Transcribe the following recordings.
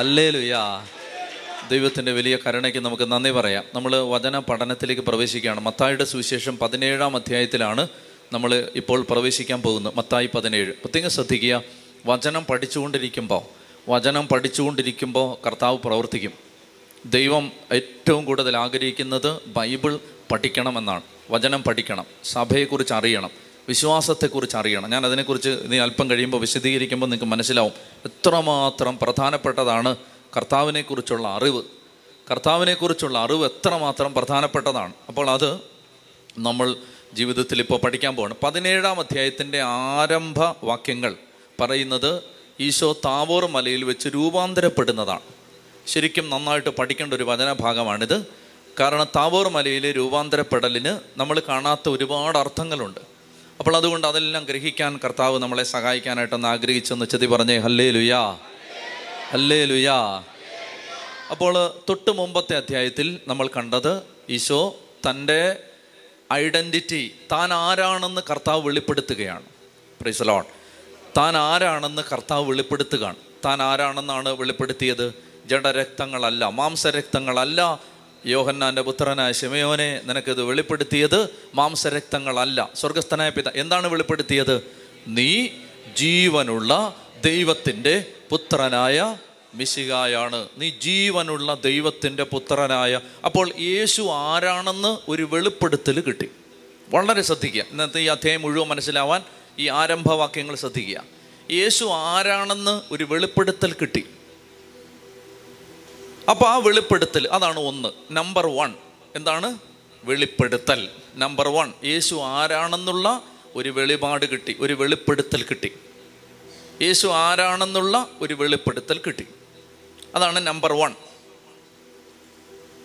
ലുയാ ലുയാ ദൈവത്തിന്റെ വലിയ കരുണയ്ക്ക് നമുക്ക് നന്ദി പറയാം. നമ്മൾ വചന പഠനത്തിലേക്ക് പ്രവേശിക്കുകയാണ്. മത്തായിയുടെ സുവിശേഷം പതിനേഴാം അധ്യായത്തിലാണ് നമ്മൾ ഇപ്പോൾ പ്രവേശിക്കാൻ പോകുന്നത്. മത്തായി പതിനേഴ്. പ്രത്യേകം ശ്രദ്ധിക്കുക. വചനം പഠിച്ചുകൊണ്ടിരിക്കുമ്പോൾ വചനം പഠിച്ചുകൊണ്ടിരിക്കുമ്പോൾ കർത്താവ് പ്രവർത്തിക്കും. ദൈവം ഏറ്റവും കൂടുതൽ ആഗ്രഹിക്കുന്നത് ബൈബിൾ പഠിക്കണമെന്നാണ്. വചനം പഠിക്കണം. സഭയെക്കുറിച്ച് അറിയണം. വിശ്വാസത്തെക്കുറിച്ച് അറിയണം. ഞാൻ അതിനെക്കുറിച്ച് ഇനി അല്പം കഴിയുമ്പോൾ വിശദീകരിക്കുമ്പോൾ നിങ്ങൾക്ക് മനസ്സിലാവും. എത്രമാത്രം പ്രധാനപ്പെട്ടതാണ് കർത്താവിനെക്കുറിച്ചുള്ള അറിവ്. കർത്താവിനെക്കുറിച്ചുള്ള അറിവ് എത്രമാത്രം പ്രധാനപ്പെട്ടതാണ്. അപ്പോൾ അത് നമ്മൾ ജീവിതത്തിൽ ഇപ്പോൾ പഠിക്കാൻ പോവാണ്. പതിനേഴാം അധ്യായത്തിന്റെ ആരംഭ വാക്യങ്ങൾ പറയുന്നത് ഈശോ താവോർ മലയിൽ വെച്ച് രൂപാന്തരപ്പെടുന്നതാണ്. ശരിക്കും നന്നായിട്ട് പഠിക്കേണ്ട ഒരു വചനഭാഗമാണിത്. കാരണം താവോർ മലയിലെ രൂപാന്തരപ്പെടലിന് നമ്മൾ കാണാത്ത ഒരുപാട് അർത്ഥങ്ങളുണ്ട്. അപ്പോൾ അതുകൊണ്ട് അതെല്ലാം ഗ്രഹിക്കാൻ കർത്താവ് നമ്മളെ സഹായിക്കാനായിട്ടൊന്ന് ആഗ്രഹിച്ചെന്ന് ചെതി പറഞ്ഞേ ഹല്ലേ ലുയാ ഹല്ലേ ലുയാ അപ്പോൾ തൊട്ട് മുമ്പത്തെ അധ്യായത്തിൽ നമ്മൾ കണ്ടത് ഈശോ തന്റെ ഐഡന്റിറ്റി താൻ ആരാണെന്ന് കർത്താവ് വെളിപ്പെടുത്തുകയാണ്. പ്രീസലോൺ താൻ ആരാണെന്ന് കർത്താവ് വെളിപ്പെടുത്തുകയാണ്. താൻ ആരാണെന്നാണ് വെളിപ്പെടുത്തിയത്? ജഡരക്തങ്ങളല്ല മാംസരക്തങ്ങളല്ല യോഹന്നാന്റെ പുത്രനായ ശിമയോനെ നിനക്കിത് വെളിപ്പെടുത്തിയത് മാംസരക്തങ്ങളല്ല. സ്വർഗസ്ഥനായ പിത എന്താണ് വെളിപ്പെടുത്തിയത്? നീ ജീവനുള്ള ദൈവത്തിന്റെ പുത്രനായ മിശികായാണ് നീ ജീവനുള്ള ദൈവത്തിന്റെ പുത്രനായ. അപ്പോൾ യേശു ആരാണെന്ന് ഒരു വെളിപ്പെടുത്തൽ കിട്ടി. വളരെ ശ്രദ്ധിക്കുക. ഇന്നത്തെ ഈ അധ്യായം മുഴുവൻ മനസ്സിലാവാൻ ഈ ആരംഭവാക്യങ്ങൾ ശ്രദ്ധിക്കുക. യേശു ആരാണെന്ന് ഒരു വെളിപ്പെടുത്തൽ കിട്ടി. അപ്പോൾ ആ വെളിപ്പെടുത്തൽ അതാണ് ഒന്ന്. നമ്പർ വൺ എന്താണ്? വെളിപ്പെടുത്തൽ. നമ്പർ വൺ യേശു ആരാണെന്നുള്ള ഒരു വെളിപാട് കിട്ടി ഒരു വെളിപ്പെടുത്തൽ കിട്ടി. യേശു ആരാണെന്നുള്ള ഒരു വെളിപ്പെടുത്തൽ കിട്ടി. അതാണ് നമ്പർ വൺ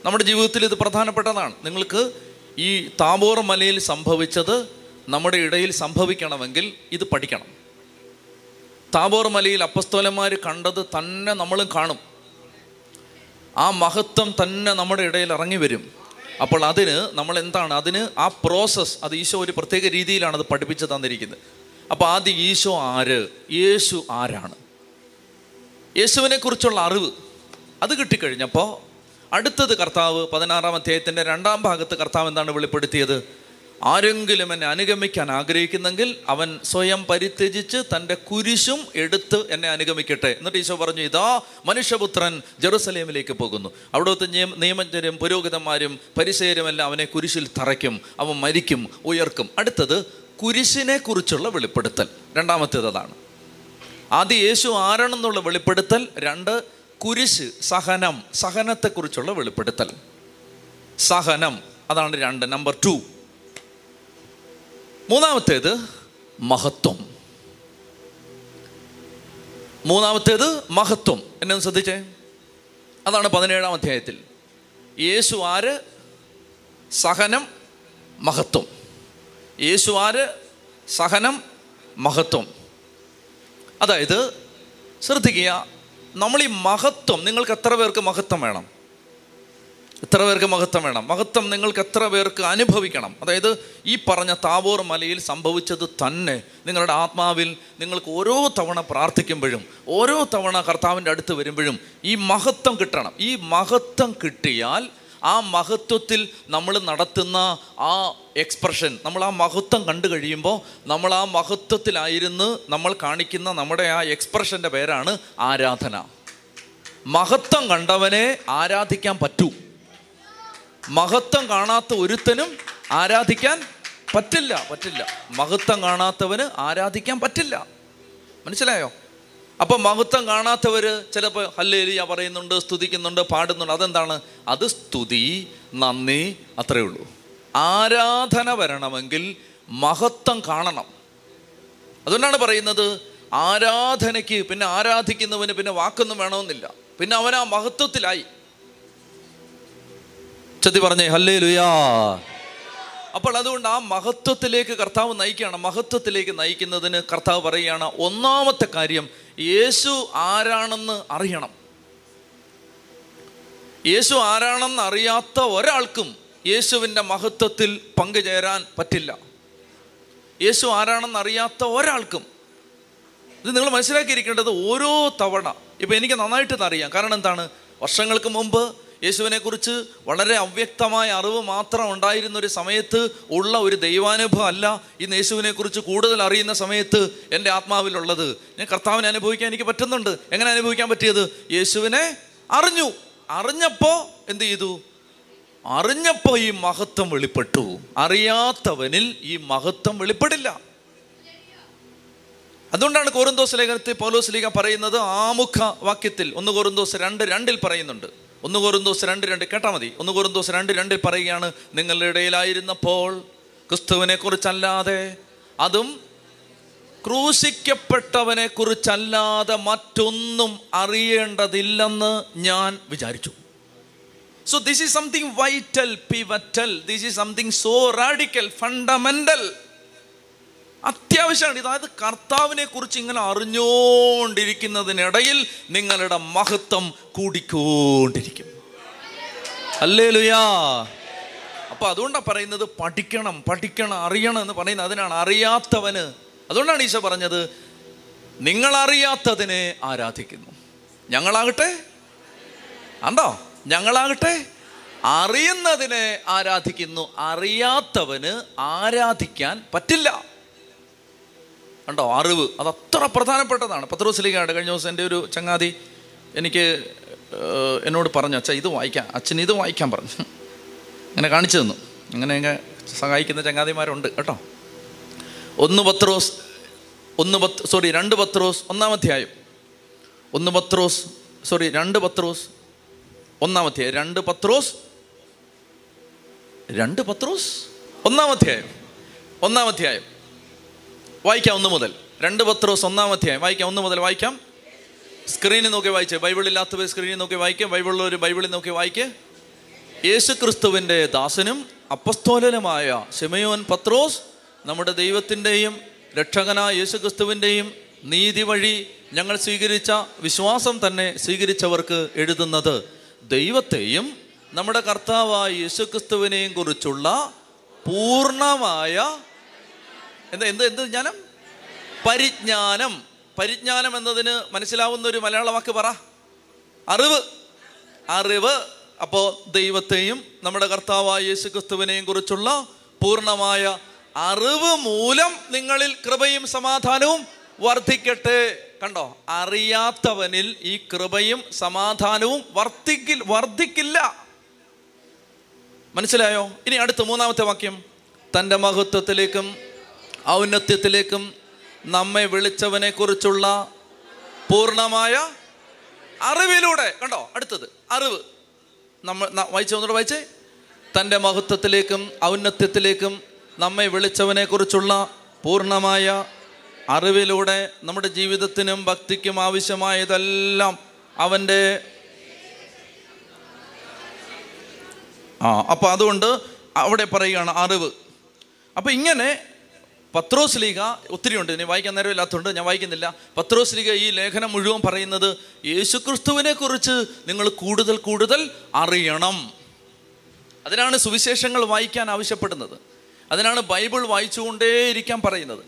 നമ്മുടെ ജീവിതത്തിൽ ഇത് പ്രധാനപ്പെട്ടതാണ്. നിങ്ങൾക്ക് ഈ താബോർ മലയിൽ സംഭവിച്ചത് നമ്മുടെ ഇടയിൽ സംഭവിക്കണമെങ്കിൽ ഇത് പഠിക്കണം. താബോർ മലയിൽ അപ്പസ്തോലന്മാർ കണ്ടത് തന്നെ നമ്മളും കാണും. ആ മഹത്വം തന്നെ നമ്മുടെ ഇടയിൽ ഇറങ്ങി വരും. അപ്പോൾ അതിന് നമ്മൾ എന്താണ്? അതിന് ആ പ്രോസസ്സ് അത് ഈശോ ഒരു പ്രത്യേക രീതിയിലാണ് അത് പഠിപ്പിച്ച് തന്നിരിക്കുന്നത്. അപ്പോൾ ആദ്യം ഈശോ ആര്? യേശു ആരാണ്? യേശുവിനെ കുറിച്ചുള്ള അറിവ് അത് കിട്ടിക്കഴിഞ്ഞപ്പോൾ അടുത്തത് കർത്താവ് പതിനാറാം അധ്യായത്തിന്റെ രണ്ടാം ഭാഗത്ത് കർത്താവ് എന്താണ് വെളിപ്പെടുത്തിയത്? ആരെങ്കിലും എന്നെ അനുഗമിക്കാൻ ആഗ്രഹിക്കുന്നെങ്കിൽ അവൻ സ്വയം പരിത്യജിച്ച് തന്റെ കുരിശും എടുത്ത് എന്നെ അനുഗമിക്കട്ടെ. എന്നിട്ട് ഈശോ പറഞ്ഞു ഇതാ മനുഷ്യപുത്രൻ ജെറുസലേമിലേക്ക് പോകുന്നു. അവിടുത്തെ നിയമ നിയമജ്ഞരും പുരോഹിതന്മാരും പരിസയരും എല്ലാം അവനെ കുരിശിൽ തറയ്ക്കും. അവൻ മരിക്കും ഉയർക്കും. അടുത്തത് കുരിശിനെ കുറിച്ചുള്ള വെളിപ്പെടുത്തൽ. രണ്ടാമത്തേത് അതാണ്. ആദ്യം യേശു ആരാണെന്നുള്ള വെളിപ്പെടുത്തൽ. രണ്ട് കുരിശ് സഹനം. സഹനത്തെക്കുറിച്ചുള്ള വെളിപ്പെടുത്തൽ. സഹനം അതാണ് രണ്ട്. നമ്പർ ടു മൂന്നാമത്തേത് മഹത്വം. മൂന്നാമത്തേത് മഹത്വം. എന്നെ ഒന്ന് ശ്രദ്ധിച്ചേ. അതാണ് പതിനേഴാം അധ്യായത്തിൽ. യേശു ആര്? സഹനം മഹത്വം. യേശു ആര്? സഹനം മഹത്വം. അതായത് ശ്രദ്ധിക്കുക നമ്മൾ ഈ മഹത്വം നിങ്ങൾക്ക് എത്ര പേർക്ക് മഹത്വം വേണം? എത്ര പേർക്ക് മഹത്വം വേണം? മഹത്വം നിങ്ങൾക്ക് എത്ര പേർക്ക് അനുഭവിക്കണം? അതായത് ഈ പറഞ്ഞ താവോർ മലയിൽ സംഭവിച്ചത് തന്നെ നിങ്ങളുടെ ആത്മാവിൽ നിങ്ങൾക്ക് ഓരോ തവണ പ്രാർത്ഥിക്കുമ്പോഴും ഓരോ തവണ കർത്താവിന്റെ അടുത്ത് വരുമ്പോഴും ഈ മഹത്വം കിട്ടണം. ഈ മഹത്വം കിട്ടിയാൽ ആ മഹത്വത്തിൽ നമ്മൾ നടത്തുന്ന ആ എക്സ്പ്രഷൻ നമ്മൾ ആ മഹത്വം കണ്ടു കഴിയുമ്പോൾ നമ്മൾ ആ മഹത്വത്തിലായിരുന്ന് നമ്മൾ കാണിക്കുന്ന നമ്മുടെ ആ എക്സ്പ്രഷന്റെ പേരാണ് ആരാധന. മഹത്വം കണ്ടവനെ ആരാധിക്കാൻ പറ്റൂ. മഹത്വം കാണാത്ത ഒരുത്തനും ആരാധിക്കാൻ പറ്റില്ല പറ്റില്ല. മഹത്വം കാണാത്തവന് ആരാധിക്കാൻ പറ്റില്ല. മനസ്സിലായോ? അപ്പം മഹത്വം കാണാത്തവർ ചിലപ്പോൾ ഹല്ലേലിയ പറയുന്നുണ്ട് സ്തുതിക്കുന്നുണ്ട് പാടുന്നുണ്ട്. അതെന്താണ്? അത് സ്തുതി നന്ദി അത്രയേ ഉള്ളൂ. ആരാധന വരണമെങ്കിൽ മഹത്വം കാണണം. അതുകൊണ്ടാണ് പറയുന്നത് ആരാധനയ്ക്ക് പിന്നെ ആരാധിക്കുന്നവന് പിന്നെ വാക്കൊന്നും വേണമെന്നില്ല. പിന്നെ അവൻ ആ മഹത്വത്തിലായി. ചതി പറഞ്ഞേ ഹല്ലേ ലുയാ അപ്പോൾ അതുകൊണ്ട് ആ മഹത്വത്തിലേക്ക് കർത്താവ് നയിക്കുകയാണ്. മഹത്വത്തിലേക്ക് നയിക്കുന്നതിന് കർത്താവ് പറയുകയാണ് ഒന്നാമത്തെ കാര്യം യേശു ആരാണെന്ന് അറിയണം. യേശു ആരാണെന്ന് അറിയാത്ത ഒരാൾക്കും യേശുവിന്റെ മഹത്വത്തിൽ പങ്കുചേരാൻ പറ്റില്ല. യേശു ആരാണെന്ന് അറിയാത്ത ഒരാൾക്കും. ഇത് നിങ്ങൾ മനസ്സിലാക്കിയിരിക്കേണ്ടത് ഓരോ തവണ. ഇപ്പം എനിക്ക് നന്നായിട്ട് അറിയാം. കാരണം എന്താണ്? വർഷങ്ങൾക്ക് മുമ്പ് യേശുവിനെ കുറിച്ച് വളരെ അവ്യക്തമായ അറിവ് മാത്രം ഉണ്ടായിരുന്ന ഒരു സമയത്ത് ഉള്ള ഒരു ദൈവാനുഭവം അല്ല ഇന്ന് യേശുവിനെക്കുറിച്ച് കൂടുതൽ അറിയുന്ന സമയത്ത് എന്റെ ആത്മാവിലുള്ളത്. ഞാൻ കർത്താവിനെ അനുഭവിക്കാൻ എനിക്ക് പറ്റുന്നുണ്ട്. എങ്ങനെ അനുഭവിക്കാൻ പറ്റിയത്? യേശുവിനെ അറിഞ്ഞു. അറിഞ്ഞപ്പോൾ എന്ത് ചെയ്തു? അറിഞ്ഞപ്പോൾ ഈ മഹത്വം വെളിപ്പെട്ടു. അറിയാത്തവനിൽ ഈ മഹത്വം വെളിപ്പെടില്ല. അതുകൊണ്ടാണ് കോറിന്തോസ് ലേഖനത്തിൽ പൗലോസ് ലീഗ പറയുന്നത് ആമുഖ വാക്യത്തിൽ ഒന്ന് കോറിന്തോസ് രണ്ട് രണ്ടിൽ പറയുന്നുണ്ട്. ഒന്ന് കോരും ദിവസം രണ്ട് രണ്ട് കേട്ടാ മതി. ഒന്ന് കോരും ദിവസം രണ്ട് രണ്ടിൽ പറയുകയാണ് നിങ്ങളുടെ ഇടയിലായിരുന്നപ്പോൾ ക്രിസ്തുവിനെ കുറിച്ചല്ലാതെ അതും ക്രൂശിക്കപ്പെട്ടവനെ കുറിച്ചല്ലാതെ മറ്റൊന്നും അറിയേണ്ടതില്ലെന്ന് ഞാൻ വിചാരിച്ചു. So this is something vital pivotal this is something so radical fundamental അത്യാവശ്യമാണ്. അതായത് കർത്താവിനെ കുറിച്ച് ഇങ്ങനെ അറിഞ്ഞുകൊണ്ടിരിക്കുന്നതിനിടയിൽ നിങ്ങളുടെ മഹത്വം കൂടിക്കൊണ്ടിരിക്കും. അല്ലേ ലുയാ അപ്പൊ അതുകൊണ്ടാണ് പറയുന്നത് പഠിക്കണം പഠിക്കണം അറിയണം എന്ന് പറയുന്നത് അതിനാണ്. അറിയാത്തവന്. അതുകൊണ്ടാണ് ഈശോ പറഞ്ഞത് നിങ്ങൾ അറിയാത്തതിനെ ആരാധിക്കുന്നു. ഞങ്ങളാകട്ടെ? ഉണ്ടോ ഞങ്ങളാകട്ടെ? അറിയുന്നതിനെ ആരാധിക്കുന്നു. അറിയാത്തവന് ആരാധിക്കാൻ പറ്റില്ല. കണ്ടോ അറിവ്. അത് അത്ര പ്രധാനപ്പെട്ടതാണ്. പത്രോസ്ലിഗയുടെ കഴിഞ്ഞ ദിവസം എന്റെ ഒരു ചങ്ങാതി എനിക്ക് എന്നോട് പറഞ്ഞു അച്ഛാ ഇത് വായിക്കാം. അച്ഛൻ ഇത് വായിക്കാൻ പറഞ്ഞു. അങ്ങനെ കാണിച്ചു തന്നു. അങ്ങനെ സഹായിക്കുന്ന ചങ്ങാതിമാരുണ്ട് കേട്ടോ. ഒന്ന് പത്രോസ് ഒന്ന് പത്ത് സോറി രണ്ട് പത്രോസ് ഒന്നാം അധ്യായം. ഒന്ന് പത്രോസ് സോറി രണ്ട് പത്രോസ് ഒന്നാം അധ്യായം. രണ്ട് പത്രോസ് രണ്ട് പത്രോസ് ഒന്നാം അധ്യായം. ഒന്നാം അധ്യായം. വായിക്കാം ഒന്ന് മുതൽ. രണ്ട് പത്രോസ് ഒന്നാം അധ്യായം. വായിക്കാം ഒന്ന് മുതൽ വായിക്കാം. സ്ക്രീനിൽ നോക്കി വായിച്ചേ. ബൈബിൾ ഇല്ലാത്തവർ സ്ക്രീനിൽ നോക്കി വായിക്കാം. വായിക്കുക ബൈബിളുള്ളവർ ബൈബിളിൽ നോക്കി വായിക്കേ. യേശു ക്രിസ്തുവിന്റെ ദാസനും അപ്പസ്തോലനുമായ ശിമയോൻ പത്രോസ് നമ്മുടെ ദൈവത്തിന്റെയും രക്ഷകനായ യേശു ക്രിസ്തുവിന്റെയും നീതി വഴി ഞങ്ങൾ സ്വീകരിച്ച വിശ്വാസം തന്നെ സ്വീകരിച്ചവർക്ക് എഴുതുന്നത് ദൈവത്തെയും നമ്മുടെ കർത്താവായ യേശു ക്രിസ്തുവിനെയും കുറിച്ചുള്ള പൂർണമായ എന്താ എന്ത് എന്ത് ജ്ഞാനം? പരിജ്ഞാനം. പരിജ്ഞാനം എന്നതിന് മനസ്സിലാവുന്ന ഒരു മലയാള വാക്ക് പറ. അറിവ്. അറിവ്. അപ്പോൾ ദൈവത്തെയും നമ്മുടെ കർത്താവായ യേശു ക്രിസ്തുവിനെയും കുറിച്ചുള്ള പൂർണമായ അറിവ് മൂലം നിങ്ങളിൽ കൃപയും സമാധാനവും വർദ്ധിക്കട്ടെ. കണ്ടോ? അറിയാത്തവനിൽ ഈ കൃപയും സമാധാനവും വർദ്ധിക്കി വർദ്ധിക്കില്ല. മനസ്സിലായോ? ഇനി അടുത്ത മൂന്നാമത്തെ വാക്യം. തന്റെ മഹത്വത്തിലേക്കും ഔന്നത്യത്തിലേക്കും നമ്മെ വിളിച്ചവനെ കുറിച്ചുള്ള പൂർണമായ അറിവിലൂടെ കണ്ടോ? അടുത്തത് അറിവ്. നമ്മൾ വായിച്ചു ഒന്നുകൂടെ വായിച്ചേ? തന്റെ മഹത്വത്തിലേക്കും ഔന്നത്യത്തിലേക്കും നമ്മെ വിളിച്ചവനെ കുറിച്ചുള്ള പൂർണമായ അറിവിലൂടെ നമ്മുടെ ജീവിതത്തിനും ഭക്തിക്കും ആവശ്യമായതെല്ലാം അവന്റെ ആ അപ്പോൾ അതുകൊണ്ട് അവിടെ പറയുകയാണ് അറിവ്. അപ്പോൾ ഇങ്ങനെ പത്രോസ് ലീഗ ഒത്തിരി ഉണ്ട്. ഇനി വായിക്കാൻ നേരമില്ലാത്തതുകൊണ്ട് ഞാൻ വായിക്കുന്നില്ല. പത്രോസ് ലീഗ ഈ ലേഖനം മുഴുവൻ പറയുന്നത് യേശുക്രിസ്തുവിനെ കുറിച്ച് നിങ്ങൾ കൂടുതൽ കൂടുതൽ അറിയണം. അതിനാണ് സുവിശേഷങ്ങൾ വായിക്കാൻ ആവശ്യപ്പെടുന്നത്. അതിനാണ് ബൈബിൾ വായിച്ചുകൊണ്ടേയിരിക്കാൻ പറയുന്നത്.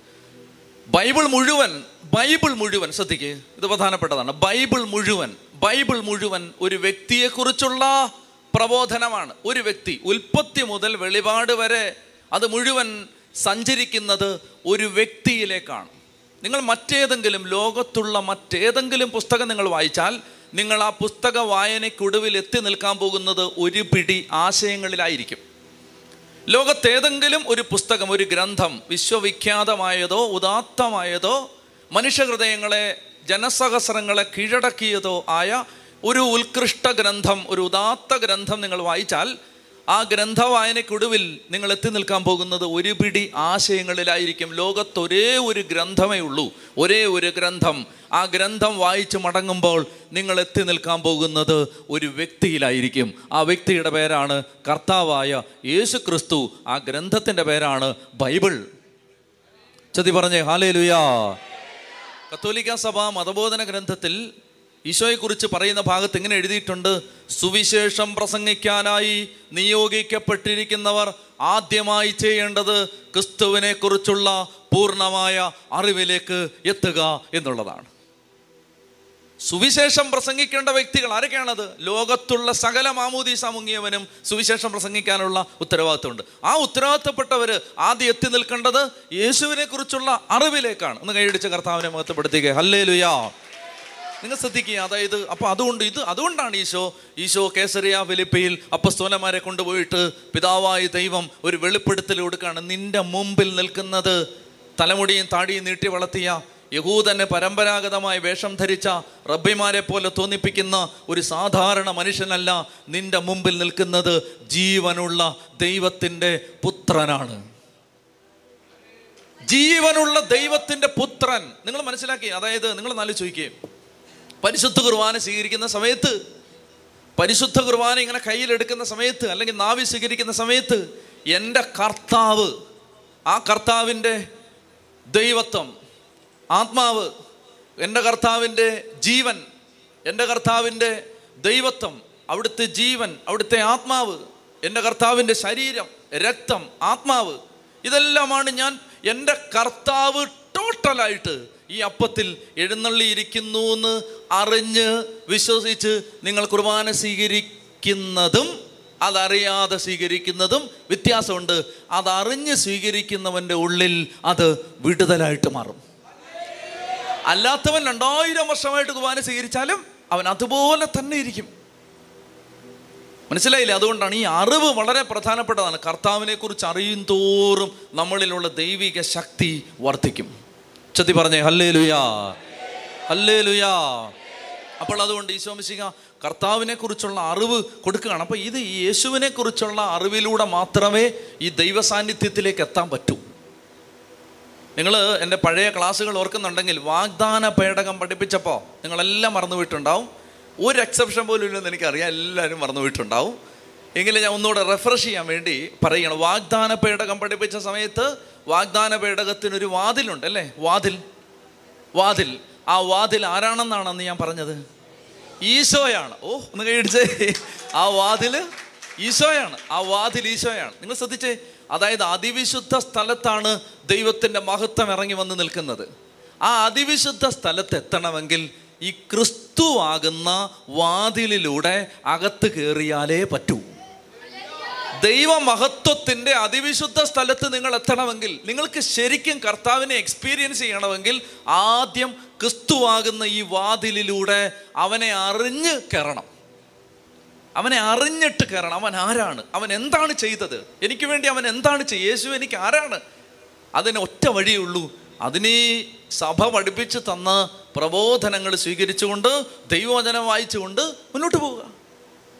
ബൈബിൾ മുഴുവൻ ബൈബിൾ മുഴുവൻ ശ്രദ്ധിക്ക് ഇത് പ്രധാനപ്പെട്ടതാണ്. ബൈബിൾ മുഴുവൻ ബൈബിൾ മുഴുവൻ ഒരു വ്യക്തിയെക്കുറിച്ചുള്ള പ്രബോധനമാണ്. ഒരു വ്യക്തി ഉൽപ്പത്തി മുതൽ വെളിപാട് വരെ അത് മുഴുവൻ സഞ്ചരിക്കുന്നത് ഒരു വ്യക്തിയിലേക്കാണ്. നിങ്ങൾ മറ്റേതെങ്കിലും ലോകത്തുള്ള മറ്റേതെങ്കിലും പുസ്തകം നിങ്ങൾ വായിച്ചാൽ നിങ്ങൾ ആ പുസ്തക വായനയ്ക്കൊടുവിൽ എത്തി നിൽക്കാൻ പോകുന്നത് ഒരു പിടി ആശയങ്ങളിലായിരിക്കും. ലോകത്തേതെങ്കിലും ഒരു പുസ്തകം ഒരു ഗ്രന്ഥം വിശ്വവിഖ്യാതമായതോ ഉദാത്തമായതോ മനുഷ്യഹൃദയങ്ങളെ ജനസഹസ്രങ്ങളെ കീഴടക്കിയതോ ആയ ഒരു ഉത്കൃഷ്ട ഗ്രന്ഥം ഒരു ഉദാത്ത ഗ്രന്ഥം നിങ്ങൾ വായിച്ചാൽ ആ ഗ്രന്ഥ വായനയ്ക്കൊടുവിൽ നിങ്ങൾ എത്തി നിൽക്കാൻ പോകുന്നത് ഒരു പിടി ആശയങ്ങളിലായിരിക്കും. ലോകത്ത് ഒരേ ഒരു ഗ്രന്ഥമേ ഉള്ളൂ. ഒരേ ഒരു ഗ്രന്ഥം. ആ ഗ്രന്ഥം വായിച്ച് മടങ്ങുമ്പോൾ നിങ്ങൾ എത്തി നിൽക്കാൻ പോകുന്നത് ഒരു വ്യക്തിയിലായിരിക്കും. ആ വ്യക്തിയുടെ പേരാണ് കർത്താവായ യേശു ക്രിസ്തു ആ ഗ്രന്ഥത്തിന്റെ പേരാണ് ബൈബിൾ. ചതി പറഞ്ഞേ ഹാലേ ലുയാ കത്തോലിക്ക സഭ മതബോധന ഗ്രന്ഥത്തിൽ ഈശോയെക്കുറിച്ച് പറയുന്ന ഭാഗത്ത് ഇങ്ങനെ എഴുതിയിട്ടുണ്ട്? സുവിശേഷം പ്രസംഗിക്കാനായി നിയോഗിക്കപ്പെട്ടിരിക്കുന്നവർ ആദ്യമായി ചെയ്യേണ്ടത് ക്രിസ്തുവിനെ കുറിച്ചുള്ള പൂർണമായ അറിവിലേക്ക് എത്തുക എന്നുള്ളതാണ്. സുവിശേഷം പ്രസംഗിക്കേണ്ട വ്യക്തികൾ ആരൊക്കെയാണത്? ലോകത്തുള്ള സകല മാമൂദീസ മുങ്ങിയവനും സുവിശേഷം പ്രസംഗിക്കാനുള്ള ഉത്തരവാദിത്തമുണ്ട്. ആ ഉത്തരവാദിത്തപ്പെട്ടവർ ആദ്യം എത്തി നിൽക്കേണ്ടത് യേശുവിനെ കുറിച്ചുള്ള അറിവിലേക്കാണ്. ഒന്ന് കൈയടിച്ച കർത്താവിനെ മഹത്വപ്പെടുത്തുക. ഹല്ലേ ലുയാ നിങ്ങൾ ശ്രദ്ധിക്കുക. അതായത് അപ്പോൾ അതുകൊണ്ട് ഇത് അതുകൊണ്ടാണ് ഈശോ ഈശോ കേസറിയ ഫിലിപ്പയിൽ അപ്പസ്തോലന്മാരെ കൊണ്ടുപോയിട്ട് പിതാവായ ദൈവം ഒരു വെളിപ്പെടുത്തൽ കൊടുക്കുകയാണ്. നിന്റെ മുമ്പിൽ നിൽക്കുന്നത് തലമുടിയും താടിയും നീട്ടി വളർത്തിയ യഹൂദനെ പരമ്പരാഗതമായി വേഷം ധരിച്ച റബ്ബിമാരെ പോലെ തോന്നിപ്പിക്കുന്ന ഒരു സാധാരണ മനുഷ്യനല്ല നിന്റെ മുമ്പിൽ നിൽക്കുന്നത്. ജീവനുള്ള ദൈവത്തിന്റെ പുത്രനാണ്. ജീവനുള്ള ദൈവത്തിന്റെ പുത്രൻ. നിങ്ങൾ മനസ്സിലാക്കി? അതായത് നിങ്ങൾ നാല് ചോദിക്കുകയും പരിശുദ്ധ കുർബാന സ്വീകരിക്കുന്ന സമയത്ത് പരിശുദ്ധ കുർബാന ഇങ്ങനെ കയ്യിലെടുക്കുന്ന സമയത്ത് അല്ലെങ്കിൽ നാവി സ്വീകരിക്കുന്ന സമയത്ത് എന്റെ കർത്താവ് ആ കർത്താവിന്റെ ദൈവത്വം ആത്മാവ് എന്റെ കർത്താവിന്റെ ജീവൻ എന്റെ കർത്താവിന്റെ ദൈവത്വം അവിടുത്തെ ജീവൻ അവിടുത്തെ ആത്മാവ് എന്റെ കർത്താവിന്റെ ശരീരം രക്തം ആത്മാവ് ഇതെല്ലാമാണ് ഞാൻ എന്റെ കർത്താവ് ടോട്ടലായിട്ട് ഈ അപ്പത്തിൽ എഴുന്നള്ളിയിരിക്കുന്നു എന്ന് അറിഞ്ഞ് വിശ്വസിച്ച് നിങ്ങൾ കുർബാന സ്വീകരിക്കുന്നതും അതറിയാതെ സ്വീകരിക്കുന്നതും വ്യത്യാസമുണ്ട്. അതറിഞ്ഞ് സ്വീകരിക്കുന്നവന്റെ ഉള്ളിൽ അത് വിടുതലായിട്ട് മാറും. അല്ലാത്തവൻ രണ്ടായിരം വർഷമായിട്ട് കുർബാന സ്വീകരിച്ചാലും അവൻ അതുപോലെ തന്നെ ഇരിക്കും. മനസ്സിലായില്ല? അതുകൊണ്ടാണ് ഈ അറിവ് വളരെ പ്രധാനപ്പെട്ടതാണ്. കർത്താവിനെ കുറിച്ച് അറിയും തോറും നമ്മളിലുള്ള ദൈവിക ശക്തി വർദ്ധിക്കും. ചത്തി പറഞ്ഞേ ഹല്ലേ ലുയാ ഹല്ലേ ലുയാ അപ്പോൾ അതുകൊണ്ട് ഈശോമിശിക കർത്താവിനെ കുറിച്ചുള്ള അറിവ് കൊടുക്കുകയാണ്. അപ്പോൾ ഇത് യേശുവിനെ കുറിച്ചുള്ള അറിവിലൂടെ മാത്രമേ ഈ ദൈവ സാന്നിധ്യത്തിലേക്ക് എത്താൻ പറ്റൂ. നിങ്ങൾ എന്റെ പഴയ ക്ലാസ്സുകൾ ഓർക്കുന്നുണ്ടെങ്കിൽ വാഗ്ദാന പേടകം പഠിപ്പിച്ചപ്പോൾ നിങ്ങളെല്ലാം മറന്നുപോയിട്ടുണ്ടാവും. ഒരു എക്സെപ്ഷൻ പോലും ഇല്ലെന്ന് എനിക്കറിയാം. എല്ലാവരും മറന്നുപോയിട്ടുണ്ടാവും. എങ്കിലും ഞാൻ ഒന്നുകൂടെ റെഫ്രഷ് ചെയ്യാൻ വേണ്ടി പറയുകയാണ് വാഗ്ദാന പേടകം പഠിപ്പിച്ച സമയത്ത് വാഗ്ദാന പേടകത്തിനൊരു വാതിലുണ്ട് അല്ലേ വാതിൽ. വാതിൽ. ആ വാതിൽ ആരാണെന്നാണ് അന്ന് ഞാൻ പറഞ്ഞത്? ഈശോയാണ്. ഓ ഒന്ന് കൈയടിച്ചേ ആ വാതിൽ ഈശോയാണ്. ആ വാതിൽ ഈശോയാണ്. നിങ്ങൾ ശ്രദ്ധിച്ചേ അതായത് അതിവിശുദ്ധ സ്ഥലത്താണ് ദൈവത്തിന്റെ മഹത്വം ഇറങ്ങി വന്ന് നിൽക്കുന്നത്. ആ അതിവിശുദ്ധ സ്ഥലത്ത് എത്തണമെങ്കിൽ ഈ ക്രിസ്തുവാകുന്ന വാതിലിലൂടെ അകത്ത് കയറിയാലേ പറ്റൂ. ദൈവമഹത്വത്തിന്റെ അതിവിശുദ്ധ സ്ഥലത്ത് നിങ്ങൾ എത്തണമെങ്കിൽ നിങ്ങൾക്ക് ശരിക്കും കർത്താവിനെ എക്സ്പീരിയൻസ് ചെയ്യണമെങ്കിൽ ആദ്യം ക്രിസ്തുവാകുന്ന ഈ വാതിലിലൂടെ അവനെ അറിഞ്ഞ് കയറണം. അവനെ അറിഞ്ഞിട്ട് കയറണം. അവൻ ആരാണ്? അവൻ എന്താണ് ചെയ്തത്? എനിക്ക് വേണ്ടി അവൻ എന്താണ് ചെയ്യുക യേശു എനിക്ക് ആരാണ്? അതിന് ഒറ്റ വഴിയുള്ളൂ അതിനെ സഭ പഠിപ്പിച്ച് തന്ന പ്രബോധനങ്ങൾ സ്വീകരിച്ചുകൊണ്ട് ദൈവവചനം വായിച്ചുകൊണ്ട് മുന്നോട്ട് പോവുക.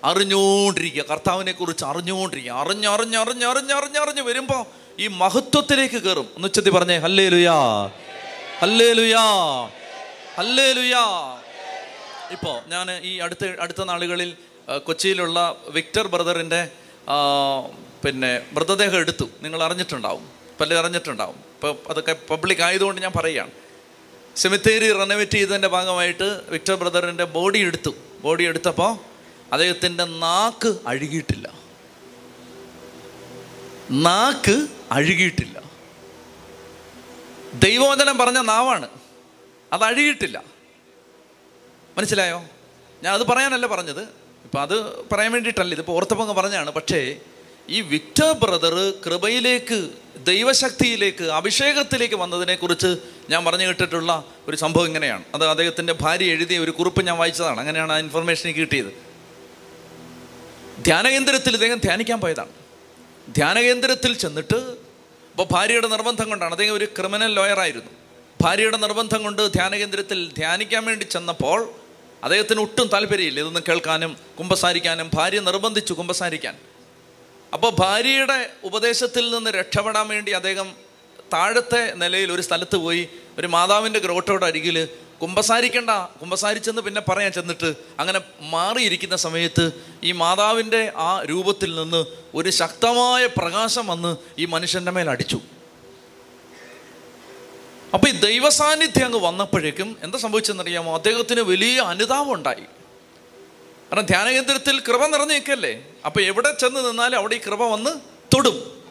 അറിഞ്ഞുകൊണ്ടിരിക്കുക. കർത്താവിനെ കുറിച്ച് അറിഞ്ഞുകൊണ്ടിരിക്കുക. അറിഞ്ഞ് അറിഞ്ഞ് അറിഞ്ഞ് അറിഞ്ഞ് അറിഞ്ഞ് അറിഞ്ഞ് വരുമ്പോൾ ഈ മഹത്വത്തിലേക്ക് കയറും എന്ന് ഉച്ചത്തി പറഞ്ഞേ ഹല്ലേ ലുയാ ഹല്ലേ ലുയാ ഹല്ലേ ലുയാ ഇപ്പോൾ ഞാൻ ഈ അടുത്ത അടുത്ത നാളുകളിൽ കൊച്ചിയിലുള്ള വിക്ടർ ബ്രദറിന്റെ പിന്നെ മൃതദേഹം എടുത്തു. നിങ്ങൾ അറിഞ്ഞിട്ടുണ്ടാവും. പലരും അറിഞ്ഞിട്ടുണ്ടാവും. ഇപ്പോൾ അതൊക്കെ പബ്ലിക് ആയതുകൊണ്ട് ഞാൻ പറയുകയാണ്. സെമിത്തേരി റെനോവേറ്റ് ചെയ്തതിന്റെ ഭാഗമായിട്ട് വിക്ടർ ബ്രദറിന്റെ ബോഡി എടുത്തു. ബോഡി എടുത്തപ്പോൾ അദ്ദേഹത്തിന്റെ നാക്ക് അഴുകിയിട്ടില്ല. നാക്ക് അഴുകിയിട്ടില്ല. ദൈവവചനം പറഞ്ഞ നാവാണ്. അത് അഴുകിയിട്ടില്ല. മനസ്സിലായോ? ഞാൻ അത് പറയാനല്ല പറഞ്ഞത്. ഇപ്പം അത് പറയാൻ വേണ്ടിയിട്ടല്ല ഇതിപ്പോൾ ഓർത്തപ്പങ്ങ് പറഞ്ഞാണ് പക്ഷേ ഈ വിക്ടർ ബ്രദർ കൃപയിലേക്ക് ദൈവശക്തിയിലേക്ക് അഭിഷേകത്തിലേക്ക് വന്നതിനെക്കുറിച്ച് ഞാൻ പറഞ്ഞു കേട്ടിട്ടുള്ള ഒരു സംഭവം ഇങ്ങനെയാണ്. അത് അദ്ദേഹത്തിന്റെ ഭാര്യ എഴുതിയ ഒരു കുറിപ്പ് ഞാൻ വായിച്ചതാണ്. അങ്ങനെയാണ് ആ ഇൻഫർമേഷൻ കിട്ടിയത്. ധ്യാനകേന്ദ്രത്തിൽ ഇദ്ദേഹം ധ്യാനിക്കാൻ പോയതാണ്. ധ്യാനകേന്ദ്രത്തിൽ ചെന്നിട്ട് അപ്പോൾ ഭാര്യയുടെ നിർബന്ധം കൊണ്ടാണ്. അദ്ദേഹം ഒരു ക്രിമിനൽ ലോയറായിരുന്നു ഭാര്യയുടെ നിർബന്ധം കൊണ്ട് ധ്യാനകേന്ദ്രത്തിൽ ധ്യാനിക്കാൻ വേണ്ടി ചെന്നപ്പോൾ അദ്ദേഹത്തിന് ഒട്ടും താല്പര്യമില്ല. ഇതൊന്നും കേൾക്കാനും കുമ്പസാരിക്കാനും ഭാര്യ നിർബന്ധിച്ചു കുമ്പസാരിക്കാൻ. അപ്പോൾ ഭാര്യയുടെ ഉപദേശത്തിൽ നിന്ന് രക്ഷപ്പെടാൻ വേണ്ടി അദ്ദേഹം താഴത്തെ നിലയിൽ ഒരു സ്ഥലത്ത് പോയി ഒരു മാതാവിന്റെ ഗ്രോട്ടോടെ അരികിൽ കുമ്പസാരിക്കണ്ട. കുമ്പസാരിച്ചെന്ന് പിന്നെ പറയാൻ ചെന്നിട്ട് അങ്ങനെ മാറിയിരിക്കുന്ന സമയത്ത് ഈ മാതാവിന്റെ ആ രൂപത്തിൽ നിന്ന് ഒരു ശക്തമായ പ്രകാശം വന്ന് ഈ മനുഷ്യന്റെ മേൽ അടിച്ചു. അപ്പൊ ഈ ദൈവസാന്നിധ്യം അങ്ങ് വന്നപ്പോഴേക്കും എന്താ സംഭവിച്ചെന്നറിയാമോ? അദ്ദേഹത്തിന് വലിയ അനുതാപം ഉണ്ടായി. കാരണം ധ്യാനകേന്ദ്രത്തിൽ കൃപ നിറഞ്ഞു നിൽക്കല്ലേ അപ്പോൾ എവിടെ ചെന്ന് നിന്നാലും അവിടെ ഈ കൃപ വന്ന് തൊടും.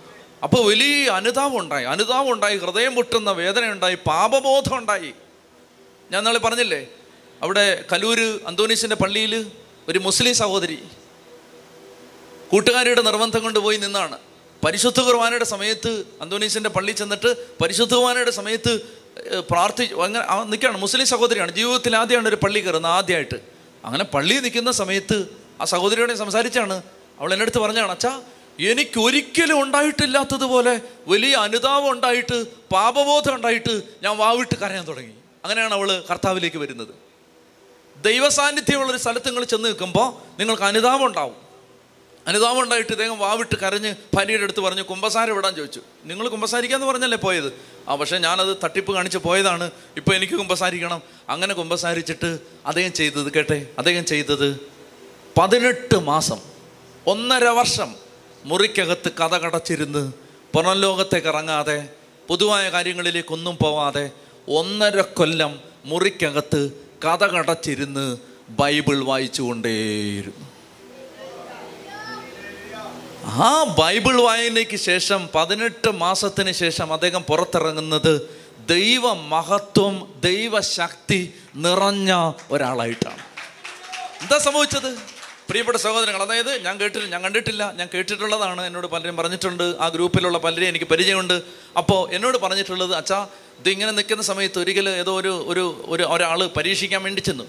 അപ്പോൾ വലിയ അനുതാപം ഉണ്ടായി. അനുതാപം ഉണ്ടായി ഹൃദയം പൊട്ടുന്ന വേദന ഉണ്ടായി പാപബോധം ഉണ്ടായി. ഞാൻ നാളെ പറഞ്ഞില്ലേ? അവിടെ കലൂര് അന്തോണീസിന്റെ പള്ളിയിൽ ഒരു മുസ്ലിം സഹോദരി കൂട്ടുകാരിയുടെ നിർബന്ധം കൊണ്ടുപോയി നിന്നാണ്. പരിശുദ്ധ കുർബാനയുടെ സമയത്ത് അന്തോണീസിന്റെ പള്ളി ചെന്നിട്ട് പരിശുദ്ധ കുർബാനയുടെ സമയത്ത് പ്രാർത്ഥി അങ്ങനെ നിൽക്കുകയാണ്. മുസ്ലിം സഹോദരിയാണ്. ജീവിതത്തിൽ ആദ്യമാണ് ഒരു പള്ളി കയറുന്നത് ആദ്യമായിട്ട്. അങ്ങനെ പള്ളി നിൽക്കുന്ന സമയത്ത് ആ സഹോദരിയോടെ സംസാരിച്ചാണ്. അവൾ എന്റെ അടുത്ത് പറഞ്ഞാണ് അച്ഛാ എനിക്ക് ഒരിക്കലും ഉണ്ടായിട്ടില്ലാത്തതുപോലെ വലിയ അനുതാപം ഉണ്ടായിട്ട് പാപബോധം ഉണ്ടായിട്ട് ഞാൻ വാവിട്ട് കരയാൻ തുടങ്ങി. അങ്ങനെയാണ് അവൾ കർത്താവിലേക്ക് വരുന്നത്. ദൈവസാന്നിധ്യമുള്ളൊരു സ്ഥലത്ത് നിങ്ങൾ ചെന്ന് നിൽക്കുമ്പോൾ നിങ്ങൾക്ക് അനുതാപം ഉണ്ടാവും. അനുതാപം ഉണ്ടായിട്ട് ഇദ്ദേഹം വാവിട്ട് കരഞ്ഞ് ഭാര്യയുടെ അടുത്ത് പറഞ്ഞു കുമ്പസാരം വിടാൻ ചോദിച്ചു. നിങ്ങൾ കുമ്പസാരിക്കാന്ന് പറഞ്ഞല്ലേ പോയത്? ആ പക്ഷേ ഞാനത് തട്ടിപ്പ് കാണിച്ച് പോയതാണ്. ഇപ്പോൾ എനിക്ക് കുമ്പസാരിക്കണം. അങ്ങനെ കുമ്പസാരിച്ചിട്ട് അദ്ദേഹം ചെയ്തത് കേട്ടെ അദ്ദേഹം ചെയ്തത് പതിനെട്ട് മാസം ഒന്നര വർഷം മുറിക്കകത്ത് കഥ കടച്ചിരുന്ന് പുറം ലോകത്തേക്ക് ഇറങ്ങാതെ പൊതുവായ കാര്യങ്ങളിലേക്കൊന്നും പോവാതെ ഒന്നര കൊല്ലം മുറിക്കകത്ത് കഥ കടച്ചിരുന്ന് ബൈബിൾ വായിച്ചുകൊണ്ടേയിരുന്നു. ആ ബൈബിൾ വായനയ്ക്ക് ശേഷം പതിനെട്ട് മാസത്തിന് ശേഷം അദ്ദേഹം പുറത്തിറങ്ങുന്നത് ദൈവ മഹത്വം ദൈവശക്തി നിറഞ്ഞ ഒരാളായിട്ടാണ്. എന്താ സംഭവിച്ചത്? പ്രിയപ്പെട്ട സഹോദരങ്ങൾ അതായത് ഞാൻ കേട്ടില്ല ഞാൻ കണ്ടിട്ടില്ല ഞാൻ കേട്ടിട്ടുള്ളതാണ് എന്നോട് പലരും പറഞ്ഞിട്ടുണ്ട്. ആ ഗ്രൂപ്പിലുള്ള പലരെയും എനിക്ക് പരിചയമുണ്ട്. അപ്പോൾ എന്നോട് പറഞ്ഞിട്ടുള്ളത് അച്ഛാ ഇത് ഇങ്ങനെ നിൽക്കുന്ന സമയത്ത് ഒരിക്കൽ ഏതോ ഒരു ഒരു ഒരു ഒരാൾ പരീക്ഷിക്കാൻ വേണ്ടി ചെന്നു.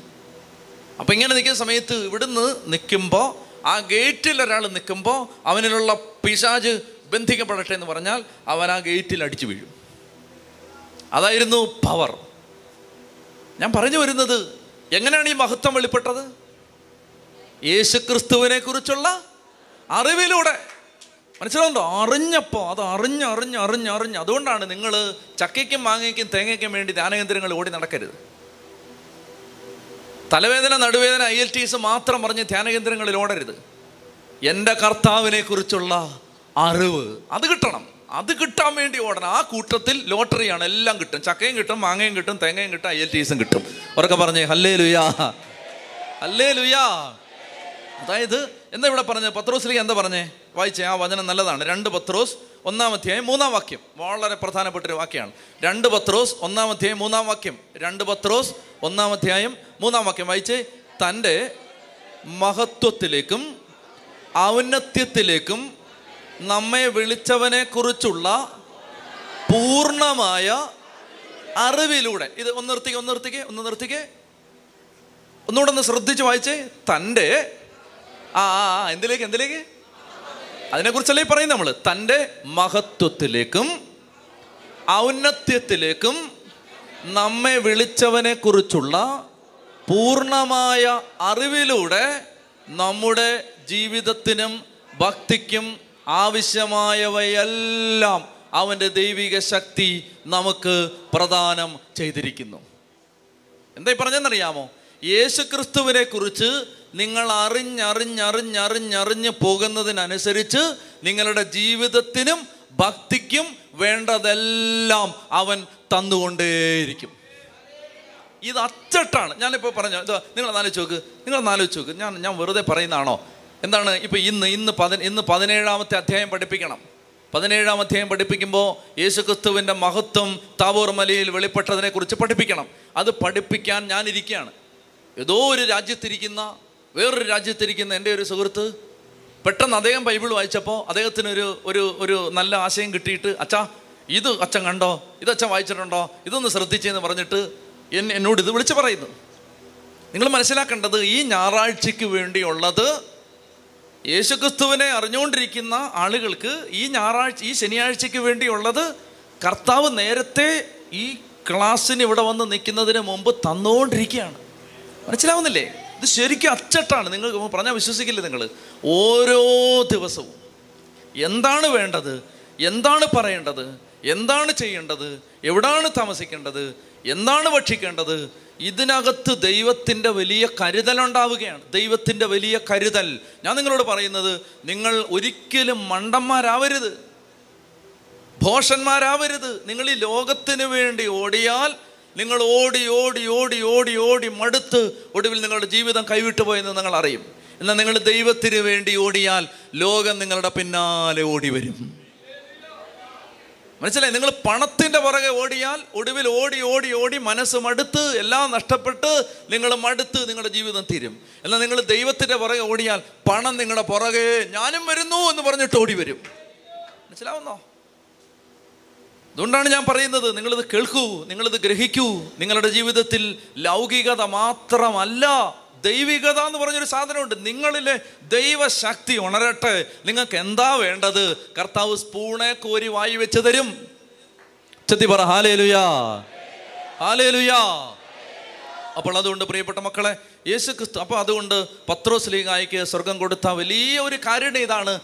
അപ്പം ഇങ്ങനെ നിൽക്കുന്ന സമയത്ത് ഇവിടുന്ന് നിൽക്കുമ്പോൾ ആ ഗേറ്റിൽ ഒരാൾ നിൽക്കുമ്പോൾ അവനിലുള്ള പിശാജ് ബന്ധിക്കപ്പെടട്ടെ എന്ന് പറഞ്ഞാൽ അവൻ ആ ഗേറ്റിൽ അടിച്ചു വീഴും. അതായിരുന്നു പവർ. ഞാൻ പറഞ്ഞു വരുന്നത് എങ്ങനെയാണ് ഈ മഹത്വം വെളിപ്പെട്ടത്? യേശുക്രിസ്തുവിനെ കുറിച്ചുള്ള അറിവിലൂടെ. മനസ്സിലാവുണ്ടോ അറിഞ്ഞപ്പോൾ അത് അറിഞ്ഞ് അറിഞ്ഞ് അറിഞ്ഞ് അറിഞ്ഞ്. അതുകൊണ്ടാണ് നിങ്ങൾ ചക്കയ്ക്കും മാങ്ങയ്ക്കും തേങ്ങയ്ക്കും വേണ്ടി ധ്യാനകേന്ദ്രങ്ങൾ ഓടി നടക്കരുത്. തലവേദന നടുവേദന ഐ എൽ ടി മാത്രം പറഞ്ഞ് ധ്യാനകേന്ദ്രങ്ങളിൽ ഓടരുത്. എന്റെ കർത്താവിനെ കുറിച്ചുള്ള അറിവ് അത് കിട്ടണം. അത് കിട്ടാൻ വേണ്ടി ഓടണം. ആ കൂട്ടത്തിൽ ലോട്ടറിയാണ് എല്ലാം കിട്ടും. ചക്കയും കിട്ടും മാങ്ങയും കിട്ടും തേങ്ങയും കിട്ടും ഐ എൽ ടി കിട്ടും. ഉറക്കെ പറഞ്ഞേ ഹല്ലേ ലുയാ ഹല്ലേ ലുയാ അതായത് എന്താ ഇവിടെ പറഞ്ഞത്? പത്രോസിലേക്ക് എന്താ പറഞ്ഞേ? വായിച്ചേ ആ വചനം നല്ലതാണ്. രണ്ട് പത്രോസ് ഒന്നാം അധ്യായം മൂന്നാം വാക്യം. വളരെ പ്രധാനപ്പെട്ട ഒരു വാക്യമാണ്. രണ്ട് പത്രോസ് ഒന്നാം അധ്യായം മൂന്നാം വാക്യം. രണ്ട് പത്രോസ് ഒന്നാം അധ്യായം മൂന്നാം വാക്യം. വായിച്ചേ തന്റെ മഹത്വത്തിലേക്കും ഔന്നത്യത്തിലേക്കും നമ്മെ വിളിച്ചവനെ കുറിച്ചുള്ള പൂർണമായ അറിവിലൂടെ. ഇത് ഒന്ന് നിർത്തിക്കേ ഒന്ന് നിർത്തിക്കേ ഒന്ന് നിർത്തിക്കേ. ഒന്നുകൂടെ ഒന്ന് ശ്രദ്ധിച്ച് വായിച്ചേ. തന്റെ ആ എന്തിലേക്ക് എന്തിലേക്ക്? അതിനെക്കുറിച്ചല്ലേ കുറിച്ചല്ലേ പറയുന്നത് നമ്മൾ തന്റെ മഹത്വത്തിലേക്കും ഔന്നത്യത്തിലേക്കും നമ്മെ വിളിച്ചവനെ കുറിച്ചുള്ള പൂർണമായ അറിവിലൂടെ നമ്മുടെ ജീവിതത്തിനും ഭക്തിക്കും ആവശ്യമായവയെല്ലാം അവന്റെ ദൈവിക ശക്തി നമുക്ക് പ്രദാനം ചെയ്തിരിക്കുന്നു. എന്തായി പറഞ്ഞെന്നറിയാമോ യേശുക്രിസ്തുവിനെ കുറിച്ച് നിങ്ങൾ അറിഞ്ഞറിഞ്ഞറിഞ്ഞറിഞ്ഞറിഞ്ഞ് പോകുന്നതിനനുസരിച്ച് നിങ്ങളുടെ ജീവിതത്തിനും ഭക്തിക്കും വേണ്ടതെല്ലാം അവൻ തന്നുകൊണ്ടേയിരിക്കും. ഇത് അച്ചട്ടാണ്. ഞാനിപ്പോൾ പറഞ്ഞു ഇത് നിങ്ങൾ ആലോചിച്ച് നോക്ക് നിങ്ങൾ ആലോചിച്ച് നോക്ക്. ഞാൻ ഞാൻ വെറുതെ പറയുന്നതാണോ? എന്താണ് ഇപ്പം ഇന്ന് ഇന്ന് പതി ഇന്ന് പതിനേഴാമത്തെ അധ്യായം പഠിപ്പിക്കണം. പതിനേഴാം അധ്യായം പഠിപ്പിക്കുമ്പോൾ യേശുക്രിസ്തുവിന്റെ മഹത്വം താവൂർ മലയിൽ വെളിപ്പെട്ടതിനെക്കുറിച്ച് പഠിപ്പിക്കണം. അത് പഠിപ്പിക്കാൻ ഞാനിരിക്കുകയാണ്. ഏതോ ഒരു രാജ്യത്തിരിക്കുന്ന വേറൊരു രാജ്യത്തിരിക്കുന്ന എന്റെ ഒരു സുഹൃത്ത് പെട്ടെന്ന് അദ്ദേഹം ബൈബിൾ വായിച്ചപ്പോൾ അദ്ദേഹത്തിന് ഒരു ഒരു ഒരു നല്ല ആശയം കിട്ടിയിട്ട് അച്ഛാ ഇത് അച്ഛൻ കണ്ടോ? ഇത് അച്ഛൻ വായിച്ചിട്ടുണ്ടോ? ഇതൊന്ന് ശ്രദ്ധിച്ചെന്ന് പറഞ്ഞിട്ട് എൻ എന്നോട് ഇത് വിളിച്ച് പറയുന്നു. നിങ്ങൾ മനസ്സിലാക്കേണ്ടത് ഈ ഞായറാഴ്ചയ്ക്ക് വേണ്ടിയുള്ളത് യേശുക്രിസ്തുവിനെ അറിഞ്ഞുകൊണ്ടിരിക്കുന്ന ആളുകൾക്ക് ഈ ഞായറാഴ്ച ഈ ശനിയാഴ്ചയ്ക്ക് വേണ്ടിയുള്ളത് കർത്താവ് നേരത്തെ ഈ ക്ലാസ്സിന് ഇവിടെ വന്ന് നിൽക്കുന്നതിന് മുമ്പ് തന്നുകൊണ്ടിരിക്കുകയാണ്. മനസ്സിലാവുന്നില്ലേ? ശരിക്കും അച്ചട്ടാണ്. നിങ്ങൾ പറഞ്ഞാൽ വിശ്വസിക്കില്ല നിങ്ങൾ ഓരോ ദിവസവും എന്താണ് വേണ്ടത്? എന്താണ് പറയേണ്ടത്? എന്താണ് ചെയ്യേണ്ടത്? എവിടാണ് താമസിക്കേണ്ടത്? എന്താണ് ഭക്ഷിക്കേണ്ടത്? ഇതിനകത്ത് ദൈവത്തിന്റെ വലിയ കരുതൽ ഉണ്ടാവുകയാണ്. ദൈവത്തിന്റെ വലിയ കരുതൽ. ഞാൻ നിങ്ങളോട് പറയുന്നത് നിങ്ങൾ ഒരിക്കലും മണ്ടന്മാരാവരുത്. ഭോഷന്മാരാവരുത്. നിങ്ങൾ ഈ ലോകത്തിന് വേണ്ടി ഓടിയാൽ നിങ്ങൾ ഓടി ഓടി ഓടി ഓടി ഓടി മടുത്ത് ഒടുവിൽ നിങ്ങളുടെ ജീവിതം കൈവിട്ടു പോയെന്ന് നിങ്ങൾ അറിയും. എന്നാൽ നിങ്ങൾ ദൈവത്തിന് വേണ്ടി ഓടിയാൽ ലോകം നിങ്ങളുടെ പിന്നാലെ ഓടി വരും. മനസ്സിലായി? നിങ്ങൾ പണത്തിന്റെ പുറകെ ഓടിയാൽ ഒടുവിൽ ഓടി ഓടി ഓടി മനസ്സ് മടുത്ത് എല്ലാം നഷ്ടപ്പെട്ട് നിങ്ങൾ മടുത്ത് നിങ്ങളുടെ ജീവിതം തീരും. എന്നാൽ നിങ്ങൾ ദൈവത്തിന്റെ പുറകെ ഓടിയാൽ പണം നിങ്ങളുടെ പുറകെ ഞാനും വരുന്നു എന്ന് പറഞ്ഞിട്ട് ഓടി വരും. മനസ്സിലാവുന്നോ? അതുകൊണ്ടാണ് ഞാൻ പറയുന്നത് നിങ്ങളിത് കേൾക്കൂ നിങ്ങളിത് ഗ്രഹിക്കൂ. നിങ്ങളുടെ ജീവിതത്തിൽ ലൗകികത മാത്രമല്ല ദൈവികത എന്ന് പറഞ്ഞൊരു സാധനമുണ്ട്. നിങ്ങളിലെ ദൈവശക്തി ഉണരട്ടെ. നിങ്ങൾക്ക് എന്താ വേണ്ടത്? കർത്താവ് സ്പൂണെ കോരി വായി വെച്ച് തരും. ചെത്തി പറ ഹാലേലുയാ. ഹാലേലുയാ. അപ്പോൾ അതുകൊണ്ട് പ്രിയപ്പെട്ട മക്കളെ യേശു ക്രിസ്തു അപ്പോൾ അതുകൊണ്ട് പത്രോസ് ലീഗായിക്ക് സ്വർഗം കൊടുത്ത വലിയ ഒരു കാര്യം ഇതാണ്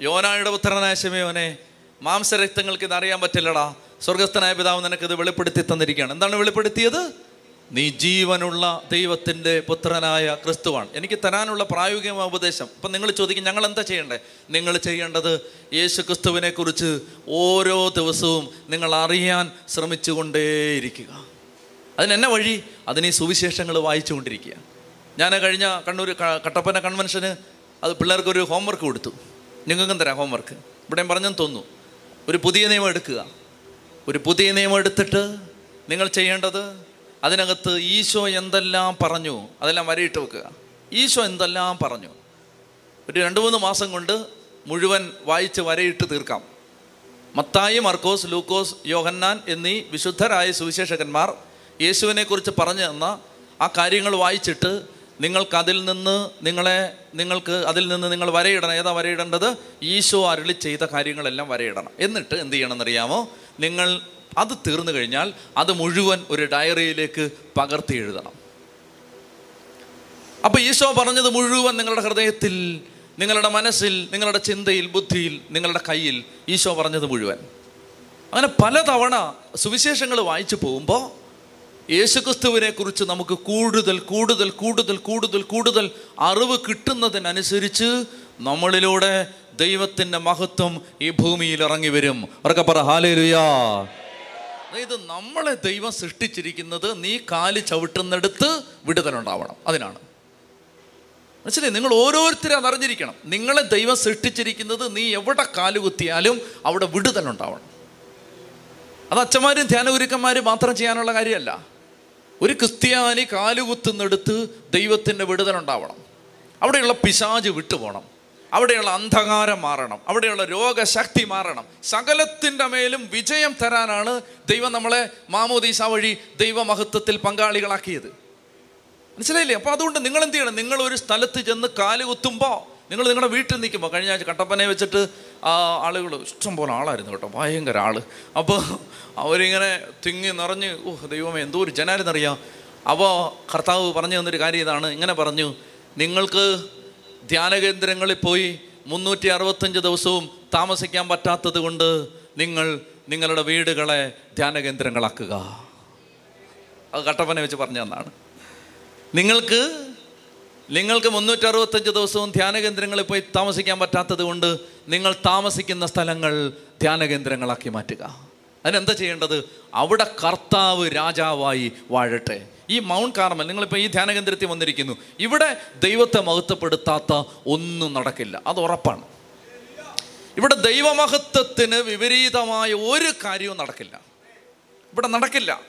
യോനായുടെ പുത്രനായ ശിമയോനെ. മാംസരക്തങ്ങൾക്ക് ഇത് അറിയാൻ പറ്റില്ലടാ. സ്വർഗസ്ഥനായ പിതാവ് നിനക്ക് ഇത് വെളിപ്പെടുത്തി തന്നിരിക്കുകയാണ്. എന്താണ് വെളിപ്പെടുത്തിയത്? നീ ജീവനുള്ള ദൈവത്തിന്റെ പുത്രനായ ക്രിസ്തുവാണ്. എനിക്ക് തരാനുള്ള പ്രായോഗികമായ ഉപദേശം. അപ്പം നിങ്ങൾ ചോദിക്കും ഞങ്ങൾ എന്താ ചെയ്യണ്ടേ? നിങ്ങൾ ചെയ്യേണ്ടത് യേശു ക്രിസ്തുവിനെക്കുറിച്ച് ഓരോ ദിവസവും നിങ്ങൾ അറിയാൻ ശ്രമിച്ചുകൊണ്ടേയിരിക്കുക. അതിനെന്നെ വഴി? അതിന് സുവിശേഷങ്ങൾ വായിച്ചുകൊണ്ടിരിക്കുക. ഞാൻ കഴിഞ്ഞ കണ്ണൂർ കട്ടപ്പന കൺവെൻഷന് അത് പിള്ളേർക്കൊരു ഹോംവർക്ക് കൊടുത്തു. നിങ്ങൾക്കും തരാം ഹോംവർക്ക് ഇവിടെയും പറഞ്ഞെന്ന് തോന്നുന്നു. ഒരു പുതിയ നിയമം എടുക്കുക. ഒരു പുതിയ നിയമം എടുത്തിട്ട് നിങ്ങൾ ചെയ്യേണ്ടത് അതിനകത്ത് ഈശോ എന്തെല്ലാം പറഞ്ഞു അതെല്ലാം വരയിട്ട് വെക്കുക. ഈശോ എന്തെല്ലാം പറഞ്ഞു. ഒരു രണ്ട് മൂന്ന് മാസം കൊണ്ട് മുഴുവൻ വായിച്ച് വരയിട്ട് തീർക്കാം. മത്തായി മർക്കോസ് ലൂക്കോസ് യോഹന്നാൻ എന്നീ വിശുദ്ധരായ സുവിശേഷകന്മാർ യേശുവിനെക്കുറിച്ച് പറഞ്ഞു തന്ന ആ കാര്യങ്ങൾ വായിച്ചിട്ട് നിങ്ങൾക്ക് അതിൽ നിന്ന് നിങ്ങളെ നിങ്ങൾക്ക് അതിൽ നിന്ന് നിങ്ങൾ വരയിടണം. ഏതാ വരയിടേണ്ടത്? ഈശോ അരുളി ചെയ്ത കാര്യങ്ങളെല്ലാം വരയിടണം. എന്നിട്ട് എന്ത് ചെയ്യണമെന്നറിയാമോ? നിങ്ങൾ അത് തീർന്നു കഴിഞ്ഞാൽ അത് മുഴുവൻ ഒരു ഡയറിയിലേക്ക് പകർത്തി എഴുതണം. അപ്പൊ ഈശോ പറഞ്ഞത് മുഴുവൻ നിങ്ങളുടെ ഹൃദയത്തിൽ നിങ്ങളുടെ മനസ്സിൽ നിങ്ങളുടെ ചിന്തയിൽ ബുദ്ധിയിൽ നിങ്ങളുടെ കയ്യിൽ ഈശോ പറഞ്ഞത് മുഴുവൻ. അങ്ങനെ പലതവണ സുവിശേഷങ്ങൾ വായിച്ചു പോകുമ്പോൾ യേശുക്രിസ്തുവിനെ കുറിച്ച് നമുക്ക് കൂടുതൽ കൂടുതൽ കൂടുതൽ കൂടുതൽ കൂടുതൽ അറിവ് കിട്ടുന്നതിനനുസരിച്ച് നമ്മളിലൂടെ ദൈവത്തിന്റെ മഹത്വം ഈ ഭൂമിയിൽ ഇറങ്ങി വരും. ഉറക്കെ പറ ഹാലേലുയാ അതായത് നമ്മളെ ദൈവം സൃഷ്ടിച്ചിരിക്കുന്നത് നീ കാൽ ചവിട്ടുന്നിടത്ത് വിടുതലുണ്ടാവണം അതിനാണ്. മനസ്സിലായി? നിങ്ങൾ ഓരോരുത്തരും അതറിഞ്ഞിരിക്കണം. നിങ്ങളെ ദൈവം സൃഷ്ടിച്ചിരിക്കുന്നത് നീ എവിടെ കാലുകുത്തിയാലും അവിടെ വിടുതലുണ്ടാവണം അത് അച്ഛന്മാരും ധ്യാനഗുരുക്കന്മാരും മാത്രം ചെയ്യാനുള്ള കാര്യമല്ല. ഒരു ക്രിസ്ത്യാനി കാലുകുത്തുന്നെടുത്ത് ദൈവത്തിന്റെ വിടുതലുണ്ടാവണം അവിടെയുള്ള പിശാജ് വിട്ടുപോകണം. അവിടെയുള്ള അന്ധകാരം മാറണം. അവിടെയുള്ള രോഗശക്തി മാറണം. സകലത്തിന്റെ മേലും വിജയം തരാനാണ് ദൈവം നമ്മളെ മാമോദീസ വഴി ദൈവമഹത്വത്തിൽ പങ്കാളികളാക്കിയത്. മനസ്സിലായില്ലേ? അപ്പോൾ അതുകൊണ്ട് നിങ്ങൾ എന്ത് ചെയ്യണം? നിങ്ങൾ ഒരു സ്ഥലത്ത് ചെന്ന് കാൽ കുത്തുമ്പോൾ നിങ്ങൾ നിങ്ങളുടെ വീട്ടിൽ നിൽക്കുമ്പോൾ കഴിഞ്ഞ ആഴ്ച കട്ടപ്പനയെ വെച്ചിട്ട് ആളുകൾ ഇഷ്ടം പോലെ ആളായിരുന്നു കേട്ടോ ഭയങ്കര ആൾ അപ്പോൾ അവരിങ്ങനെ തിങ്ങി നിറഞ്ഞ് ഓ ദൈവമേ എന്തോ ഒരു ജനാരെന്നറിയാം അപ്പോൾ കർത്താവ് പറഞ്ഞു തന്നൊരു കാര്യം ഇതാണ് ഇങ്ങനെ പറഞ്ഞു നിങ്ങൾക്ക് ധ്യാനകേന്ദ്രങ്ങളിൽ പോയി മുന്നൂറ്റി അറുപത്തഞ്ച് ദിവസവും താമസിക്കാൻ പറ്റാത്തത് കൊണ്ട് നിങ്ങൾ നിങ്ങളുടെ വീടുകളെ ധ്യാനകേന്ദ്രങ്ങളാക്കുക അത് കട്ടപ്പനെ വെച്ച് പറഞ്ഞു തന്നാണ് നിങ്ങൾക്ക് നിങ്ങൾക്ക് മുന്നൂറ്റി അറുപത്തഞ്ച് ദിവസവും ധ്യാനകേന്ദ്രങ്ങളിൽ പോയി താമസിക്കാൻ പറ്റാത്തത് കൊണ്ട് നിങ്ങൾ താമസിക്കുന്ന സ്ഥലങ്ങൾ ധ്യാനകേന്ദ്രങ്ങളാക്കി മാറ്റുക. അതിനെന്താ ചെയ്യേണ്ടത്? അവിടെ കർത്താവ് രാജാവായി വാഴട്ടെ. ഈ മൗണ്ട് കാർമൽ നിങ്ങളിപ്പോൾ ഈ ധ്യാനകേന്ദ്രത്തിൽ വന്നിരിക്കുന്നു. ഇവിടെ ദൈവത്തെ മഹത്വപ്പെടുത്താത്ത ഒന്നും നടക്കില്ല. അത് ഉറപ്പാണ്. ഇവിടെ ദൈവമഹത്വത്തിന് വിപരീതമായ ഒരു കാര്യവും നടക്കില്ല. ഇവിടെ നടക്കില്ല.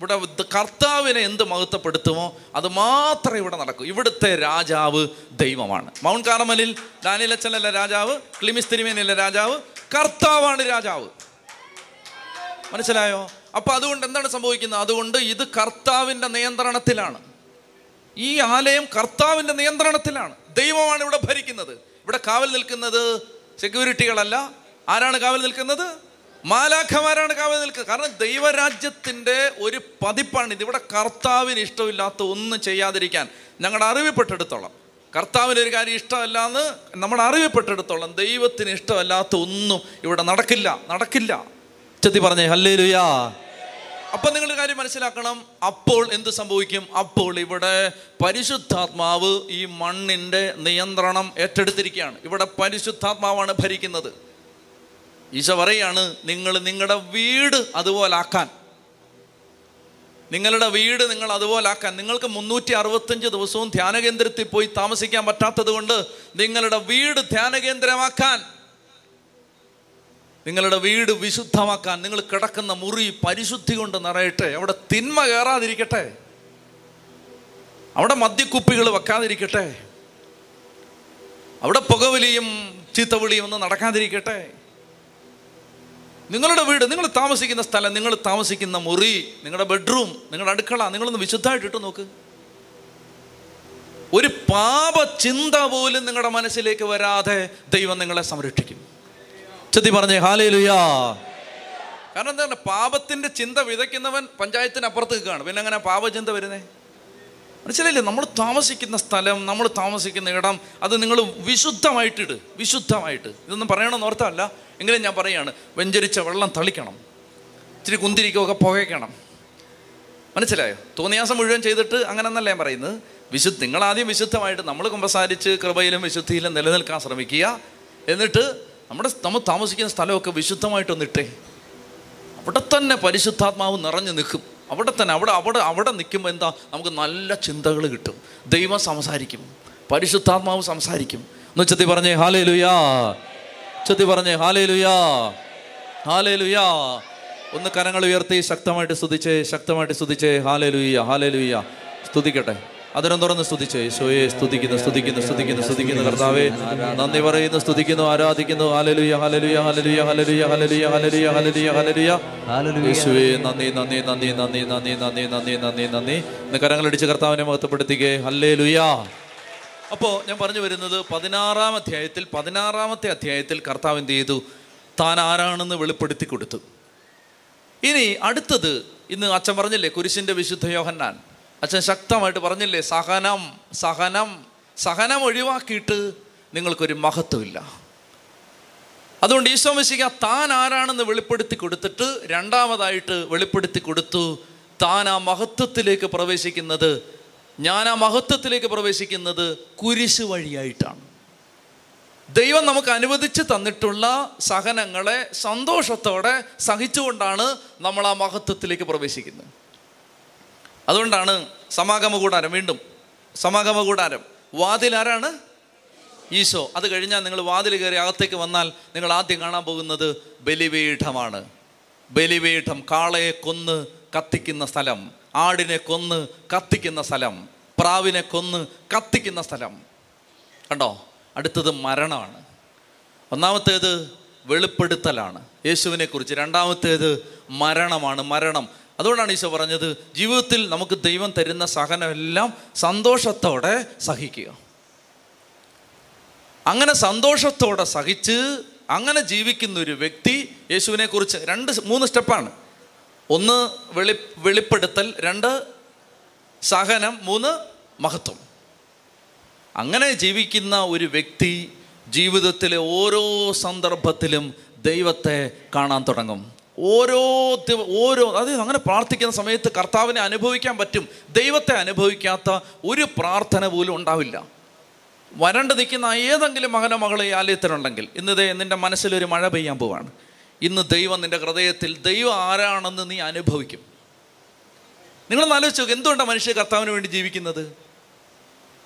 ഇവിടെ കർത്താവിനെ എന്ത് മഹത്വപ്പെടുത്തുമോ അത് മാത്രമേ ഇവിടെ നടക്കൂ. ഇവിടുത്തെ രാജാവ് ദൈവമാണ്. മൗണ്ട് കാർമലിൽ ദാനിലച്ചനല്ല രാജാവ് ക്ലിമിസ് തിരുമേനല്ല രാജാവ് കർത്താവാണ് രാജാവ്. മനസ്സിലായോ? അപ്പൊ അതുകൊണ്ട് എന്താണ് സംഭവിക്കുന്നത്? അതുകൊണ്ട് ഇത് കർത്താവിന്റെ നിയന്ത്രണത്തിലാണ്. ഈ ആലയം കർത്താവിന്റെ നിയന്ത്രണത്തിലാണ്. ദൈവമാണ് ഇവിടെ ഭരിക്കുന്നത്. ഇവിടെ കാവൽ നിൽക്കുന്നത് സെക്യൂരിറ്റികളല്ല ആരാണ് കാവൽ നിൽക്കുന്നത്? മാലാഖമാരാണ് കാവൽ നിൽക്കുക. കാരണം ദൈവരാജ്യത്തിന്റെ ഒരു പതിപ്പാണ്. ഇത് ഇവിടെ കർത്താവിന് ഇഷ്ടമില്ലാത്ത ഒന്നും ചെയ്യാതിരിക്കാൻ ഞങ്ങളുടെ അറിവിൽപ്പെട്ടെടുത്തോളം കർത്താവിന് ഒരു കാര്യം ഇഷ്ടമല്ല എന്ന് നമ്മുടെ അറിവിൽപ്പെട്ടെടുത്തോളം ദൈവത്തിന് ഇഷ്ടമല്ലാത്ത ഒന്നും ഇവിടെ നടക്കില്ല. നടക്കില്ല. ചെത്തി പറഞ്ഞേ ഹല്ലേ ലുയാ അപ്പൊ നിങ്ങൾ കാര്യം മനസ്സിലാക്കണം. അപ്പോൾ എന്ത് സംഭവിക്കും? അപ്പോൾ ഇവിടെ പരിശുദ്ധാത്മാവ് ഈ മണ്ണിന്റെ നിയന്ത്രണം ഏറ്റെടുത്തിരിക്കുകയാണ്. ഇവിടെ പരിശുദ്ധാത്മാവാണ് ഭരിക്കുന്നത്. ഈശോ പറയാണ് നിങ്ങൾ നിങ്ങളുടെ വീട് അതുപോലാക്കാൻ. നിങ്ങളുടെ വീട് നിങ്ങൾ അതുപോലാക്കാൻ. നിങ്ങൾക്ക് മുന്നൂറ്റി അറുപത്തഞ്ച് ദിവസവും ധ്യാനകേന്ദ്രത്തിൽ പോയി താമസിക്കാൻ പറ്റാത്തത് കൊണ്ട് നിങ്ങളുടെ വീട് ധ്യാനകേന്ദ്രമാക്കാൻ നിങ്ങളുടെ വീട് വിശുദ്ധമാക്കാൻ. നിങ്ങൾ കിടക്കുന്ന മുറി പരിശുദ്ധി കൊണ്ട് നിറയട്ടെ. അവിടെ തിന്മ കയറാതിരിക്കട്ടെ. അവിടെ മദ്യക്കുപ്പികൾ വെക്കാതിരിക്കട്ടെ. അവിടെ പുകവലിയും ചീത്തവിളിയും ഒന്നും നടക്കാതിരിക്കട്ടെ. നിങ്ങളുടെ വീട് നിങ്ങൾ താമസിക്കുന്ന സ്ഥലം നിങ്ങൾ താമസിക്കുന്ന മുറി നിങ്ങളുടെ ബെഡ്റൂം നിങ്ങളുടെ അടുക്കള നിങ്ങളൊന്ന് വിശുദ്ധമായിട്ട് ഇട്ട് നോക്ക്. ഒരു പാപ ചിന്ത പോലും നിങ്ങളുടെ മനസ്സിലേക്ക് വരാതെ ദൈവം നിങ്ങളെ സംരക്ഷിക്കും. ചെത്തി പറഞ്ഞേ ഹാലേ ലുയാ കാരണം എന്താണ് പാപത്തിന്റെ ചിന്ത വിതയ്ക്കുന്നവൻ പഞ്ചായത്തിന് അപ്പുറത്ത് നിൽക്കുകയാണ് പിന്നെ അങ്ങനെ പാപചിന്ത വരുന്നേ? മനസ്സിലായില്ലേ? നമ്മൾ താമസിക്കുന്ന സ്ഥലം നമ്മൾ താമസിക്കുന്ന ഇടം അത് നിങ്ങൾ വിശുദ്ധമായിട്ടിട് വിശുദ്ധമായിട്ട്. ഇതൊന്നും പറയണമെന്ന് ഓർത്തല്ല എങ്കിലും ഞാൻ പറയുകയാണ് വെഞ്ചരിച്ച വെള്ളം തളിക്കണം. ഇച്ചിരി കുന്തിരിക്കൊക്കെ പുകയ്ക്കണം. മനസ്സിലായോ? തോന്നിയാസം മുഴുവൻ ചെയ്തിട്ട് അങ്ങനെ എന്നല്ല ഞാൻ പറയുന്നത്? വിശുദ്ധ നിങ്ങൾ ആദ്യം വിശുദ്ധമായിട്ട് നമ്മൾ കുമ്പസാരിച്ച് കൃപയിലും വിശുദ്ധിയിലും നിലനിൽക്കാൻ ശ്രമിക്കുക. എന്നിട്ട് നമ്മുടെ നമ്മൾ താമസിക്കുന്ന സ്ഥലമൊക്കെ വിശുദ്ധമായിട്ടൊന്നിട്ടേ. അവിടെ തന്നെ പരിശുദ്ധാത്മാവ് നിറഞ്ഞു നിൽക്കും. അവിടെ തന്നെ അവിടെ അവിടെ അവിടെ നിൽക്കുമ്പോൾ എന്താ? നമുക്ക് നല്ല ചിന്തകൾ കിട്ടും. ദൈവം സംസാരിക്കും. പരിശുദ്ധാത്മാവ് സംസാരിക്കും. എന്ന് ചെത്തി പറഞ്ഞേ ഹാലേ ലുയാ ചെത്തി പറഞ്ഞേ ഹാലേ ലുയാ ഹാലേ ലുയാ ഒന്ന് കരങ്ങൾ ഉയർത്തി ശക്തമായിട്ട് സ്തുതിച്ചേ ശക്തമായിട്ട് സ്തുതിച്ചേ ഹാലേ ലുയ്യ ഹാലേ ലുയ്യ സ്തുതിക്കട്ടെ. അതിനെ തുറന്ന് സ്തുതിച്ച് യേശോയെ സ്തുതിക്കുന്നു സ്തുതിക്കുന്നു സ്തുതിക്കുന്നു സ്തുതിക്കുന്നു കർത്താവേ. നന്ദി പറയുന്നു സ്തുതിക്കുന്നു ആരാധിക്കുന്നു. ഹാലലുയ ഹലലുയ ഹലലുയ ഹലലുയ ഹലലുയ ഹലലുയ ഹലലുയ ഹലലുയ യേശുവേ നന്ദി നന്ദി നന്ദി നന്ദി നന്ദി നന്ദി നന്ദി നന്ദി നന്ദി. ഇന്ന് കരങ്ങളടിച്ച് കർത്താവിനെ മഹത്വപ്പെടുത്തിക്കേ ഹല്ലേ ലുയാ അപ്പോൾ ഞാൻ പറഞ്ഞു വരുന്നത് പതിനാറാം അധ്യായത്തിൽ പതിനാറാമത്തെ അധ്യായത്തിൽ കർത്താവ് എന്ത് ചെയ്തു? താൻ ആരാണെന്ന് വെളിപ്പെടുത്തി കൊടുത്തു. ഇനി അടുത്തത് ഇന്ന് അച്ഛൻ പറഞ്ഞില്ലേ കുരിശിന്റെ വിശുദ്ധ യോഹന്നാൻ. അച്ഛൻ ശക്തമായിട്ട് പറഞ്ഞില്ലേ സഹനം സഹനം സഹനം ഒഴിവാക്കിയിട്ട് നിങ്ങൾക്കൊരു മഹത്വമില്ല. അതുകൊണ്ട് ഈശോ മിശിക താൻ ആരാണെന്ന് വെളിപ്പെടുത്തി കൊടുത്തിട്ട് രണ്ടാമതായിട്ട് വെളിപ്പെടുത്തി കൊടുത്തു താൻ ആ മഹത്വത്തിലേക്ക് പ്രവേശിക്കുന്നത് ഞാൻ ആ മഹത്വത്തിലേക്ക് പ്രവേശിക്കുന്നത് കുരിശ് വഴിയായിട്ടാണ്. ദൈവം നമുക്ക് അനുവദിച്ച് തന്നിട്ടുള്ള സഹനങ്ങളെ സന്തോഷത്തോടെ സഹിച്ചുകൊണ്ടാണ് നമ്മൾ ആ മഹത്വത്തിലേക്ക് പ്രവേശിക്കുന്നത്. അതുകൊണ്ടാണ് സമാഗമ കൂടാരം വീണ്ടും. സമാഗമ കൂടാരം വാതിൽ ആരാണ് ഈശോ. അത് കഴിഞ്ഞാൽ നിങ്ങൾ വാതിൽ കയറി അകത്തേക്ക് വന്നാൽ നിങ്ങൾ ആദ്യം കാണാൻ പോകുന്നത് ബലിപീഠമാണ്. ബലിപീഠം കാളയെ കൊന്ന് കത്തിക്കുന്ന സ്ഥലം ആടിനെ കൊന്ന് കത്തിക്കുന്ന സ്ഥലം പ്രാവിനെ കൊന്ന് കത്തിക്കുന്ന സ്ഥലം. കണ്ടോ? അടുത്തത് മരണമാണ്. ഒന്നാമത്തേത് വെളിപ്പെടുത്തലാണ്. യേശുവിനെക്കുറിച്ച്. രണ്ടാമത്തേത് മരണമാണ്. മരണം. അതുകൊണ്ടാണ് ഈശോ പറഞ്ഞത് ജീവിതത്തിൽ നമുക്ക് ദൈവം തരുന്ന സഹനമെല്ലാം സന്തോഷത്തോടെ സഹിക്കുക. അങ്ങനെ സന്തോഷത്തോടെ സഹിച്ച് അങ്ങനെ ജീവിക്കുന്ന ഒരു വ്യക്തി യേശുവിനെ കുറിച്ച് രണ്ട് മൂന്ന് സ്റ്റെപ്പാണ്. ഒന്ന് വെളി വെളിപ്പെടുത്തൽ. രണ്ട് സഹനം. മൂന്ന് മഹത്വം. അങ്ങനെ ജീവിക്കുന്ന ഒരു വ്യക്തി ജീവിതത്തിലെ ഓരോ സന്ദർഭത്തിലും ദൈവത്തെ കാണാൻ തുടങ്ങും. ഓരോ ഓരോ അതായത് അങ്ങനെ പ്രാർത്ഥിക്കുന്ന സമയത്ത് കർത്താവിനെ അനുഭവിക്കാൻ പറ്റും. ദൈവത്തെ അനുഭവിക്കാത്ത ഒരു പ്രാർത്ഥന പോലും ഉണ്ടാവില്ല. വരണ്ട് നിൽക്കുന്ന ഏതെങ്കിലും മകനോ മകളെ ഈ ആലയത്തിലുണ്ടെങ്കിൽ ഇന്നതേ നിന്റെ മനസ്സിലൊരു മഴ പെയ്യാൻ പോവാണ്. ഇന്ന് ദൈവം നിന്റെ ഹൃദയത്തിൽ ദൈവം ആരാണെന്ന് നീ അനുഭവിക്കും. നിങ്ങളൊന്ന് ആലോചിച്ച് നോക്ക് എന്തുകൊണ്ടാണ് മനുഷ്യ കർത്താവിന് വേണ്ടി ജീവിക്കുന്നത്?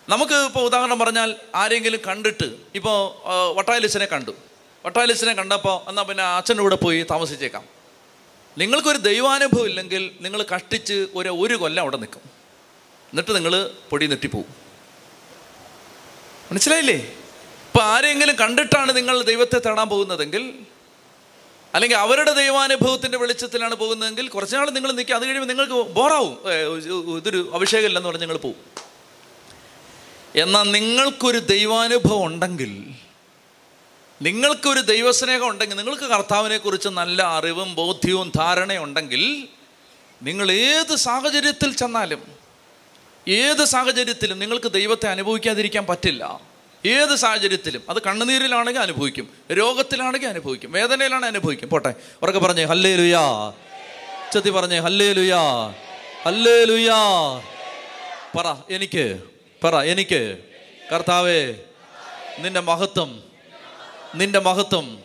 നമുക്ക് ഇപ്പോൾ ഉദാഹരണം പറഞ്ഞാൽ ആരെങ്കിലും കണ്ടിട്ട് ഇപ്പോൾ വട്ടായലിച്ചനെ കണ്ടു. വട്ടായലിച്ചനെ കണ്ടപ്പോൾ എന്നാൽ പിന്നെ അച്ഛന്റെ കൂടെ പോയി താമസിച്ചേക്കാം. നിങ്ങൾക്കൊരു ദൈവാനുഭവം ഇല്ലെങ്കിൽ നിങ്ങൾ കഷ്ടിച്ച് ഒരു ഒരു കൊല്ലം അവിടെ നിൽക്കും. എന്നിട്ട് നിങ്ങൾ പൊടി നെട്ടിപ്പോവും. മനസ്സിലായില്ലേ? ഇപ്പം ആരെങ്കിലും കണ്ടിട്ടാണ് നിങ്ങൾ ദൈവത്തെ തേടാൻ പോകുന്നതെങ്കിൽ അല്ലെങ്കിൽ അവരുടെ ദൈവാനുഭവത്തിന്റെ വെളിച്ചത്തിലാണ് പോകുന്നതെങ്കിൽ കുറച്ച് നാൾ നിങ്ങൾ നിൽക്കുക അത് കഴിയുമ്പോൾ നിങ്ങൾക്ക് ബോറാവും. ഇതൊരു അഭിഷേകമില്ലെന്ന് പറഞ്ഞ് നിങ്ങൾ പോവും. എന്നാൽ നിങ്ങൾക്കൊരു ദൈവാനുഭവം ഉണ്ടെങ്കിൽ നിങ്ങൾക്കൊരു ദൈവസ്നേഹം ഉണ്ടെങ്കിൽ നിങ്ങൾക്ക് കർത്താവിനെക്കുറിച്ച് നല്ല അറിവും ബോധ്യവും ധാരണയും ഉണ്ടെങ്കിൽ നിങ്ങൾ ഏത് സാഹചര്യത്തിൽ ചെന്നാലും ഏത് സാഹചര്യത്തിലും നിങ്ങൾക്ക് ദൈവത്തെ അനുഭവിക്കാതിരിക്കാൻ പറ്റില്ല. ഏത് സാഹചര്യത്തിലും അത് കണ്ണുനീരിലാണെങ്കിൽ അനുഭവിക്കും രോഗത്തിലാണെങ്കിൽ അനുഭവിക്കും വേദനയിലാണെങ്കിൽ അനുഭവിക്കും. പോട്ടെ ഉറക്കെ പറഞ്ഞേ ഹല്ലേ ലുയാ ചെത്തി പറഞ്ഞേ ഹല്ലേ ലുയാ ഹല്ലേ ലുയാ പറ എനിക്ക് പറ എനിക്ക്. കർത്താവേ നിന്റെ മഹത്വം നിന്റെ മഹത്വം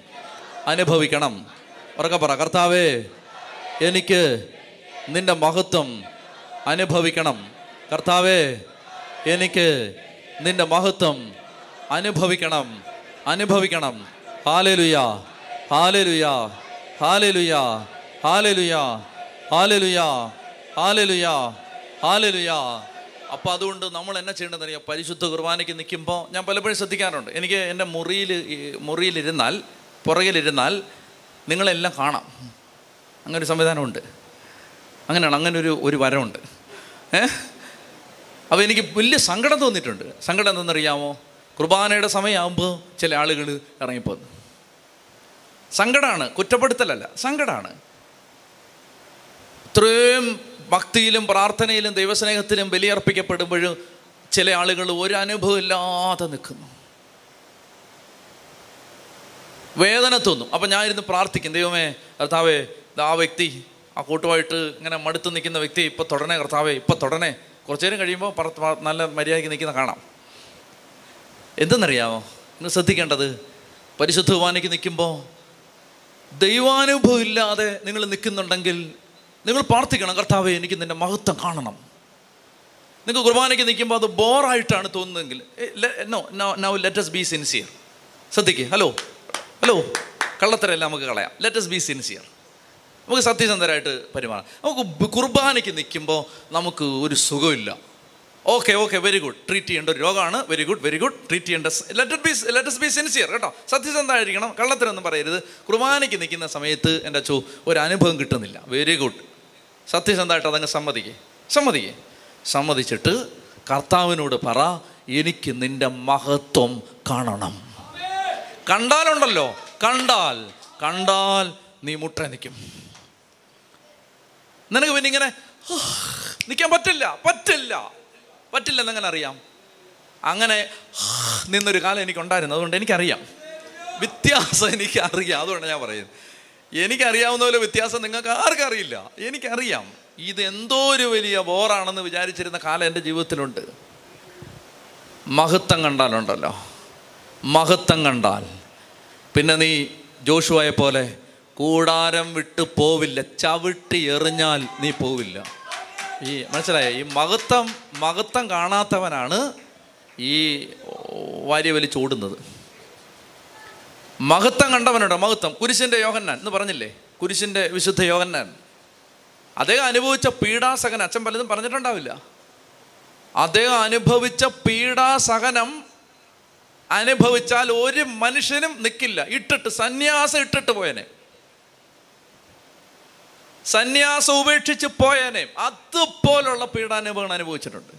അനുഭവിക്കണം. ഉറക്കെ പറ കർത്താവേ എനിക്ക് നിന്റെ മഹത്വം അനുഭവിക്കണം. കർത്താവേ എനിക്ക് നിന്റെ മഹത്വം അനുഭവിക്കണം അനുഭവിക്കണം. Hallelujah hallelujah hallelujah hallelujah hallelujah hallelujah hallelujah. അപ്പോൾ അതുകൊണ്ട് നമ്മൾ എന്നെ ചെയ്യേണ്ടതെന്ന് അറിയാം? പരിശുദ്ധ കുർബാനയ്ക്ക് നിൽക്കുമ്പോൾ ഞാൻ പലപ്പോഴും ശ്രദ്ധിക്കാറുണ്ട്. എനിക്ക് എന്റെ മുറിയിൽ മുറിയിലിരുന്നാൽ പുറകിലിരുന്നാൽ നിങ്ങളെല്ലാം കാണാം. അങ്ങനെ ഒരു സംവിധാനമുണ്ട്. അങ്ങനെയാണ് അങ്ങനെ ഒരു ഒരു വരമുണ്ട്. ഏ? അപ്പോൾ എനിക്ക് വലിയ സങ്കടം തോന്നിയിട്ടുണ്ട്. സങ്കടം എന്തെന്നറിയാമോ കുർബാനയുടെ സമയമാകുമ്പോൾ ചില ആളുകൾ ഇറങ്ങിപ്പോന്നു സങ്കടമാണ് കുറ്റപ്പെടുത്തലല്ല സങ്കടമാണ് ഇത്രയും ഭക്തിയിലും പ്രാർത്ഥനയിലും ദൈവസ്നേഹത്തിലും ബലിയർപ്പിക്കപ്പെടുമ്പോഴും ചില ആളുകൾ ഒരു അനുഭവം ഇല്ലാതെ നിൽക്കുന്നു. വേദന തോന്നും. അപ്പം ഞാൻ ഇരുന്ന് പ്രാർത്ഥിക്കും. ദൈവമേ കർത്താവേ ആ വ്യക്തി ആ കൂട്ടുമായിട്ട് ഇങ്ങനെ മടുത്ത് നിൽക്കുന്ന വ്യക്തി ഇപ്പം തുടനെ കർത്താവേ ഇപ്പം തുടനെ കുറച്ചു നേരം കഴിയുമ്പോൾ നല്ല മര്യാദയ്ക്ക് നിൽക്കുന്ന കാണാം. എന്തെന്നറിയാമോ? നിങ്ങൾ ശ്രദ്ധിക്കേണ്ടത് പരിശുദ്ധ കുർബാനയ്ക്ക് നിൽക്കുമ്പോൾ ദൈവാനുഭവം ഇല്ലാതെ നിങ്ങൾ നിൽക്കുന്നുണ്ടെങ്കിൽ നിങ്ങൾ പ്രാർത്ഥിക്കണം കർത്താവേ എനിക്ക് നിന്റെ മഹത്വം കാണണം. നിങ്ങൾക്ക് കുർബാനയ്ക്ക് നിൽക്കുമ്പോൾ അത് ബോറായിട്ടാണ് തോന്നുന്നതെങ്കിൽ no no let's be sincere ശ്രദ്ധിക്കുക ഹലോ ഹലോ കള്ളത്തരല്ല നമുക്ക് കളയാം. ലെറ്റ് എസ് ബി സിൻസിയർ നമുക്ക് സത്യസന്ധരായിട്ട് പെരുമാറാം. നമുക്ക് കുർബാനയ്ക്ക് നിൽക്കുമ്പോൾ നമുക്ക് ഒരു സുഖമില്ല. Okay okay very good treat ചെയ്യേണ്ട ഒരു രോഗമാണ്. Very good very good treat ചെയ്യേണ്ട let be let be sincere കേട്ടോ. സത്യസന്ധമായിരിക്കണം കള്ളത്തരൊന്നും പറയരുത്. കുർബാനയ്ക്ക് നിൽക്കുന്ന സമയത്ത് എന്റെ അച്ഛൻ ഒരു അനുഭവം കിട്ടുന്നില്ല. വെരി ഗുഡ് സത്യസന്ധമായിട്ട് അതങ്ങ് സമ്മതിക്കേ. സമ്മതിക്കേ. സമ്മതിച്ചിട്ട് കർത്താവിനോട് പറ എനിക്ക് നിന്റെ മഹത്വം കാണണം. കണ്ടാലുണ്ടല്ലോ. കണ്ടാൽ കണ്ടാൽ നീ മുട്ട നിൽക്കും നിനക്ക് പിന്നെ ഇങ്ങനെ നിൽക്കാൻ പറ്റില്ല പറ്റില്ല പറ്റില്ല എന്നങ്ങനെ അറിയാം? അങ്ങനെ നിന്നൊരു കാലം എനിക്കുണ്ടായിരുന്നു. അതുകൊണ്ട് എനിക്കറിയാം. വ്യത്യാസം എനിക്കറിയാം. അതുകൊണ്ട് ഞാൻ പറയുന്നത്. എനിക്കറിയാവുന്ന പോലെ വ്യത്യാസം നിങ്ങൾക്ക് ആർക്കും അറിയില്ല എനിക്കറിയാം. ഇത് എന്തോ ഒരു വലിയ ബോറാണെന്ന് വിചാരിച്ചിരുന്ന കാലം എന്റെ ജീവിതത്തിലുണ്ട്. മഹത്വം കണ്ടാലുണ്ടല്ലോ. മഹത്വം കണ്ടാൽ. പിന്നെ നീ ജോഷുവായ പോലെ കൂടാരം വിട്ട് പോവില്ല ചവിട്ടി എറിഞ്ഞാൽ നീ പോവില്ല. ഈ മനസ്സിലായ? ഈ മഹത്വം മഹത്വം കാണാത്തവനാണ് ഈ വാര്യ വലിച്ചോടുന്നത് മഹത്വം കണ്ടവനുണ്ടോ? മഹത്വം. കുരിശിന്റെ യോഹന്നാൻ എന്ന് പറഞ്ഞില്ലേ? കുരിശിന്റെ വിശുദ്ധ യോഹന്നാൻ. അദ്ദേഹം അനുഭവിച്ച പീഡാസഹനം അച്ഛൻ പലതും പറഞ്ഞിട്ടുണ്ടാവില്ല. അദ്ദേഹം അനുഭവിച്ച പീഡാസഹനം അനുഭവിച്ചാൽ ഒരു മനുഷ്യനും നിൽക്കില്ല ഇട്ടിട്ട് സന്യാസം ഇട്ടിട്ട് പോയനെ. സന്യാസം ഉപേക്ഷിച്ച് പോയനെ. അതുപോലുള്ള പീഡാനുഭവങ്ങൾ അനുഭവിച്ചിട്ടുണ്ട്.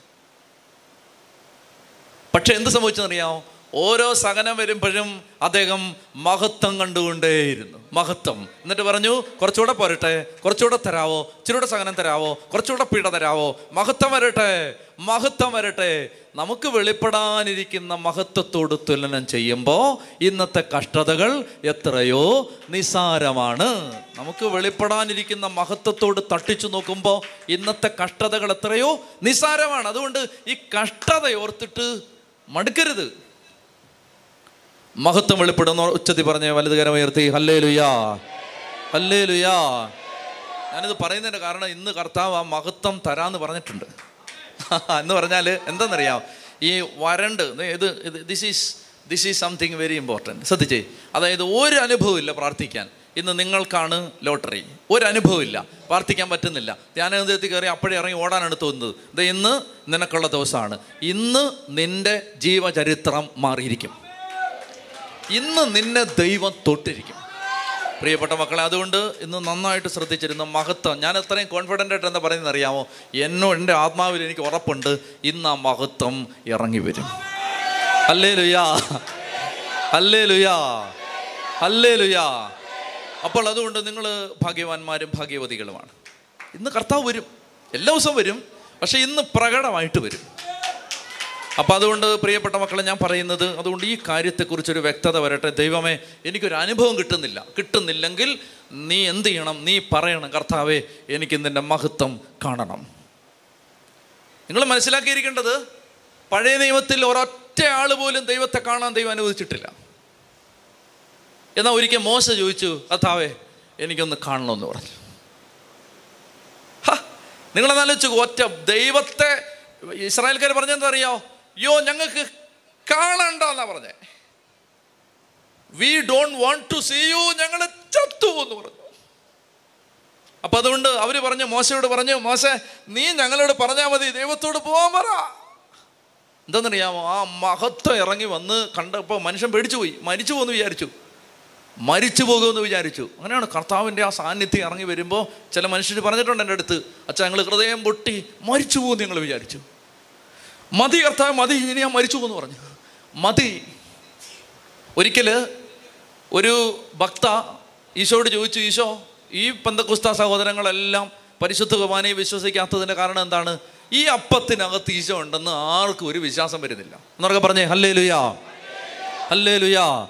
പക്ഷെ എന്ത് സംഭവിച്ചെന്നറിയാമോ? ഓരോ സഹനം വരുമ്പോഴും അദ്ദേഹം മഹത്വം കണ്ടുകൊണ്ടേയിരുന്നു. മഹത്വം. എന്നിട്ട് പറഞ്ഞു കുറച്ചുകൂടെ പോരട്ടെ കുറച്ചുകൂടെ തരാവോ ഇച്ചിരൂടെ സഹനം തരാവോ കുറച്ചുകൂടെ പീഡ തരാവോ മഹത്വം വരട്ടെ മഹത്വം വരട്ടെ. നമുക്ക് വെളിപ്പെടാനിരിക്കുന്ന മഹത്വത്തോട് തുലനം ചെയ്യുമ്പോൾ ഇന്നത്തെ കഷ്ടതകൾ എത്രയോ നിസാരമാണ്. നമുക്ക് വെളിപ്പെടാനിരിക്കുന്ന മഹത്വത്തോട് തട്ടിച്ചു നോക്കുമ്പോൾ ഇന്നത്തെ കഷ്ടതകൾ എത്രയോ നിസാരമാണ്. അതുകൊണ്ട് ഈ കഷ്ടത ഓർത്തിട്ട് മടുക്കരുത്. മഹത്വം വെളിപ്പെടുന്ന ഉച്ചത്തി പറഞ്ഞ വലതുകരം ഉയർത്തി ഹല്ലേ ലുയാ ഹല്ലേ ലുയാ ഞാനിത് പറയുന്നതിന്റെ കാരണം ഇന്ന് കർത്താവ് ആ മഹത്വം തരാന്ന് പറഞ്ഞിട്ടുണ്ട്. എന്ന് പറഞ്ഞാൽ എന്താണെന്നറിയാം ഈ വരണ്ട് ഇത് this is this is something very important ശ്രദ്ധിച്ചേ. അതായത് ഒരു അനുഭവമില്ല പ്രാർത്ഥിക്കാൻ. ഇന്ന് നിങ്ങൾക്കാണ് ലോട്ടറി. ഒരു അനുഭവം ഇല്ല. പ്രാർത്ഥിക്കാൻ പറ്റുന്നില്ല. ധ്യാനഹൃദയത്തിൽ കയറി അപ്പോഴേ ഇറങ്ങി ഓടാനാണ് തോന്നുന്നത് ഇത് ഇന്ന് നിനക്കുള്ള ദിവസമാണ്. ഇന്ന് നിന്റെ ജീവചരിത്രം മാറിയിരിക്കും. ഇന്ന് നിന്നെ ദൈവം തൊട്ടിരിക്കും. പ്രിയപ്പെട്ട മക്കളെ അതുകൊണ്ട് ഇന്ന് നന്നായിട്ട് ശ്രദ്ധിച്ചിരുന്നു മഹത്വം. ഞാൻ എത്രയും കോൺഫിഡന്റ് ആയിട്ട് എന്താ പറയുന്നത് അറിയാമോ? എന്നോ എന്റെ ആത്മാവിൽ എനിക്ക് ഉറപ്പുണ്ട്. ഇന്ന് ആ മഹത്വം ഇറങ്ങി വരും. അല്ലേ ലുയാ അല്ലേ ലുയാ അല്ലേ ലുയാ അപ്പോൾ അതുകൊണ്ട് നിങ്ങൾ ഭാഗ്യവാന്മാരും ഭാഗ്യവതികളുമാണ്. ഇന്ന് കർത്താവ് വരും. എല്ലാ ദിവസവും വരും. പക്ഷേ ഇന്ന് പ്രകടമായിട്ട് വരും. അപ്പം അതുകൊണ്ട് പ്രിയപ്പെട്ട മക്കളെ ഞാൻ പറയുന്നത് അതുകൊണ്ട് ഈ കാര്യത്തെക്കുറിച്ചൊരു വ്യക്തത വരട്ടെ. ദൈവമേ എനിക്കൊരു അനുഭവം കിട്ടുന്നില്ല. കിട്ടുന്നില്ലെങ്കിൽ നീ എന്ത് ചെയ്യണം? നീ പറയണം കർത്താവേ എനിക്ക് നിന്റെ മഹത്വം കാണണം. നിങ്ങൾ മനസ്സിലാക്കിയിരിക്കേണ്ടത് പഴയ നിയമത്തിൽ ഒരൊറ്റ ആൾ പോലും ദൈവത്തെ കാണാൻ ദൈവം അനുവദിച്ചിട്ടില്ല. എന്നാൽ ഒരിക്കൽ മോശ ചോദിച്ചു കർത്താവേ എനിക്കൊന്ന് കാണണമെന്ന് പറഞ്ഞു. നിങ്ങളെന്നാലോചിച്ചു ഒറ്റ ദൈവത്തെ ഇസ്രായേൽക്കാർ പറഞ്ഞെന്താ അറിയോ യോ ഞങ്ങൾക്ക് കാണണ്ട എന്നാ പറഞ്ഞേ. We don't want to see you ഞങ്ങൾ ചത്തു എന്ന് പറഞ്ഞു. അപ്പൊ അതുകൊണ്ട് അവർ പറഞ്ഞു മോശയോട് പറഞ്ഞു മോശ നീ ഞങ്ങളോട് പറഞ്ഞാൽ മതി ദൈവത്തോട് പോകാൻ പറ. എന്താണെന്നറിയാമോ ആ മഹത്വം ഇറങ്ങി വന്ന് കണ്ടപ്പോൾ മനുഷ്യൻ പേടിച്ചു പോയി മരിച്ചു പോകുമെന്ന് വിചാരിച്ചു. മരിച്ചു പോകുമെന്ന് വിചാരിച്ചു. അങ്ങനെയാണ് കർത്താവിന്റെ ആ സാന്നിധ്യം ഇറങ്ങി വരുമ്പോൾ ചില മനുഷ്യർ പറഞ്ഞിട്ടുണ്ട് എന്റെ അടുത്ത് അച്ഛാ ഞങ്ങൾ ഹൃദയം പൊട്ടി മരിച്ചു പോകുമെന്ന് ഞങ്ങൾ വിചാരിച്ചു. മതി കർത്താവ് മതി ഇനി ഞാൻ മരിച്ചു എന്ന് പറഞ്ഞു. മതി. ഒരിക്കൽ ഒരു ഭക്ത ഈശോയോട് ചോദിച്ചു ഈശോ ഈ പന്തക്കുസ്ത സഹോദരങ്ങളെല്ലാം പരിശുദ്ധ കുർബാനയെ വിശ്വസിക്കാത്തതിന്റെ കാരണം എന്താണ്? ഈ അപ്പത്തിനകത്ത് ഈശോ ഉണ്ടെന്ന് ആർക്കും ഒരു വിശ്വാസം വരുന്നില്ല. എന്നൊക്കെ പറഞ്ഞേ ഹല്ലേ ലുയാ ഹല്ലേ ലുയാ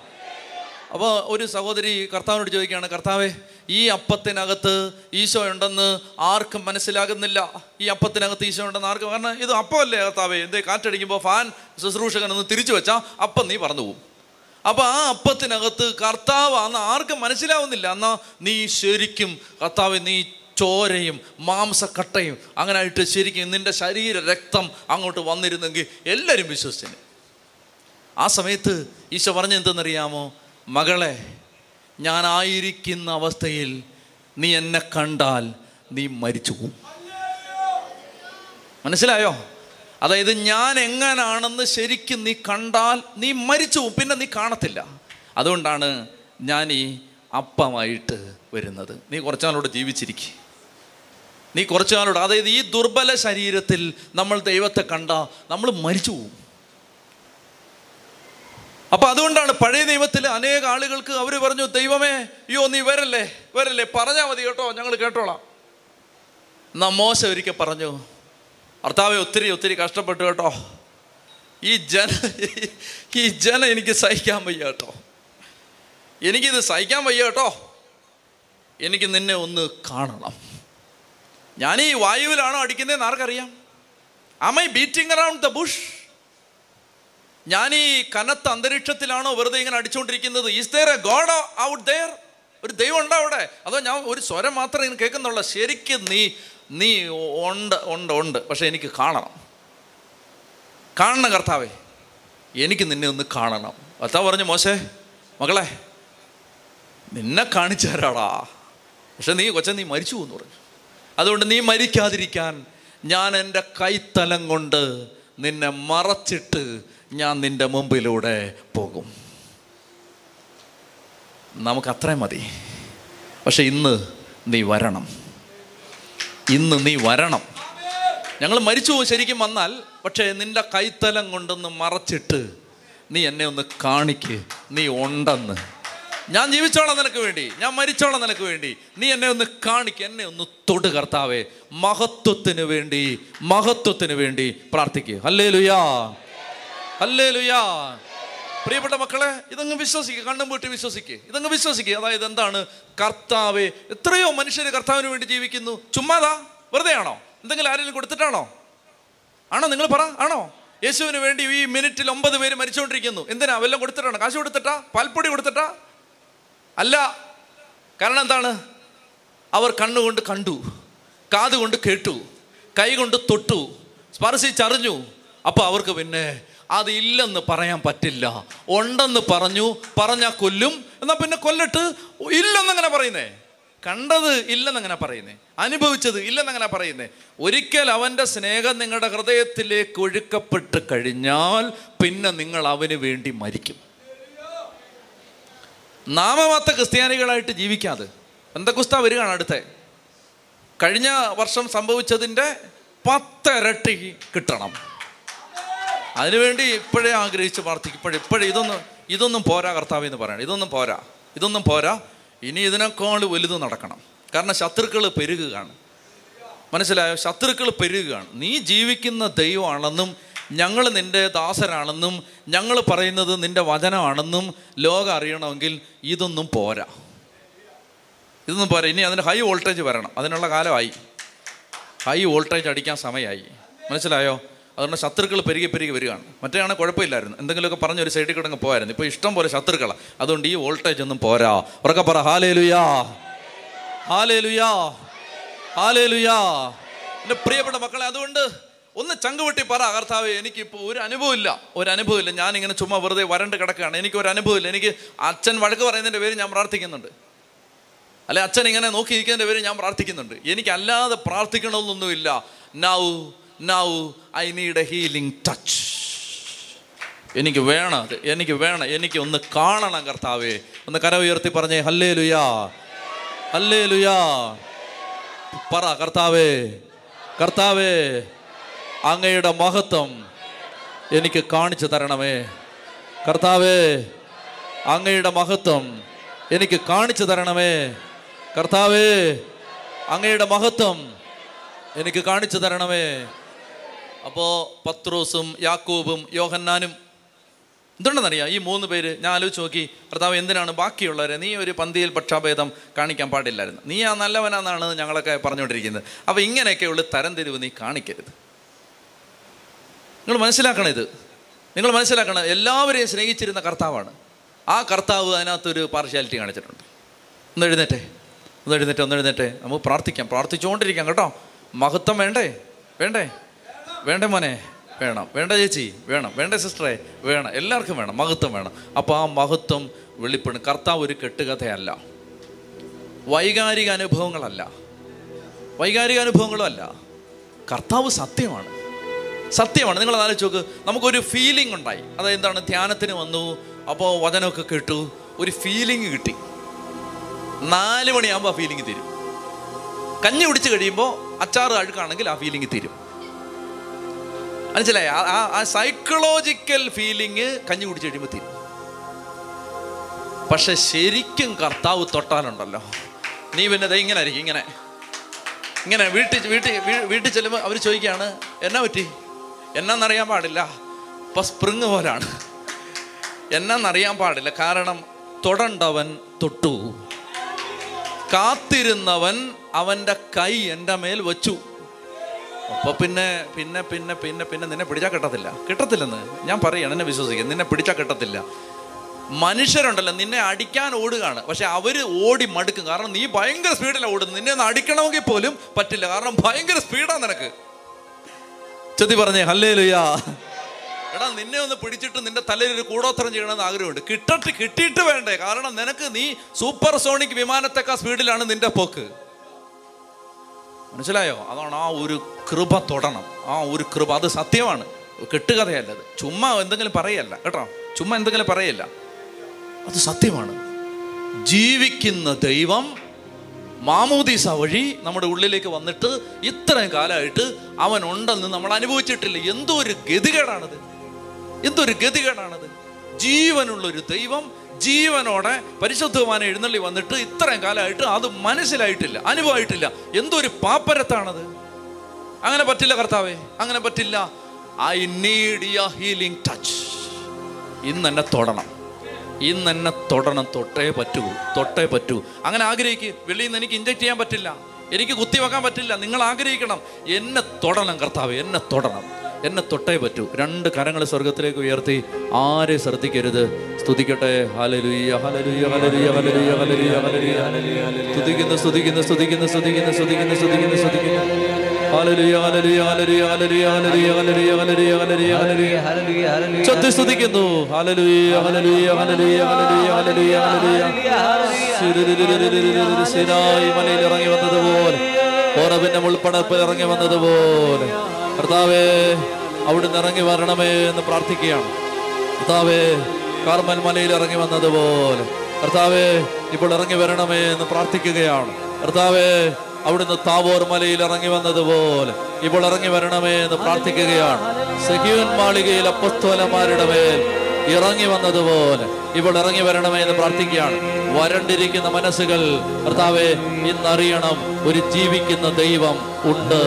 അപ്പോൾ ഒരു സഹോദരി കർത്താവിനോട് ചോദിക്കുകയാണ് കർത്താവെ ഈ അപ്പത്തിനകത്ത് ഈശോ ഉണ്ടെന്ന് ആർക്കും മനസ്സിലാകുന്നില്ല. ഈ അപ്പത്തിനകത്ത് ഈശോ ഉണ്ടെന്ന് ആർക്കും കാരണം ഇത് അപ്പമല്ലേ അകത്താവേ എന്തേ കാറ്റടിക്കുമ്പോൾ ഫാൻ ശുശ്രൂഷകൻ ഒന്ന് തിരിച്ചു വെച്ചാൽ അപ്പം നീ പറന്നു പോകും അപ്പോൾ ആ അപ്പത്തിനകത്ത് കർത്താവാന്ന് ആർക്കും മനസ്സിലാവുന്നില്ല. എന്നാൽ നീ ശരിക്കും കർത്താവ് നീ ചോരയും മാംസക്കട്ടയും അങ്ങനെ ആയിട്ട് ശരിക്കും നിന്റെ ശരീര രക്തം അങ്ങോട്ട് വന്നിരുന്നെങ്കിൽ എല്ലാവരും വിശ്വസിച്ചു ആ സമയത്ത് ഈശോ പറഞ്ഞ എന്തെന്നറിയാമോ മകളെ ഞാനായിരിക്കുന്ന അവസ്ഥയിൽ നീ എന്നെ കണ്ടാൽ നീ മരിച്ചു പോകും മനസ്സിലായോ? അതായത് ഞാൻ എങ്ങനാണെന്ന് ശരിക്കും നീ കണ്ടാൽ നീ മരിച്ചു പോകും പിന്നെ നീ കാണത്തില്ല. അതുകൊണ്ടാണ് ഞാൻ ഈ അപ്പമായിട്ട് വരുന്നത്. നീ കുറച്ചാളോട് ജീവിച്ചിരിക്കുക നീ കുറച്ചാളോട് അതായത് ഈ ദുർബല ശരീരത്തിൽ നമ്മൾ ദൈവത്തെ കണ്ട നമ്മൾ മരിച്ചു പോകും അപ്പൊ അതുകൊണ്ടാണ് പഴയ നിയമത്തിൽ അനേക ആളുകൾക്ക് അവർ പറഞ്ഞു ദൈവമേ അയ്യോ നീ വരല്ലേ വരല്ലേ പറഞ്ഞാൽ മതി കേട്ടോ ഞങ്ങൾ കേട്ടോളാം. എന്നാ മോശ ഒരിക്കൽ പറഞ്ഞു ഭർത്താവെ ഒത്തിരി ഒത്തിരി കഷ്ടപ്പെട്ടു കേട്ടോ. ഈ ജന ഈ ജന എനിക്ക് സഹിക്കാൻ വയ്യ കേട്ടോ. എനിക്കിത് സഹിക്കാൻ വയ്യ കേട്ടോ. എനിക്ക് നിന്നെ ഒന്ന് കാണണം. ഞാൻ ഈ വായുവിലാണോ അടിക്കുന്നതെന്ന് ആർക്കറിയാം? Am I beating around the bush ഞാൻ ഈ കനത്ത അന്തരീക്ഷത്തിലാണോ വെറുതെ ഇങ്ങനെ അടിച്ചുകൊണ്ടിരിക്കുന്നത്? Is there a God out there ഒരു ദൈവം ഉണ്ടോ അവിടെ? അതോ ഞാൻ ഒരു സ്വരം മാത്രമേ ഇങ്ങനെ കേൾക്കുന്നുള്ളൂ? ശരിക്കും നീ നീ ഉണ്ട് ഉണ്ട് ഉണ്ട്. പക്ഷെ എനിക്ക് കാണണം. കാണണം കർത്താവേ എനിക്ക് നിന്നെ ഒന്ന് കാണണം. കർത്താവ് പറഞ്ഞു മോശേ മകളെ നിന്നെ കാണിച്ചു തരാടാ പക്ഷെ നീ കൊച്ചൻ നീ മരിച്ചു എന്ന് പറഞ്ഞു. അതുകൊണ്ട് നീ മരിക്കാതിരിക്കാൻ ഞാൻ എന്റെ കൈത്തലം കൊണ്ട് നിന്നെ മറച്ചിട്ട് ഞാൻ നിന്റെ മുമ്പിലൂടെ പോകും. നമുക്ക് അത്രയും മതി. പക്ഷെ ഇന്ന് നീ വരണം. ഇന്ന് നീ വരണം. ഞങ്ങൾ മരിച്ചു ശരിക്കും വന്നാൽ പക്ഷേ നിന്റെ കൈത്തലം കൊണ്ടൊന്ന് മറച്ചിട്ട് നീ എന്നെ ഒന്ന് കാണിക്ക്. നീ ഉണ്ടെന്ന്. ഞാൻ ജീവിച്ചോളാം നിനക്ക് വേണ്ടി. ഞാൻ മരിച്ചോളാം നിനക്ക് വേണ്ടി. നീ എന്നെ ഒന്ന് കാണിക്ക്. എന്നെ ഒന്ന് തൊട് കർത്താവേ. മഹത്വത്തിന് വേണ്ടി മഹത്വത്തിന് വേണ്ടി പ്രാർത്ഥിക്കുക അല്ലേ ലുയാ അല്ലേ ലുയാ പ്രിയപ്പെട്ട മക്കളെ ഇതങ്ങ് വിശ്വസിക്കുക കണ്ണും പൂട്ടി വിശ്വസിക്കുക ഇതങ്ങ് വിശ്വസിക്കുക അതായത് എന്താണ്? കർത്താവെ എത്രയോ മനുഷ്യർ കർത്താവിന് വേണ്ടി ജീവിക്കുന്നു. ചുമ്മാതാ വെറുതെ ആണോ എന്തെങ്കിലും ആരെങ്കിലും കൊടുത്തിട്ടാണോ? ആണോ? നിങ്ങൾ പറ ആണോ? യേശുവിന് വേണ്ടി ഈ മിനിറ്റിൽ ഒമ്പത് പേര് മരിച്ചുകൊണ്ടിരിക്കുന്നു. എന്തിനാ? വല്ലതും കൊടുത്തിട്ടാണോ? കാശ് കൊടുത്തിട്ടാ? പാൽപ്പൊടി കൊടുത്തിട്ടാ? അല്ല. കാരണം എന്താണ്? അവർ കണ്ണുകൊണ്ട് കണ്ടു കാതുകൊണ്ട് കേട്ടു കൈ കൊണ്ട് തൊട്ടു സ്പർശിച്ചറിഞ്ഞു. അപ്പോൾ അവർക്ക് പിന്നെ അതില്ലെന്ന് പറയാൻ പറ്റില്ല. ഉണ്ടെന്ന് പറഞ്ഞു പറഞ്ഞാൽ കൊല്ലും എന്നാൽ പിന്നെ കൊല്ലിട്ട് ഇല്ലെന്നങ്ങനെ പറയുന്നേ? കണ്ടത് ഇല്ലെന്നങ്ങനെ പറയുന്നേ? അനുഭവിച്ചത് ഇല്ലെന്നങ്ങനെ പറയുന്നേ? ഒരിക്കൽ അവന്റെ സ്നേഹം നിങ്ങളുടെ ഹൃദയത്തിലേക്ക് ഒഴുക്കപ്പെട്ട് കഴിഞ്ഞാൽ പിന്നെ നിങ്ങൾ അവന് വേണ്ടി മരിക്കും. നാമമാത്ത ക്രിസ്ത്യാനികളായിട്ട് ജീവിക്കാതെ. എന്തൊക്കെ വരികയാണ് അടുത്തെ. കഴിഞ്ഞ വർഷം സംഭവിച്ചതിന്റെ പത്തിരട്ടി കിട്ടണം. അതിനുവേണ്ടി ഇപ്പോഴേ ആഗ്രഹിച്ച് പ്രാർത്ഥിക്കും. ഇപ്പോഴേ ഇപ്പോഴേ ഇതൊന്നും ഇതൊന്നും പോരാ കർത്താവ് എന്ന് പറയണം. ഇതൊന്നും പോരാ ഇതൊന്നും പോരാ. ഇനി ഇതിനേക്കാൾ വലുത് നടക്കണം. കാരണം ശത്രുക്കൾ പെരുകുകയാണ്. മനസ്സിലായോ? ശത്രുക്കൾ പെരുകുകയാണ്. നീ ജീവിക്കുന്ന ദൈവമാണെന്നും ഞങ്ങൾ നിന്റെ ദാസരാണെന്നും ഞങ്ങൾ പറയുന്നത് നിന്റെ വചനമാണെന്നും ലോകം അറിയണമെങ്കിൽ ഇതൊന്നും പോരാ. ഇതൊന്നും പോരാ. ഇനി അതിന് ഹൈ വോൾട്ടേജ് വരണം. അതിനുള്ള കാലമായി. ഹൈ വോൾട്ടേജ് അടിക്കാൻ സമയമായി. മനസ്സിലായോ? അതുകൊണ്ട് ശത്രുക്കൾ പെരുകി പെരുകി വരികയാണ്. മറ്റേയാണ് കുഴപ്പമില്ലായിരുന്നു. എന്തെങ്കിലുമൊക്കെ പറഞ്ഞ് ഒരു സൈഡിൽ കിടങ്ങ് പോയായിരുന്നു ഇപ്പോൾ ഇഷ്ടം പോലെ ശത്രുക്കളാണ് അതുകൊണ്ട് ഈ വോൾട്ടേജ് ഒന്നും പോരാ. ഉറക്കെ പറ ഹാലേ ലുയാ ഹാലേ ലുയാ ഹാലേ ലുയാ എന്റെ പ്രിയപ്പെട്ട മക്കളെ അതുകൊണ്ട് ഒന്ന് ചങ്കുവെട്ടി പറ കർത്താവ് എനിക്കിപ്പോൾ ഒരു അനുഭവമില്ല ഒരു അനുഭവമില്ല ഞാനിങ്ങനെ ചുമ്മാ വെറുതെ വരണ്ട് കിടക്കുകയാണ്. എനിക്ക് ഒരു അനുഭവമില്ല എനിക്ക് അച്ഛൻ വഴക്ക് പറയുന്നതിന്റെ പേര് ഞാൻ പ്രാർത്ഥിക്കുന്നുണ്ട്. അല്ലെ അച്ഛൻ ഇങ്ങനെ നോക്കി നിൽക്കുന്നതിന്റെ പേര് ഞാൻ പ്രാർത്ഥിക്കുന്നുണ്ട്. എനിക്കല്ലാതെ പ്രാർത്ഥിക്കണമെന്നൊന്നുമില്ല now now I need a healing touch എനിക്ക് വേണം അത് എനിക്ക് വേണം എനിക്ക് ഒന്ന് കാണണം കർത്താവേ. ഒന്ന് കര ഉയർത്തി പറഞ്ഞേ ഹല്ലേ ലുയാ ഹല്ലേ ലുയാ പറ കർത്താവേ കർത്താവേ അങ്ങയുടെ മഹത്വം എനിക്ക് കാണിച്ചു തരണമേ. കർത്താവേ അങ്ങയുടെ മഹത്വം എനിക്ക് കാണിച്ചു തരണമേ. കർത്താവേ അങ്ങയുടെ മഹത്വം എനിക്ക് കാണിച്ചു തരണമേ. അപ്പോൾ പത്രോസും യാക്കൂബും യോഹന്നാനും. എന്തുണ്ടെന്നറിയാം? ഈ മൂന്ന് പേര് ഞാൻ ആലോചിച്ച് നോക്കി ഭർത്താവ് എന്തിനാണ് ബാക്കിയുള്ളവരെ? നീ ഒരു പന്തിയിൽ പക്ഷാഭേദം കാണിക്കാൻ പാടില്ലായിരുന്നു. നീ ആ നല്ലവനാന്നാണ് ഞങ്ങളൊക്കെ പറഞ്ഞുകൊണ്ടിരിക്കുന്നത്. അപ്പോൾ ഇങ്ങനെയൊക്കെയുള്ള തരം തിരിവ് നീ കാണിക്കരുത്. നിങ്ങൾ മനസ്സിലാക്കണം ഇത്. നിങ്ങൾ മനസ്സിലാക്കണം എല്ലാവരെയും സ്നേഹിച്ചിരുന്ന കർത്താവാണ്. ആ കർത്താവ് അതിനകത്തൊരു പാർഷ്യാലിറ്റി കാണിച്ചിട്ടുണ്ട്. ഒന്ന് എഴുന്നേറ്റേ. ഒന്ന് എഴുന്നേറ്റേ ഒന്ന് എഴുന്നേറ്റേ. നമുക്ക് പ്രാർത്ഥിക്കാം. പ്രാർത്ഥിച്ചുകൊണ്ടിരിക്കാം കേട്ടോ. മഹത്വം വേണ്ടേ? വേണ്ടേ? വേണ്ടേ മോനെ വേണം. വേണ്ട ചേച്ചി വേണം. വേണ്ട സിസ്റ്ററെ വേണം. എല്ലാവർക്കും വേണം. മഹത്വം വേണം. അപ്പോൾ ആ മഹത്വം വെളിപ്പെടും കർത്താവ് ഒരു കെട്ടുകഥയല്ല. വൈകാരിക അനുഭവങ്ങളല്ല. വൈകാരിക അനുഭവങ്ങളും അല്ല കർത്താവ് സത്യമാണ്. സത്യമാണ്. നിങ്ങൾ ആലോചിച്ച് നോക്ക്. നമുക്കൊരു ഫീലിംഗ് ഉണ്ടായി. അതായത് എന്താണ് ധ്യാനത്തിന് വന്നു. അപ്പോൾ വചനമൊക്കെ കേട്ടു. ഒരു ഫീലിംഗ് കിട്ടി. നാല് മണിയാകുമ്പോൾ ആ ഫീലിംഗ് തീരും. കഞ്ഞി കുടിച്ച് കഴിയുമ്പോൾ അച്ചാറ് അഴുക്കാണെങ്കിൽ ആ ഫീലിംഗ് തീരും. മനസ്സിലായി? ആ ആ സൈക്കോളജിക്കൽ ഫീലിംഗ് കഞ്ഞി കുടിച്ച് കഴിയുമ്പോൾ തീരും പക്ഷെ ശരിക്കും കർത്താവ് തൊട്ടാലുണ്ടല്ലോ നീ പിന്നെ ദേ ഇങ്ങനെ ആയിരിക്കും ഇങ്ങനെ. ഇങ്ങനെ വീട്ടിൽ വീട്ടിൽ വീട്ടിൽ ചെല്ലുമ്പോൾ അവർ ചോദിക്കുകയാണ് എന്നാ പറ്റി? എന്നാന്നറിയാൻ പാടില്ല. ഇപ്പം സ്പ്രിങ് പോലാണ്. എന്നാന്നറിയാൻ പാടില്ല. കാരണം തൊടണ്ടവൻ തൊട്ടു. കാത്തിരുന്നവൻ അവന്റെ കൈ എന്റെ മേൽ വച്ചു. അപ്പൊ പിന്നെ പിന്നെ പിന്നെ പിന്നെ പിന്നെ നിന്നെ പിടിച്ചാൽ കിട്ടത്തില്ല. കിട്ടത്തില്ലെന്ന് ഞാൻ പറയാണ് എന്നെ വിശ്വസിക്കുക നിന്നെ പിടിച്ചാൽ കിട്ടത്തില്ല. മനുഷ്യരുണ്ടല്ലോ നിന്നെ അടിക്കാൻ ഓടുകയാണ്. പക്ഷെ അവർ ഓടി മടുക്കും. കാരണം നീ ഭയങ്കര സ്പീഡിലാണ് ഓടുന്നത്. നിന്നെ ഒന്ന് അടിക്കണമെങ്കിൽ പോലും പറ്റില്ല. കാരണം ഭയങ്കര സ്പീഡാണ് നിനക്ക്. ചെത്തി പറഞ്ഞേ ഹല്ലേ ലുയാ എടാ നിന്നെ ഒന്ന് പിടിച്ചിട്ട് നിന്റെ തലയിൽ ഒരു കൂടോത്രം ചെയ്യണമെന്ന് ആഗ്രഹമുണ്ട്. കിട്ടട്ട് കിട്ടിയിട്ട് വേണ്ടേ. കാരണം നിനക്ക് നീ സൂപ്പർ സോണിക് വിമാനത്തേക്കാ സ്പീഡിലാണ് നിന്റെ പോക്ക്. മനസ്സിലായോ? അതാണ് ആ ഒരു കൃപ തൊടണം. ആ ഒരു കൃപ അത് സത്യമാണ്. കെട്ടുകഥയല്ല അത്. ചുമ്മാ എന്തെങ്കിലും പറയല്ല. കേട്ടോ? ചുമ്മാ എന്തെങ്കിലും പറയല്ല. അത് സത്യമാണ്. ജീവിക്കുന്ന ദൈവം മാമോദീസ വഴി നമ്മുടെ ഉള്ളിലേക്ക് വന്നിട്ട് ഇത്രയും കാലമായിട്ട് അവൻ ഉണ്ടെന്ന് നമ്മൾ അനുഭവിച്ചിട്ടില്ല. എന്തോ ഒരു ഗതികേടാണത്. എന്തോ ഒരു ഗതികേടാണത് ജീവനുള്ളൊരു ദൈവം ജീവനോടെ പരിശുദ്ധവാനെ എഴുന്നള്ളി വന്നിട്ട് ഇത്രയും കാലമായിട്ട് അത് മനസ്സിലായിട്ടില്ല അനുഭവമായിട്ടില്ല. എന്തൊരു പാപ്പരത്താണത്. അങ്ങനെ പറ്റില്ല കർത്താവേ അങ്ങനെ പറ്റില്ല. I need a healing touch ഇന്ന് എന്നെ തൊടണം. ഇന്ന് എന്നെ തൊടണം. തൊട്ടേ പറ്റൂ തൊട്ടേ പറ്റൂ. അങ്ങനെ ആഗ്രഹിക്കുക വെളിയിൽ നിന്ന് എനിക്ക് ഇഞ്ചക്ട് ചെയ്യാൻ പറ്റില്ല. എനിക്ക് കുത്തിവെക്കാൻ പറ്റില്ല. നിങ്ങൾ ആഗ്രഹിക്കണം. എന്നെ തൊടണം കർത്താവ് എന്നെ തൊടണം. എന്നെ തൊട്ടേ പറ്റൂ രണ്ട് കരങ്ങൾ സ്വർഗത്തിലേക്ക് ഉയർത്തി ആരെ ശ്രദ്ധിക്കരുത് സ്തുതിക്കട്ടെ സ്തുതിക്കുന്നു സ്തുതിക്കുന്നു സ്തുതിക്കുന്നു സ്തുതിക്കുന്നു സ്തുതിക്കുന്നു സ്തുതിക്കുന്നു സ്തുതിക്കുന്നു സ്തുതിക്കുന്നു ഇറങ്ങി വന്നതുപോലെ ഓറവിന്റെ മുൾപ്പടപ്പിൽ ഇറങ്ങി വന്നതുപോലെ കർത്താവേ അവിടുന്ന് ഇറങ്ങി വരണമേ എന്ന് പ്രാർത്ഥിക്കുകയാണ്. കർത്താവേ കാർമൽ മലയിൽ ഇറങ്ങി വന്നതുപോലെ. കർത്താവേ ഇപ്പോൾ ഇറങ്ങി വരണമേ എന്ന് പ്രാർത്ഥിക്കുകയാണ്. കർത്താവേ അവിടുന്ന് താവോർ മലയിൽ ഇറങ്ങി വന്നതുപോലെ ഇപ്പോൾ ഇറങ്ങി വരണമേ എന്ന് പ്രാർത്ഥിക്കുകയാണ്. സഖിയൻ മാളികയിൽ അപ്പസ്തോലന്മാരുടെ മേൽ ഇറങ്ങി വന്നതുപോലെ ഇപ്പോൾ ഇറങ്ങി വരണമേ എന്ന് പ്രാർത്ഥിക്കുകയാണ്. വരണ്ടിരിക്കുന്ന മനസ്സുകൾ കർത്താവെ ഇന്നറിയണം ഒരു ജീവിക്കുന്ന ദൈവം ഉണ്ട്.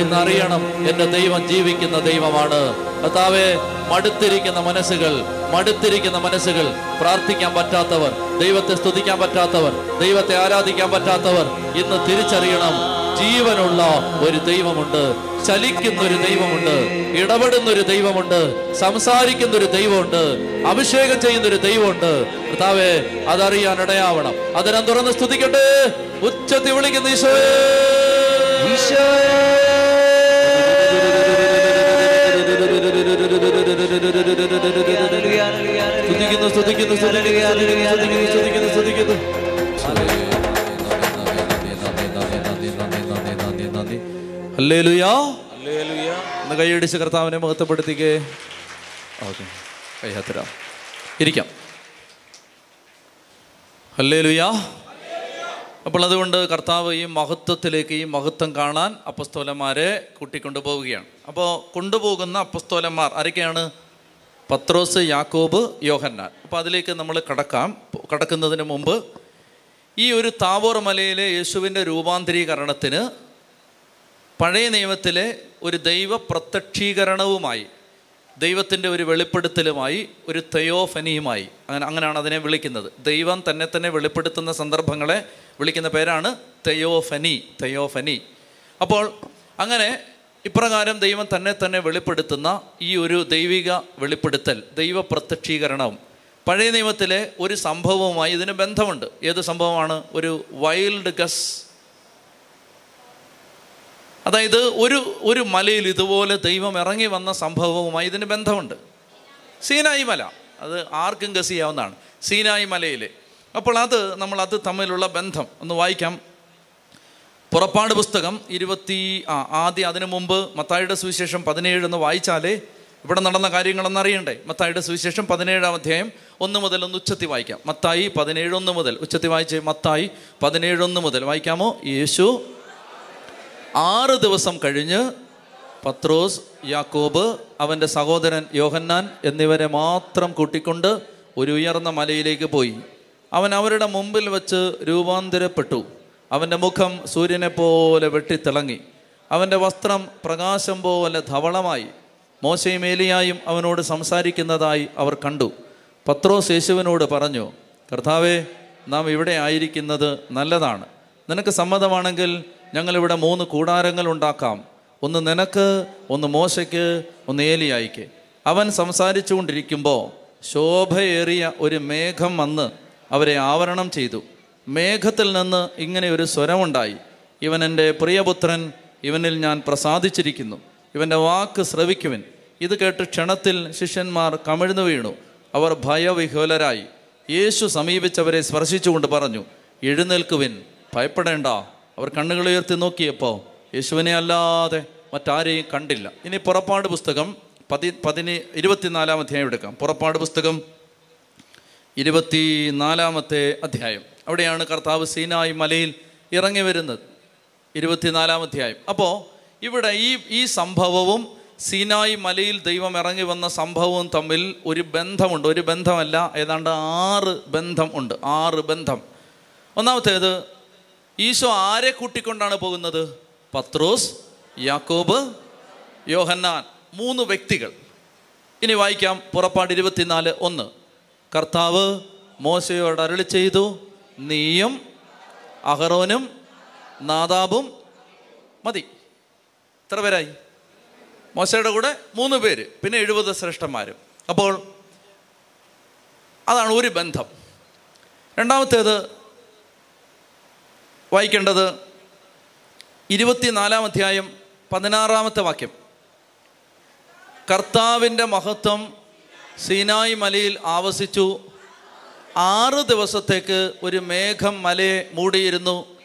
ഇന്നറിയണം എന്റെ ദൈവം ജീവിക്കുന്ന ദൈവമാണ്. കർത്താവെ മടുത്തിരിക്കുന്ന മനസ്സുകൾ മടുത്തിരിക്കുന്ന മനസ്സുകൾ പ്രാർത്ഥിക്കാൻ പറ്റാത്തവർ ദൈവത്തെ സ്തുതിക്കാൻ പറ്റാത്തവർ ദൈവത്തെ ആരാധിക്കാൻ പറ്റാത്തവർ ഇന്ന് തിരിച്ചറിയണം ജീവനുള്ള ഒരു ദൈവമുണ്ട്. ചലിക്കുന്ന ഒരു ദൈവമുണ്ട് ഇടപെടുന്ന ഒരു ദൈവമുണ്ട് സംസാരിക്കുന്ന ഒരു ദൈവമുണ്ട് അഭിഷേകം ചെയ്യുന്ന ഒരു ദൈവമുണ്ട്. കർത്താവെ അതറിയാൻ ഇടയാവണം അതിനെ തുറന്ന് സ്തുതിക്കട്ടെ. ഉച്ചത്തി വിളിക്കുന്ന ഈശോയെ. സ്തുതിക്കുന്നു സ്തുതിക്കുന്നു സ്തുതിക്കുന്നു സ്തുതിക്കുന്നു സ്തുതിക്കുന്നു. ഒന്ന് കൈയടിച്ച് കർത്താവിനെ മഹത്വപ്പെടുത്തിക്കേ. ഓക്കെ. കൈയാത്തരാം. ഇരിക്കാം. ഹല്ലേലൂയാ അപ്പോൾ അതുകൊണ്ട് കർത്താവ് ഈ മഹത്വത്തിലേക്ക് ഈ മഹത്വം കാണാൻ അപ്പസ്തോലന്മാരെ കൂട്ടിക്കൊണ്ടു പോവുകയാണ് അപ്പോൾ കൊണ്ടുപോകുന്ന അപ്പസ്തോലന്മാർ ആരൊക്കെയാണ്? പത്രോസ് യാക്കോബ് യോഹന്നാൻ. അപ്പോൾ അതിലേക്ക് നമ്മൾ കടക്കാം. കടക്കുന്നതിന് മുമ്പ് ഈ ഒരു താവോർ മലയിലെ യേശുവിന്റെ രൂപാന്തരീകരണത്തിന് പഴയ നിയമത്തിലെ ഒരു ദൈവ പ്രത്യക്ഷീകരണവുമായി ദൈവത്തിന്റെ ഒരു വെളിപ്പെടുത്തലുമായി ഒരു തെയോഫനിയുമായി അങ്ങനെ അങ്ങനെയാണ് അതിനെ വിളിക്കുന്നത്. ദൈവം തന്നെ തന്നെ വെളിപ്പെടുത്തുന്ന സന്ദർഭങ്ങളെ വിളിക്കുന്ന പേരാണ് തെയോഫനി തെയോഫനി. അപ്പോൾ അങ്ങനെ ഇപ്രകാരം ദൈവം തന്നെ തന്നെ വെളിപ്പെടുത്തുന്ന ഈ ഒരു ദൈവിക വെളിപ്പെടുത്തൽ ദൈവ പ്രത്യക്ഷീകരണം. പഴയ നിയമത്തിലെ ഒരു സംഭവവുമായി ഇതിന് ബന്ധമുണ്ട്. ഏത് സംഭവമാണ്? ഒരു വൈൽഡ് ഗസ് അതായത് ഒരു ഒരു മലയിൽ ഇതുപോലെ ദൈവം ഇറങ്ങി വന്ന സംഭവവുമായി ഇതിന് ബന്ധമുണ്ട്. സീനായി മല. അത് ആർക്കും ഗസ് ചെയ്യാവുന്നതാണ് സീനായി മലയിൽ അപ്പോൾ അത് നമ്മൾ അത് തമ്മിലുള്ള ബന്ധം. ഒന്ന് വായിക്കാം. പുറപ്പാട് പുസ്തകം ഇരുപത്തി ആ ആദ്യം അതിനു മുമ്പ് മത്തായിയുടെ സുവിശേഷം പതിനേഴ് എന്ന് വായിച്ചാലേ ഇവിടെ നടന്ന കാര്യങ്ങളൊന്നും അറിയണ്ടേ. മത്തായിയുടെ സുവിശേഷം പതിനേഴാം അധ്യായം ഒന്ന് മുതൽ ഒന്ന് ഉച്ചത്തി വായിക്കാം. മത്തായി പതിനേഴൊന്ന് മുതൽ. ഉച്ചത്തി വായിച്ച് മത്തായി പതിനേഴൊന്ന് മുതൽ. വായിക്കാമോ? യേശു ആറ് ദിവസം കഴിഞ്ഞ് പത്രോസ് യാക്കോബ് അവന്റെ സഹോദരൻ യോഹന്നാൻ എന്നിവരെ മാത്രം കൂട്ടിക്കൊണ്ട് ഒരു ഉയർന്ന മലയിലേക്ക് പോയി. അവൻ അവരുടെ മുമ്പിൽ വച്ച് രൂപാന്തരപ്പെട്ടു. അവന്റെ മുഖം സൂര്യനെ പോലെ വെട്ടിത്തിളങ്ങി. അവന്റെ വസ്ത്രം പ്രകാശം പോലെ ധവളമായി. മോശയും ഏലിയായും അവനോട് സംസാരിക്കുന്നതായി അവർ കണ്ടു. പത്രോസ് യേശുവിനോട് പറഞ്ഞു കർത്താവേ നാം ഇവിടെ ആയിരിക്കുന്നത് നല്ലതാണ്. നിനക്ക് സമ്മതമാണെങ്കിൽ ഞങ്ങളിവിടെ മൂന്ന് കൂടാരങ്ങൾ ഉണ്ടാക്കാം. ഒന്ന് നിനക്ക് ഒന്ന് മോശയ്ക്ക് ഒന്ന് ഏലിയായിക്ക്. അവൻ സംസാരിച്ചു കൊണ്ടിരിക്കുമ്പോൾ ശോഭയേറിയ ഒരു മേഘം വന്ന് അവരെ ആവരണം ചെയ്തു. മേഘത്തിൽ നിന്ന് ഇങ്ങനെ ഒരു സ്വരമുണ്ടായി. ഇവൻ എന്റെ പ്രിയപുത്രൻ ഇവനിൽ ഞാൻ പ്രസാദിച്ചിരിക്കുന്നു. ഇവന്റെ വാക്ക് ശ്രവിക്കുവൻ. ഇത് കേട്ട് ക്ഷണത്തിൽ ശിഷ്യന്മാർ കമിഴ്ന്നു വീണു. അവർ ഭയവിഹ്വലരായി. യേശു സമീപിച്ചവരെ സ്പർശിച്ചുകൊണ്ട് പറഞ്ഞു എഴുന്നേൽക്കുവിൻ ഭയപ്പെടേണ്ട. അവർ കണ്ണുകൾ ഉയർത്തി നോക്കിയപ്പോൾ യേശുവിനെ അല്ലാതെ മറ്റാരെയും കണ്ടില്ല. ഇനി പുറപ്പാട് പുസ്തകം പതി പതിന് ഇരുപത്തിനാലാം അധ്യായം എടുക്കാം. പുറപ്പാട് പുസ്തകം ഇരുപത്തി നാലാമത്തെ അധ്യായം. അവിടെയാണ് കർത്താവ് സീനായി മലയിൽ ഇറങ്ങി വരുന്നത്. ഇരുപത്തിനാലാം അധ്യായം. അപ്പോൾ ഇവിടെ ഈ ഈ സംഭവവും സീനായി മലയിൽ ദൈവം ഇറങ്ങി വന്ന സംഭവവും തമ്മിൽ ഒരു ബന്ധമുണ്ട്. ഒരു ബന്ധമല്ല ഏതാണ്ട് ആറ് ബന്ധം ഉണ്ട്. ആറ് ബന്ധം. ഒന്നാമത്തേത് ഈശോ ആരെ കൂട്ടിക്കൊണ്ടാണ് പോകുന്നത്? പത്രോസ് യാക്കോബ് യോഹന്നാൻ. മൂന്ന് വ്യക്തികൾ. ഇനി വായിക്കാം പുറപ്പാട് ഇരുപത്തിനാല് ഒന്ന്. കർത്താവ് മോശയോട് അരളി ചെയ്തു നീയും അഹറോനും നാദാബും മതി. എത്ര പേരായി? മോശയുടെ കൂടെ മൂന്ന് പേര് പിന്നെ എഴുപത് ശ്രേഷ്ഠന്മാരും. അപ്പോൾ അതാണ് ഒരു ബന്ധം. രണ്ടാമത്തേത് വായിക്കേണ്ടത് ഇരുപത്തിനാലാം അധ്യായം പതിനാറാമത്തെ വാക്യം. കർത്താവിന്റെ മഹത്വം സീനായ് മലയിൽ ആവസിച്ചു. ആറ് ദിവസത്തേക്ക് ഒരു മേഘം മലയെ മൂടിയിരുന്നു.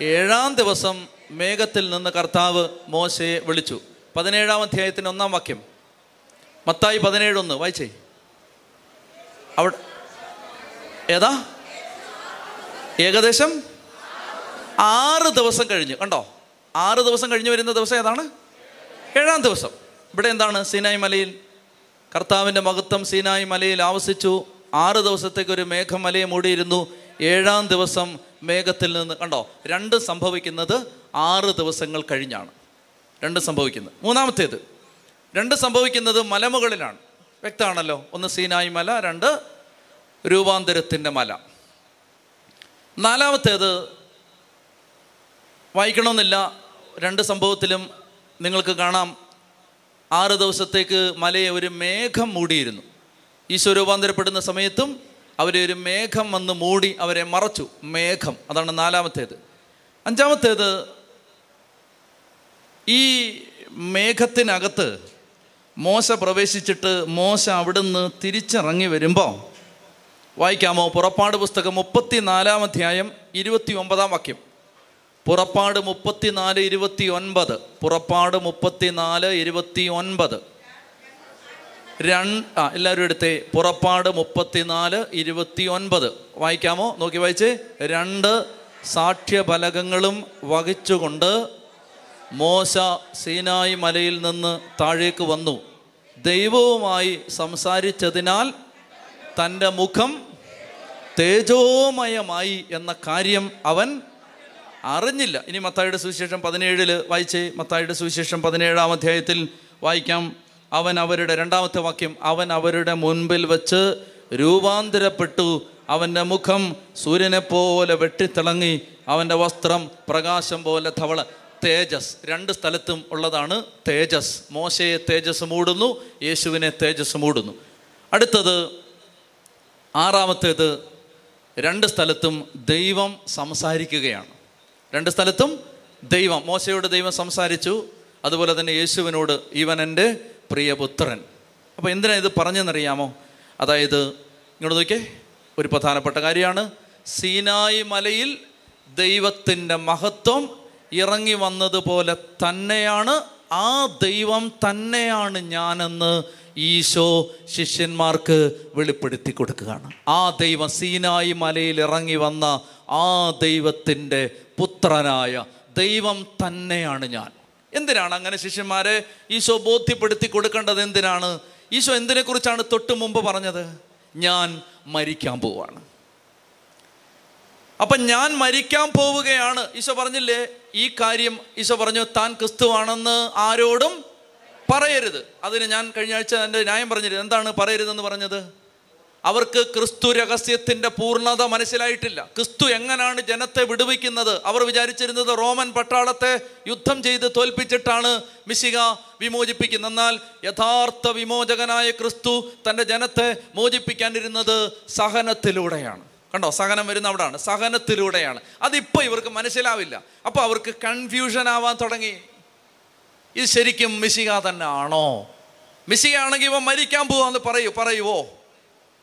ഏഴാം ദിവസം മേഘത്തിൽ നിന്ന് കർത്താവ് മോശയെ വിളിച്ചു. പതിനേഴാം അധ്യായത്തിന് ഒന്നാം വാക്യം. മത്തായി പതിനേഴൊന്ന് വായിച്ചേ. അവിടെ ഏതാ? ഏകദേശം ആറ് ദിവസം കഴിഞ്ഞ് കണ്ടോ? ആറ് ദിവസം കഴിഞ്ഞ് വരുന്ന ദിവസം ഏതാണ്? ഏഴാം ദിവസം. ഇവിടെ എന്താണ്? സീനായി മലയിൽ കർത്താവിന്റെ മഹത്വം സീനായി മലയിൽ ആവസിച്ചു. ആറ് ദിവസത്തേക്ക് ഒരു മേഘം മലയെ മൂടിയിരുന്നു. ഏഴാം ദിവസം മേഘത്തിൽ നിന്ന് കണ്ടോ? രണ്ട് സംഭവിക്കുന്നത് ആറ് ദിവസങ്ങൾ കഴിഞ്ഞാണ്. രണ്ട് സംഭവിക്കുന്നത്. മൂന്നാമത്തേത് രണ്ട് സംഭവിക്കുന്നത് മലമുകളിലാണ്. വ്യക്തമാണല്ലോ? ഒന്ന് സീനായി മല രണ്ട് രൂപാന്തരത്തിന്റെ മല. നാലാമത്തേത് വായിക്കണമെന്നില്ല. രണ്ട് സംഭവത്തിലും നിങ്ങൾക്ക് കാണാം. ആറ് ദിവസത്തേക്ക് മലയെ ഒരു മേഘം മൂടിയിരുന്നു. ഈശോ രൂപാന്തരപ്പെടുന്ന സമയത്തും അവരെ ഒരു മേഘം വന്ന് മൂടി അവരെ മറച്ചു. മേഘം. അതാണ് നാലാമത്തേത്. അഞ്ചാമത്തേത് ഈ മേഘത്തിനകത്ത് മോശ പ്രവേശിച്ചിട്ട് മോശ അവിടുന്ന് തിരിച്ചിറങ്ങി വരുമ്പോൾ വായിക്കാമോ? പുറപ്പാട് പുസ്തകം മുപ്പത്തിനാലാം അധ്യായം ഇരുപത്തി ഒമ്പതാം വാക്യം. പുറപ്പാട് മുപ്പത്തിനാല് ഇരുപത്തി ഒൻപത് പുറപ്പാട് മുപ്പത്തിനാല് ഇരുപത്തി ഒൻപത് രണ്ട് ആ എല്ലാവരും എടുത്തേ. പുറപ്പാട് മുപ്പത്തിനാല് ഇരുപത്തി ഒൻപത് വായിക്കാമോ? നോക്കി വായിച്ചേ. രണ്ട് സാക്ഷ്യഫലകങ്ങളും വഹിച്ചുകൊണ്ട് മോശ സീനായി മലയിൽ നിന്ന് താഴേക്ക് വന്നു. ദൈവവുമായി സംസാരിച്ചതിനാൽ തന്റെ മുഖം തേജോമയമായി എന്ന കാര്യം അവൻ അറിഞ്ഞില്ല. ഇനി മത്തായിയുടെ സുവിശേഷം പതിനേഴിൽ വായിച്ചേ മത്തായിയുടെ സുവിശേഷം പതിനേഴാം അധ്യായത്തിൽ വായിക്കാം. അവൻ അവരുടെ രണ്ടാമത്തെ വാക്യം അവൻ അവരുടെ മുൻപിൽ വെച്ച് രൂപാന്തരപ്പെട്ടു. അവന്റെ മുഖം സൂര്യനെ പോലെ വെട്ടിത്തിളങ്ങി. അവന്റെ വസ്ത്രം പ്രകാശം പോലെ ധവള. തേജസ്. രണ്ട് സ്ഥലത്തും ഉള്ളതാണ് തേജസ്. മോശയെ തേജസ് മൂടുന്നു യേശുവിനെ തേജസ് മൂടുന്നു. അടുത്തത് ആറാമത്തേത് രണ്ട് സ്ഥലത്തും ദൈവം സംസാരിക്കുകയാണ്. രണ്ട് സ്ഥലത്തും ദൈവം മോശയോട് ദൈവം സംസാരിച്ചു. അതുപോലെ തന്നെ യേശുവിനോട് ഇവൻ എന്റെ പ്രിയപുത്രൻ. അപ്പോൾ എന്തിനാ ഇത് പറഞ്ഞെന്നറിയാമോ? അതായത് ഇങ്ങോട്ട് നോക്കിയേ ഒരു പ്രധാനപ്പെട്ട കാര്യമാണ്. സീനായി മലയിൽ ദൈവത്തിന്റെ മഹത്വം ഇറങ്ങി വന്നതുപോലെ തന്നെയാണ് ആ ദൈവം തന്നെയാണ് ഞാനെന്ന് ഈശോ ശിഷ്യന്മാർക്ക് വെളിപ്പെടുത്തി കൊടുക്കുകയാണ്. ആ ദൈവം സീനായി മലയിൽ ഇറങ്ങി വന്ന ആ ദൈവത്തിന്റെ പുത്രനായ ദൈവം തന്നെയാണ് ഞാൻ. എന്തിനാണ് അങ്ങനെ ശിഷ്യന്മാരെ ഈശോ ബോധ്യപ്പെടുത്തി കൊടുക്കേണ്ടത്? എന്തിനാണ്? ഈശോ എന്തിനെക്കുറിച്ചാണ് തൊട്ട് മുമ്പ് പറഞ്ഞത്? ഞാൻ മരിക്കാൻ പോവാണ്. അപ്പം ഞാൻ മരിക്കാൻ പോവുകയാണ്. ഈശോ പറഞ്ഞില്ലേ? ഈ കാര്യം ഈശോ പറഞ്ഞു താൻ ക്രിസ്തുവാണെന്ന് ആരോടും പറയരുത്. അതിന് ഞാൻ കഴിഞ്ഞ ആഴ്ച എന്റെ ന്യായം പറഞ്ഞിരുന്നു എന്താണ് പറയരുതെന്ന് പറഞ്ഞത്? അവർക്ക് ക്രിസ്തു രഹസ്യത്തിന്റെ പൂർണത മനസ്സിലായിട്ടില്ല. ക്രിസ്തു എങ്ങനെയാണ് ജനത്തെ വിടുവിക്കുന്നത്? അവർ വിചാരിച്ചിരുന്നത് റോമൻ പട്ടാളത്തെ യുദ്ധം ചെയ്ത് തോൽപ്പിച്ചിട്ടാണ് മിശിക വിമോചിപ്പിക്കുന്നത്. എന്നാൽ യഥാർത്ഥ വിമോചകനായ ക്രിസ്തു തന്റെ ജനത്തെ മോചിപ്പിക്കാനിരുന്നത് സഹനത്തിലൂടെയാണ്. കണ്ടോ? സഹനം വരുന്ന അവിടെയാണ്. സഹനത്തിലൂടെയാണ്. അതിപ്പോൾ ഇവർക്ക് മനസ്സിലാവില്ല. അപ്പോൾ അവർക്ക് കൺഫ്യൂഷൻ ആവാൻ തുടങ്ങി. ഇത് ശരിക്കും മിശിക തന്നെ ആണോ മിശിക ആണെങ്കിൽ ഇവ മരിക്കാൻ പോവാന്ന് പറയൂ. പറയുവോ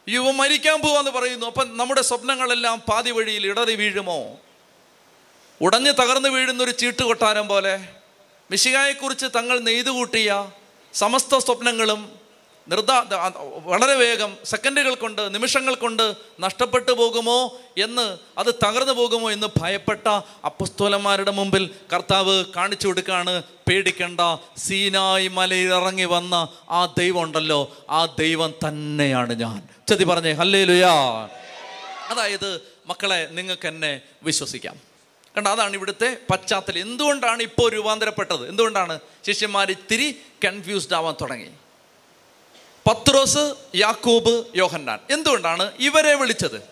ഇവ മരിക്കാൻ പോവാന്ന് പറയുന്നു. അപ്പം നമ്മുടെ സ്വപ്നങ്ങളെല്ലാം പാതി വഴിയിൽ ഇടറി വീഴുമോ? ഉടഞ്ഞ് തകർന്നു വീഴുന്ന ഒരു ചീട്ടുകൊട്ടാരം പോലെ. മിശികായെക്കുറിച്ച് തങ്ങൾ നെയ്തുകൂട്ടിയ സമസ്ത സ്വപ്നങ്ങളും നിർദാ വളരെ വേഗം സെക്കൻഡുകൾ കൊണ്ട് നിമിഷങ്ങൾ കൊണ്ട് നഷ്ടപ്പെട്ടു പോകുമോ എന്ന് അത് തകർന്നു പോകുമോ എന്ന് ഭയപ്പെട്ട അപ്പസ്തോലന്മാരുടെ മുമ്പിൽ കർത്താവ് കാണിച്ചു കൊടുക്കുകയാണ്. പേടിക്കേണ്ട സീനായി മലയിൽ ഇറങ്ങി വന്ന ആ ദൈവം ഉണ്ടല്ലോ. ആ ദൈവം തന്നെയാണ് ഞാൻ. ചതി പറഞ്ഞേ ഹല്ലേ ലുയാ അതായത് മക്കളെ നിങ്ങൾക്ക് എന്നെ വിശ്വസിക്കാം. കണ്ട അതാണ് ഇവിടുത്തെ പശ്ചാത്തലം. എന്തുകൊണ്ടാണ് ഇപ്പോൾ രൂപാന്തരപ്പെട്ടത്? എന്തുകൊണ്ടാണ്? ശിഷ്യന്മാർ ഇത്തിരി കൺഫ്യൂസ്ഡ് ആവാൻ തുടങ്ങി. പത്രോസ് യാക്കൂബ് യോഹന്നാൻ. എന്തുകൊണ്ടാണ് ഇവരെ വിളിച്ചത്?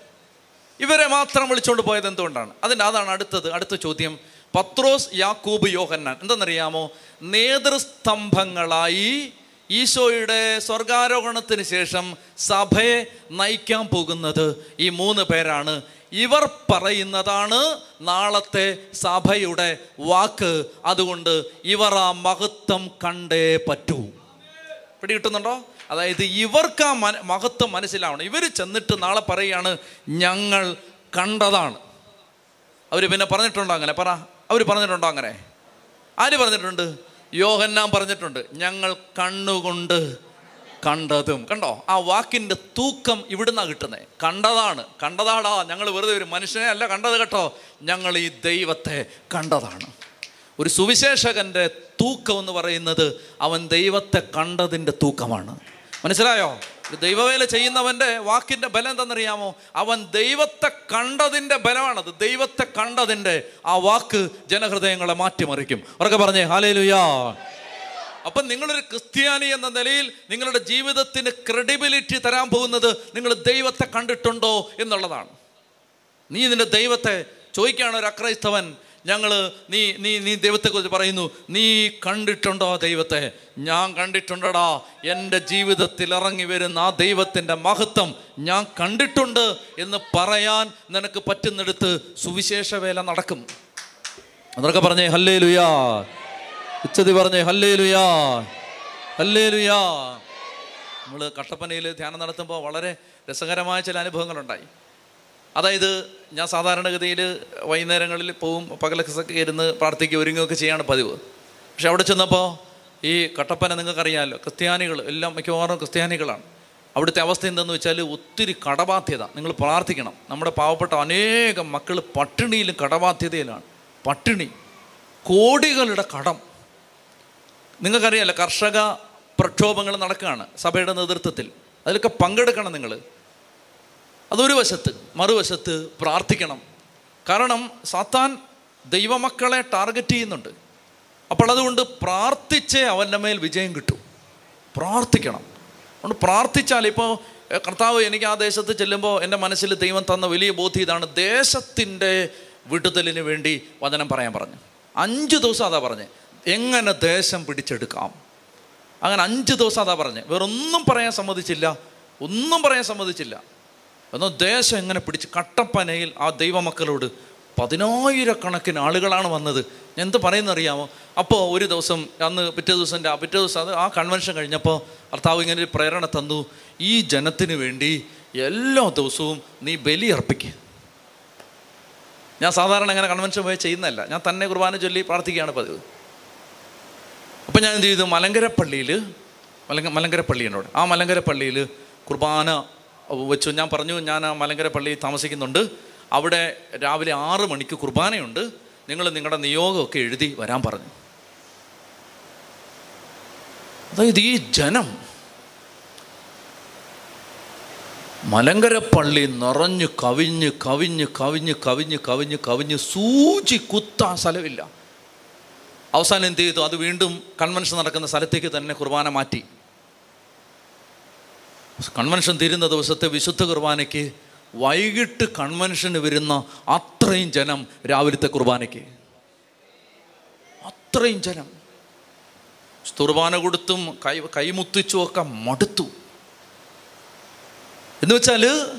ഇവരെ മാത്രം വിളിച്ചുകൊണ്ട് പോയത് എന്തുകൊണ്ടാണ്? അതിന്റെ അതാണ് അടുത്തത് അടുത്ത ചോദ്യം. പത്രോസ് യാക്കൂബ് യോഹന്നാൻ. എന്തെന്നറിയാമോ? നേതൃസ്തംഭങ്ങളായി ഈശോയുടെ സ്വർഗാരോഹണത്തിന് ശേഷം സഭയെ നയിക്കാൻ പോകുന്നത് ഈ മൂന്ന് പേരാണ്. ഇവർ പറയുന്നതാണ് നാളത്തെ സഭയുടെ വാക്ക്. അതുകൊണ്ട് ഇവർ ആ മഹത്വം കണ്ടേ പറ്റൂ. പിടി കിട്ടുന്നുണ്ടോ അതായത് ഇവർക്ക് ആ മന മഹത്വം മനസ്സിലാവണം. ഇവർ ചെന്നിട്ട് നാളെ പറയുകയാണ് ഞങ്ങൾ കണ്ടതാണ്. അവർ പിന്നെ പറഞ്ഞിട്ടുണ്ടോ അങ്ങനെ? പറ. അവർ പറഞ്ഞിട്ടുണ്ടോ അങ്ങനെ? ആര് പറഞ്ഞിട്ടുണ്ട്? യോഹന്നാൻ പറഞ്ഞിട്ടുണ്ട് ഞങ്ങൾ കണ്ണുകൊണ്ട് കണ്ടതും. കണ്ടോ? ആ വാക്കിന്റെ തൂക്കം ഇവിടുന്നാണ് കിട്ടുന്നത് കണ്ടതാണ്. കണ്ടതാടാ. ഞങ്ങൾ വെറുതെ ഒരു മനുഷ്യനെ അല്ല കണ്ടത് കേട്ടോ. ഞങ്ങൾ ഈ ദൈവത്തെ കണ്ടതാണ്. ഒരു സുവിശേഷകന്റെ തൂക്കം എന്ന് പറയുന്നത് അവൻ ദൈവത്തെ കണ്ടതിന്റെ തൂക്കമാണ്. മനസ്സിലായോ? ദൈവവേല ചെയ്യുന്നവന്റെ വാക്കിന്റെ ബലം എന്തെന്നറിയാമോ അവൻ ദൈവത്തെ കണ്ടതിന്റെ ബലമാണത്. ദൈവത്തെ കണ്ടതിന്റെ ആ വാക്ക് ജനഹൃദയങ്ങളെ മാറ്റിമറിക്കും. ഉറക്കെ പറഞ്ഞേ ഹാലേലുയാ അപ്പം നിങ്ങളൊരു ക്രിസ്ത്യാനി എന്ന നിലയിൽ നിങ്ങളുടെ ജീവിതത്തിന് ക്രെഡിബിലിറ്റി തരാൻ പോകുന്നത് നിങ്ങൾ ദൈവത്തെ കണ്ടിട്ടുണ്ടോ എന്നുള്ളതാണ്. നീ നിന്റെ ദൈവത്തെ ചോദിക്കുകയാണ് ഒരു അക്രൈസ്തവൻ ഞങ്ങൾ നീ നീ നീ ദൈവത്തെക്കുറിച്ച് പറയുന്നു നീ കണ്ടിട്ടുണ്ടോ ദൈവത്തെ? ഞാൻ കണ്ടിട്ടുണ്ടടാ എന്റെ ജീവിതത്തിൽ ഇറങ്ങി വരുന്ന ആ ദൈവത്തിന്റെ മഹത്വം ഞാൻ കണ്ടിട്ടുണ്ട് എന്ന് പറയാൻ നിനക്ക് പറ്റുന്നിടത്ത് സുവിശേഷ വേല നടക്കും. അതൊക്കെ പറഞ്ഞേ ഹല്ലേ ലുയാ ഉച്ചതി പറഞ്ഞേ ഹല്ലേ ലുയാ ഹല്ലേ ലുയാ നമ്മൾ കട്ടപ്പനയിൽ ധ്യാനം നടത്തുമ്പോൾ വളരെ രസകരമായ ചില അനുഭവങ്ങളുണ്ടായി. അതായത് ഞാൻ സാധാരണഗതിയിൽ വൈകുന്നേരങ്ങളിൽ പോവും പകലൊക്കെ ഇരുന്ന് പ്രാർത്ഥിക്കുക ഒരുങ്ങുകയൊക്കെ ചെയ്യാണ് പതിവ്. പക്ഷെ അവിടെ ചെന്നപ്പോൾ ഈ കട്ടപ്പന നിങ്ങൾക്കറിയാമല്ലോ ക്രിസ്ത്യാനികൾ എല്ലാം മിക്കവാറും ക്രിസ്ത്യാനികളാണ്. അവിടുത്തെ അവസ്ഥ എന്തെന്ന് വെച്ചാൽ ഒത്തിരി കടബാധ്യത. നിങ്ങൾ പ്രാർത്ഥിക്കണം. നമ്മുടെ പാവപ്പെട്ട അനേകം മക്കൾ പട്ടിണിയിലും കടബാധ്യതയിലാണ്. പട്ടിണി. കോടികളുടെ കടം. നിങ്ങൾക്കറിയാമല്ലോ കർഷക പ്രക്ഷോഭങ്ങൾ നടക്കുകയാണ് സഭയുടെ നേതൃത്വത്തിൽ. അതിലൊക്കെ പങ്കെടുക്കണം നിങ്ങൾ. അതൊരു വശത്ത് മറുവശത്ത് പ്രാർത്ഥിക്കണം. കാരണം സാത്താൻ ദൈവമക്കളെ ടാർഗറ്റ് ചെയ്യുന്നുണ്ട്. അപ്പോൾ അതുകൊണ്ട് പ്രാർത്ഥിച്ചേ അവന്റെ മേൽ വിജയം കിട്ടും. പ്രാർത്ഥിക്കണം. അതുകൊണ്ട് പ്രാർത്ഥിച്ചാൽ ഇപ്പോൾ കർത്താവ് എനിക്ക് ആ ദേശത്ത് ചെല്ലുമ്പോൾ എന്റെ മനസ്സിൽ ദൈവം തന്ന വലിയ ബോധ്യം ഇതാണ്. ദേശത്തിന്റെ വിടുതലിന് വേണ്ടി വചനം പറയാൻ പറഞ്ഞു. അഞ്ച് ദിവസം അതാ പറഞ്ഞ്. എങ്ങനെ ദേശം പിടിച്ചെടുക്കാം? അങ്ങനെ അഞ്ച് ദിവസം അതാ പറഞ്ഞ്. വേറൊന്നും പറയാൻ സമ്മതിച്ചില്ല. ഒന്നും പറയാൻ സമ്മതിച്ചില്ല. എന്നാൽ ദേശം എങ്ങനെ പിടിച്ച് കട്ടപ്പനയിൽ ആ ദൈവമക്കളോട് പതിനായിരക്കണക്കിന് ആളുകളാണ് വന്നത്. എന്ത് പറയുന്നറിയാമോ? അപ്പോൾ ഒരു ദിവസം അന്ന് പിറ്റേ ദിവസം പിറ്റേ ദിവസം അത് ആ കൺവെൻഷൻ കഴിഞ്ഞപ്പോൾ കർത്താവ് ഇങ്ങനെ ഒരു പ്രേരണ തന്നു. ഈ ജനത്തിന് വേണ്ടി എല്ലാ ദിവസവും നീ ബലി അർപ്പിക്കുക ഞാൻ സാധാരണ അങ്ങനെ കൺവെൻഷൻ പോയി ചെയ്യുന്നതല്ല. ഞാൻ തന്നെ കുർബാന ചൊല്ലി പ്രാർത്ഥിക്കുകയാണ് പതിവ്. അപ്പം ഞാൻ എന്ത് ചെയ്തു? മലങ്കര പള്ളിയിൽ മലങ്ക മലങ്കര പള്ളിയുണ്ട് ആ മലങ്കര പള്ളിയിൽ കുർബാന വെച്ചു. ഞാൻ പറഞ്ഞു ഞാൻ ആ മലങ്കര പള്ളിയിൽ താമസിക്കുന്നുണ്ട്. അവിടെ രാവിലെ ആറ് മണിക്ക് കുർബാനയുണ്ട്. നിങ്ങൾ നിങ്ങളുടെ നിയോഗമൊക്കെ എഴുതി വരാൻ പറഞ്ഞു. അതായത് ഈ ജനം മലങ്കര പള്ളി നിറഞ്ഞു കവിഞ്ഞ് കവിഞ്ഞ് കവിഞ്ഞ് കവിഞ്ഞ് കവിഞ്ഞ് കവിഞ്ഞ് സൂചി കുത്താൻ സ്ഥലമില്ല. അവസാനം എന്ത് ചെയ്തു? അത് വീണ്ടും കൺവെൻഷൻ നടക്കുന്ന സ്ഥലത്തേക്ക് തന്നെ കുർബാന മാറ്റി. കൺവെൻഷൻ തീരുന്ന ദിവസത്തെ വിശുദ്ധ കുർബാനയ്ക്ക് വൈകിട്ട് കൺവെൻഷന് വരുന്ന അത്രയും ജനം രാവിലത്തെ കുർബാനയ്ക്ക്. അത്രയും ജനം. കുർബാന കൊടുത്തും കൈ കൈമുത്തിച്ചും ഒക്കെ മടുത്തു. എന്ന് വെച്ചാൽ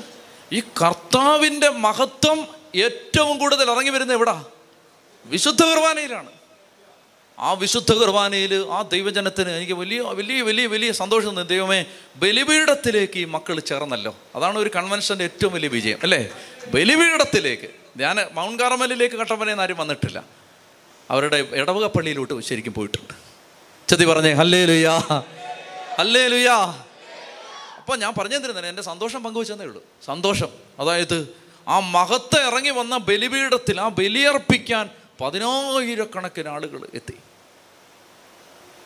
ഈ കർത്താവിന്റെ മഹത്വം ഏറ്റവും കൂടുതൽ ഇറങ്ങി വരുന്നത് എവിടാ? വിശുദ്ധ കുർബാനയിലാണ്. ആ വിശുദ്ധ കുർബാനയിൽ ആ ദൈവജനത്തിന് എനിക്ക് വലിയ വലിയ വലിയ വലിയ സന്തോഷം തന്നെ. ദൈവമേ ബലിപീഠത്തിലേക്ക് ഈ മക്കൾ ചേർന്നല്ലോ. അതാണ് ഒരു കൺവെൻഷന്റെ ഏറ്റവും വലിയ വിജയം അല്ലേ? ബലിപീഠത്തിലേക്ക്. ഞാൻ മൗണ്ട് കാർമലിലേക്ക് കട്ടപ്പനയിൽ ആരും വന്നിട്ടില്ല. അവരുടെ ഇടവക പള്ളിയിലോട്ട് ശരിക്കും പോയിട്ടുണ്ട്. ചതി പറഞ്ഞേ ഹല്ലേ ലുയാ ഹല്ലേ ലുയാ അപ്പോൾ ഞാൻ പറഞ്ഞു തരുന്നത് എന്റെ സന്തോഷം പങ്കുവെച്ചതേ ഉള്ളൂ. സന്തോഷം. അതായത് ആ മഹത്ത് ഇറങ്ങി വന്ന ബലിപീഠത്തിൽ ആ ബലിയർപ്പിക്കാൻ പതിനായിരക്കണക്കിന് ആളുകൾ എത്തി.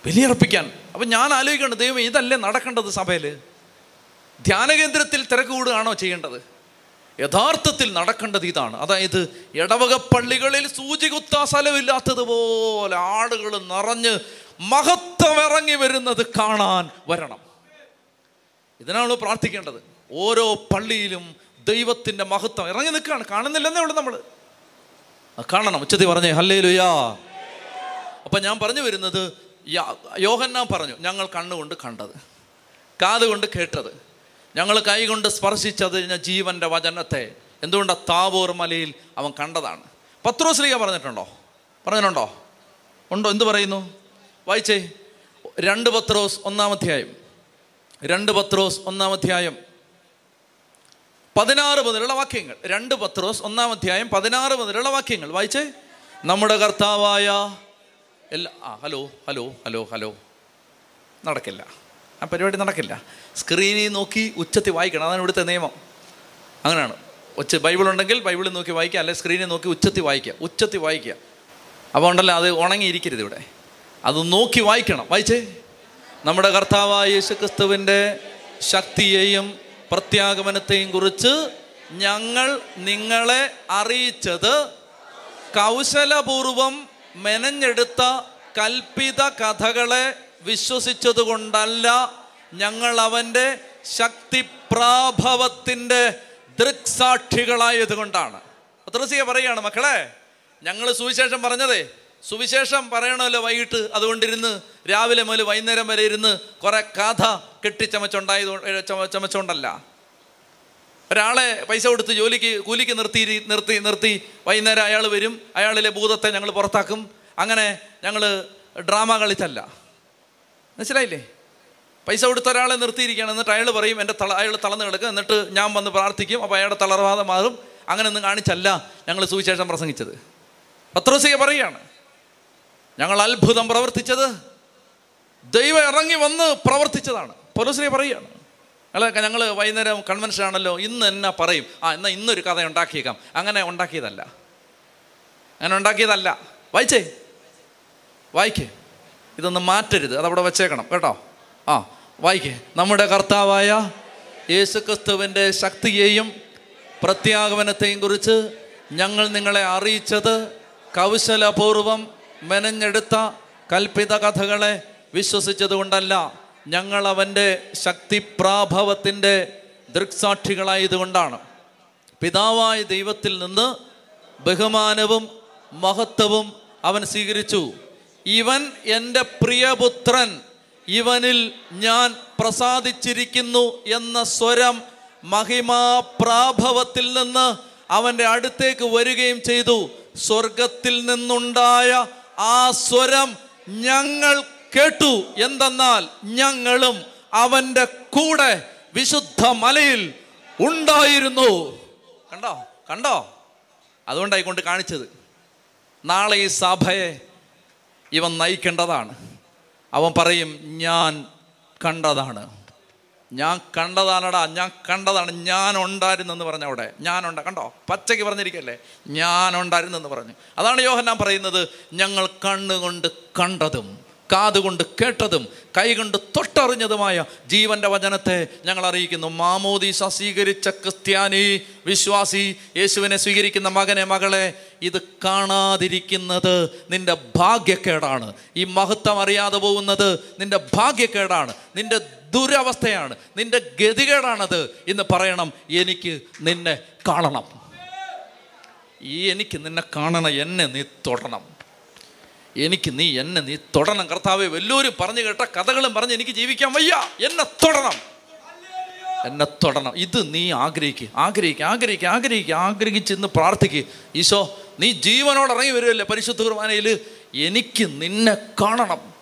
ബലിയർപ്പിക്കാൻ. അപ്പം ഞാൻ ആലോചിക്കേണ്ടത് ദൈവം ഇതല്ലേ നടക്കേണ്ടത് സഭയിൽ? ധ്യാനകേന്ദ്രത്തിൽ തിരക്ക് കൂടുകയാണോ ചെയ്യേണ്ടത്? യഥാർത്ഥത്തിൽ നടക്കേണ്ടത് ഇതാണ്. അതായത് ഇടവക പള്ളികളിൽ സൂചി കുത്താ സ്ഥലമില്ലാത്തതുപോലെ ആളുകൾ നിറഞ്ഞ് മഹത്വമിറങ്ങി വരുന്നത് കാണാൻ വരണം. ഇതിനാണ് പ്രാർത്ഥിക്കേണ്ടത്? ഓരോ പള്ളിയിലും ദൈവത്തിന്റെ മഹത്വം ഇറങ്ങി നിൽക്കുകയാണ്. കാണുന്നില്ലെന്നേ ഉള്ളൂ നമ്മൾ കാണണം. ഉച്ചത്തി പറഞ്ഞേ ഹല്ലേ ലുയാ അപ്പം ഞാൻ പറഞ്ഞു വരുന്നത് യോഹന്നാൻ പറഞ്ഞു ഞങ്ങൾ കണ്ണുകൊണ്ട് കണ്ടത് കാതുകൊണ്ട് കേട്ടത് ഞങ്ങൾ കൈകൊണ്ട് സ്പർശിച്ചത് ജീവന്റെ വചനത്തെ. എന്തുകൊണ്ടാണ് താബോർ മലയിൽ അവൻ കണ്ടതാണ്? പത്രോശ്രീക പറഞ്ഞിട്ടുണ്ടോ? പറഞ്ഞിട്ടുണ്ടോ? ഉണ്ടോ? എന്ത് പറയുന്നു? വായിച്ചേ. രണ്ട് പത്രോസ് ഒന്നാം അധ്യായം രണ്ട് പത്രോസ് ഒന്നാം അധ്യായം പതിനാറ് മുതലുള്ള വാക്യങ്ങൾ. രണ്ട് പത്രോസ് ഒന്നാം അധ്യായം പതിനാറ് മുതലുള്ള വാക്യങ്ങൾ. വായിച്ചേ? നമ്മുടെ കർത്താവായ എല്ലാ ഹലോ ഹലോ ഹലോ ഹലോ. നടക്കില്ല. ആ പരിപാടി നടക്കില്ല. സ്ക്രീനിൽ നോക്കി ഉച്ചത്തിൽ വായിക്കണം. അതാണ് ഇവിടുത്തെ നിയമം. അങ്ങനെയാണ്. ഉച്ച ബൈബിൾ ഉണ്ടെങ്കിൽ ബൈബിളിൽ നോക്കി വായിക്കുക. അല്ലെങ്കിൽ സ്ക്രീനിൽ നോക്കി ഉച്ചത്തിൽ വായിക്കുക. ഉച്ചത്തിൽ വായിക്കുക. അപ്പോൾ ഉണ്ടല്ലോ അത് ഉണങ്ങിയിരിക്കരുത് ഇവിടെ. അത് നോക്കി വായിക്കണം. വായിച്ചേ? നമ്മുടെ കർത്താവായ യേശു ക്രിസ്തുവിന്റെ ശക്തിയെയും പ്രത്യാഗമനത്തെയും കുറിച്ച് ഞങ്ങൾ നിങ്ങളെ അറിയിച്ചത് കൗശലപൂർവം മെനഞ്ഞെടുത്ത കൽപ്പിത കഥകളെ വിശ്വസിച്ചതുകൊണ്ടല്ല ഞങ്ങൾ അവന്റെ ശക്തിപ്രാഭവത്തിന്റെ ദൃക്സാക്ഷികളായത് കൊണ്ടാണ് പത്രസിയ പറയാണ് മക്കളെ ഞങ്ങൾ സുവിശേഷം പറഞ്ഞതേ സുവിശേഷം പറയണമല്ലോ വൈകിട്ട്. അതുകൊണ്ടിരുന്ന് രാവിലെ മുതൽ വൈകുന്നേരം വരെ ഇരുന്ന് കുറെ കഥ കെട്ടിച്ചമച്ചുണ്ടായത് ചമ- ചമച്ചുകൊണ്ടല്ല. ഒരാളെ പൈസ കൊടുത്ത് ജോലിക്ക് കൂലിക്ക് നിർത്തി നിർത്തി നിർത്തി വൈകുന്നേരം അയാൾ വരും. അയാളിലെ ഭൂതത്തെ ഞങ്ങൾ പുറത്താക്കും. അങ്ങനെ ഞങ്ങൾ ഡ്രാമ കളിച്ചല്ല. മനസ്സിലായില്ലേ? പൈസ കൊടുത്ത ഒരാളെ നിർത്തിയിരിക്കുകയാണ്. എന്നിട്ട് അയാൾ പറയും എന്റെ തള അയാൾ തളർന്ന് കിടക്കും എന്നിട്ട് ഞാൻ വന്ന് പ്രാർത്ഥിക്കും. അപ്പോൾ അയാളുടെ തളർവാദം മാറും. അങ്ങനെ ഒന്നും കാണിച്ചല്ല ഞങ്ങൾ സുവിശേഷം പ്രസംഗിച്ചത്. പത്രോസിക പറയുകയാണ് ഞങ്ങൾ അത്ഭുതം പ്രവർത്തിച്ചത്. ദൈവം ഇറങ്ങി വന്ന് പ്രവർത്തിച്ചതാണ്. പൊലോസിനെ പറയുകയാണ്. ഞങ്ങളൊക്കെ ഞങ്ങൾ വൈകുന്നേരം കൺവെൻഷൻ ആണല്ലോ ഇന്ന് എന്നാ പറയും? ആ എന്നാൽ ഇന്നൊരു കഥ ഉണ്ടാക്കിയേക്കാം. അങ്ങനെ ഉണ്ടാക്കിയതല്ല. അങ്ങനെ ഉണ്ടാക്കിയതല്ല. വായിച്ചേ? വായിക്കേ. ഇതൊന്ന് മാറ്റരുത്. അതവിടെ വെച്ചേക്കണം. കേട്ടോ? ആ വായിക്കേ. നമ്മുടെ കർത്താവായ യേശുക്രിസ്തുവിന്റെ ശക്തിയെയും പ്രത്യാഗമനത്തെയും കുറിച്ച് ഞങ്ങൾ നിങ്ങളെ അറിയിച്ചത് കൗശലപൂർവം മെനഞ്ഞെടുത്ത കൽപ്പിത കഥകളെ വിശ്വസിച്ചതുകൊണ്ടല്ല ഞങ്ങൾ അവന്റെ ശക്തിപ്രാഭവത്തിന്റെ ദൃക്സാക്ഷികളായതുകൊണ്ടാണ്. പിതാവായ ദൈവത്തിൽ നിന്ന് ബഹുമാനവും മഹത്വവും അവൻ സ്വീകരിച്ചു. ഇവൻ എന്റെ പ്രിയപുത്രൻ ഇവനിൽ ഞാൻ പ്രസാദിച്ചിരിക്കുന്നു എന്ന സ്വരം മഹിമാപ്രാഭവത്തിൽ നിന്ന് അവന്റെ അടുത്തേക്ക് വരികയും ചെയ്തു. സ്വർഗത്തിൽ നിന്നുണ്ടായ ആ സ്വരം ഞങ്ങൾ കേട്ടു. എന്തെന്നാൽ ഞങ്ങളും അവന്റെ കൂടെ വിശുദ്ധ മലയിൽ ഉണ്ടായിരുന്നു. കണ്ടോ? കണ്ടോ? അതുകൊണ്ടായി കൊണ്ട് കാണിച്ചത്. നാളെ ഈ സഭയെ ഇവൻ നയിക്കേണ്ടതാണ്. അവൻ പറയും ഞാൻ കണ്ടതാണ്. ഞാൻ കണ്ടതാണടാ ഞാൻ കണ്ടതാണ് ഞാൻ ഉണ്ടായിരുന്നെന്ന് പറഞ്ഞ അവിടെ. ഞാനുണ്ട കണ്ടോ? പച്ചയ്ക്ക് പറഞ്ഞിരിക്കല്ലേ? ഞാൻ ഉണ്ടായിരുന്നെന്ന് പറഞ്ഞു. അതാണ് യോഹന്നാൻ പറയുന്നത് ഞങ്ങൾ കണ്ണുകൊണ്ട് കണ്ടതും കാതുകൊണ്ട് കേട്ടതും കൈകൊണ്ട് തൊട്ടറിഞ്ഞതുമായ ജീവന്റെ വചനത്തെ ഞങ്ങൾ അറിയിക്കുന്നു. മാമോദീസ സ്വീകരിച്ച ക്രിസ്ത്യാനി വിശ്വാസി യേശുവിനെ സ്വീകരിക്കുന്ന മകനെ മകളെ ഇത് കാണാതിരിക്കുന്നത് നിന്റെ ഭാഗ്യക്കേടാണ്. ഈ മഹത്വം അറിയാതെ പോകുന്നത് നിന്റെ ഭാഗ്യക്കേടാണ്. നിന്റെ ദുരവസ്ഥയാണ്. നിന്റെ ഗതികേടാണത് എന്ന് പറയണം. എനിക്ക് നിന്നെ കാണണം. ഈ എനിക്ക് നിന്നെ കാണണം എന്നെ നീ തൊടണം. എനിക്ക് നീ എന്നെ നീ തൊടണം. കർത്താവെ വല്ലവരും പറഞ്ഞു കേട്ട കഥകളും പറഞ്ഞ് എനിക്ക് ജീവിക്കാൻ വയ്യ. എന്നെ തൊടണം. എന്നെ തൊടണം. ഇത് നീ ആഗ്രഹിക്കുക ആഗ്രഹിക്കുക ആഗ്രഹിക്കുക ആഗ്രഹിക്കുക ആഗ്രഹിച്ച് ഇന്ന് പ്രാർത്ഥിക്കുക ഈശോ നീ ജീവനോട് ഇറങ്ങി വരുമല്ലേ പരിശുദ്ധ കുർബാനയിൽ? എനിക്ക് നിന്നെ കാണണം.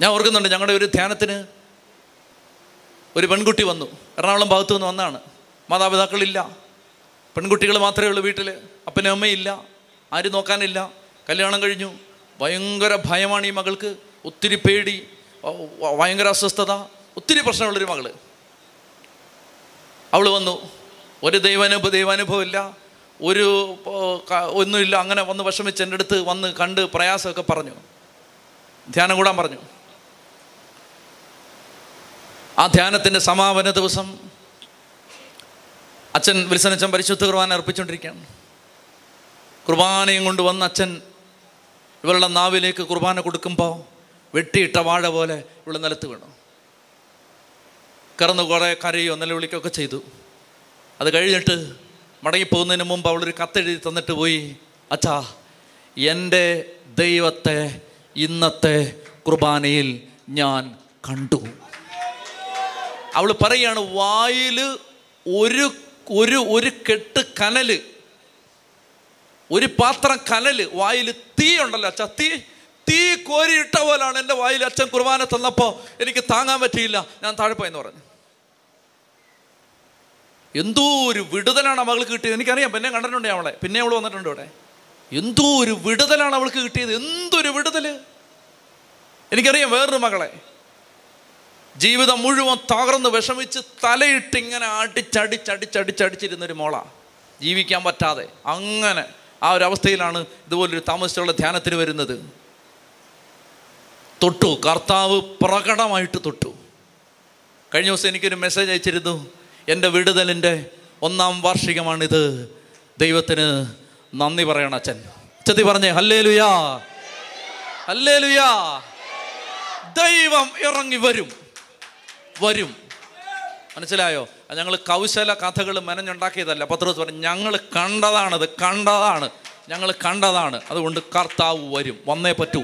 ഞാൻ ഓർക്കുന്നുണ്ട് ഞങ്ങളുടെ ഒരു ധ്യാനത്തിന് ഒരു പെൺകുട്ടി വന്നു. എറണാകുളം ഭാഗത്തു നിന്ന് വന്നാണ് മാതാപിതാക്കളില്ല. പെൺകുട്ടികൾ മാത്രമേ ഉള്ളൂ വീട്ടിൽ അപ്പനും അമ്മയില്ല ആരും നോക്കാനില്ല. കല്യാണം കഴിഞ്ഞു. ഭയങ്കര ഭയമാണ് ഈ മകൾക്ക്. ഒത്തിരി പേടി ഭയങ്കര അസ്വസ്ഥത ഒത്തിരി പ്രശ്നമുള്ളൊരു മകൾ. അവൾ വന്നു. ഒരു ദൈവാനുഭവ ദൈവാനുഭവം ഇല്ല ഒരു ഒന്നുമില്ല. അങ്ങനെ വന്ന് വിഷമിച്ച് എന്റെ അടുത്ത് വന്ന് കണ്ട് പ്രയാസമൊക്കെ പറഞ്ഞു. ധ്യാനം കൂടാൻ പറഞ്ഞു. ആ ധ്യാനത്തിന്റെ സമാപന ദിവസം അച്ഛൻ വിൽസനച്ഛൻ പരിശുദ്ധ കുർബാന അർപ്പിച്ചുകൊണ്ടിരിക്കുകയാണ്. കുർബാനയും കൊണ്ടുവന്ന് അച്ഛൻ ഇവളുടെ നാവിലേക്ക് കുർബാന കൊടുക്കുമ്പോൾ വെട്ടിയിട്ട വാഴ പോലെ ഇവിടെ നിലത്ത് വീണു. കറന്ന് കുറേ കരയോ നിലവിളിക്കുകയൊക്കെ ചെയ്തു. അത് കഴിഞ്ഞിട്ട് മടങ്ങിപ്പോകുന്നതിന് മുമ്പ് അവളൊരു കത്തെഴുതി തന്നിട്ട് പോയി അച്ഛാ എന്റെ ദൈവത്തെ ഇന്നത്തെ കുർബാനയിൽ ഞാൻ കണ്ടു. അവൾ പറയാണ് വായിൽ ഒരു ഒരു ഒരു കെട്ട് കനൽ ഒരു പാത്രം കനൽ വായിൽ തീ ഉണ്ടല്ലോ അച്ഛ തീ തീ കോരിയിട്ട പോലാണ് എന്റെ വായിൽ അച്ഛൻ കുർബാന തന്നപ്പോൾ എനിക്ക് താങ്ങാൻ പറ്റിയില്ല. ഞാൻ താഴെപ്പോയെന്ന് പറഞ്ഞു. എന്തോ ഒരു വിടുതലാണ് അവൾക്ക് കിട്ടിയത്. എനിക്കറിയാം പിന്നെ കണ്ടിട്ടുണ്ട് അവളെ? പിന്നെ അവൾ വന്നിട്ടുണ്ട് ഇവിടെ. എന്തോ ഒരു വിടുതലാണ് അവൾക്ക് കിട്ടിയത്. എന്തൊരു വിടുതൽ എനിക്കറിയാം വേറൊരു മകളെ. ജീവിതം മുഴുവൻ തകർന്ന് വിഷമിച്ച് തലയിട്ട് ഇങ്ങനെ അടിച്ചടിച്ചടിച്ചടിച്ചടിച്ചിരുന്നൊരു മോള. ജീവിക്കാൻ പറ്റാതെ അങ്ങനെ. ആ ഒരു അവസ്ഥയിലാണ് ഇതുപോലൊരു താമസിച്ചുള്ള ധ്യാനത്തിന് വരുന്നത്. തൊട്ടു കർത്താവ് പ്രകടമായിട്ട് തൊട്ടു. കഴിഞ്ഞ ദിവസം എനിക്കൊരു മെസ്സേജ് അയച്ചിരുന്നു. എന്റെ വിടുതലിന്റെ ഒന്നാം വാർഷികമാണിത്. ദൈവത്തിന് നന്ദി പറയണം അച്ഛൻ. ചെത്തി പറഞ്ഞേ ഹല്ലേ ലുയാ ഹല്ലേ ലുയാ ദൈവം ഇറങ്ങി വരും. വരും. മനസ്സിലായോ? ഞങ്ങൾ കൗശല കഥകൾ മെനഞ്ഞുണ്ടാക്കിയതല്ല. പത്രോസ് പറഞ്ഞു ഞങ്ങൾ കണ്ടതാണത് കണ്ടതാണ്. ഞങ്ങൾ കണ്ടതാണ്. അതുകൊണ്ട് കർത്താവ് വരും. വന്നേ പറ്റൂ.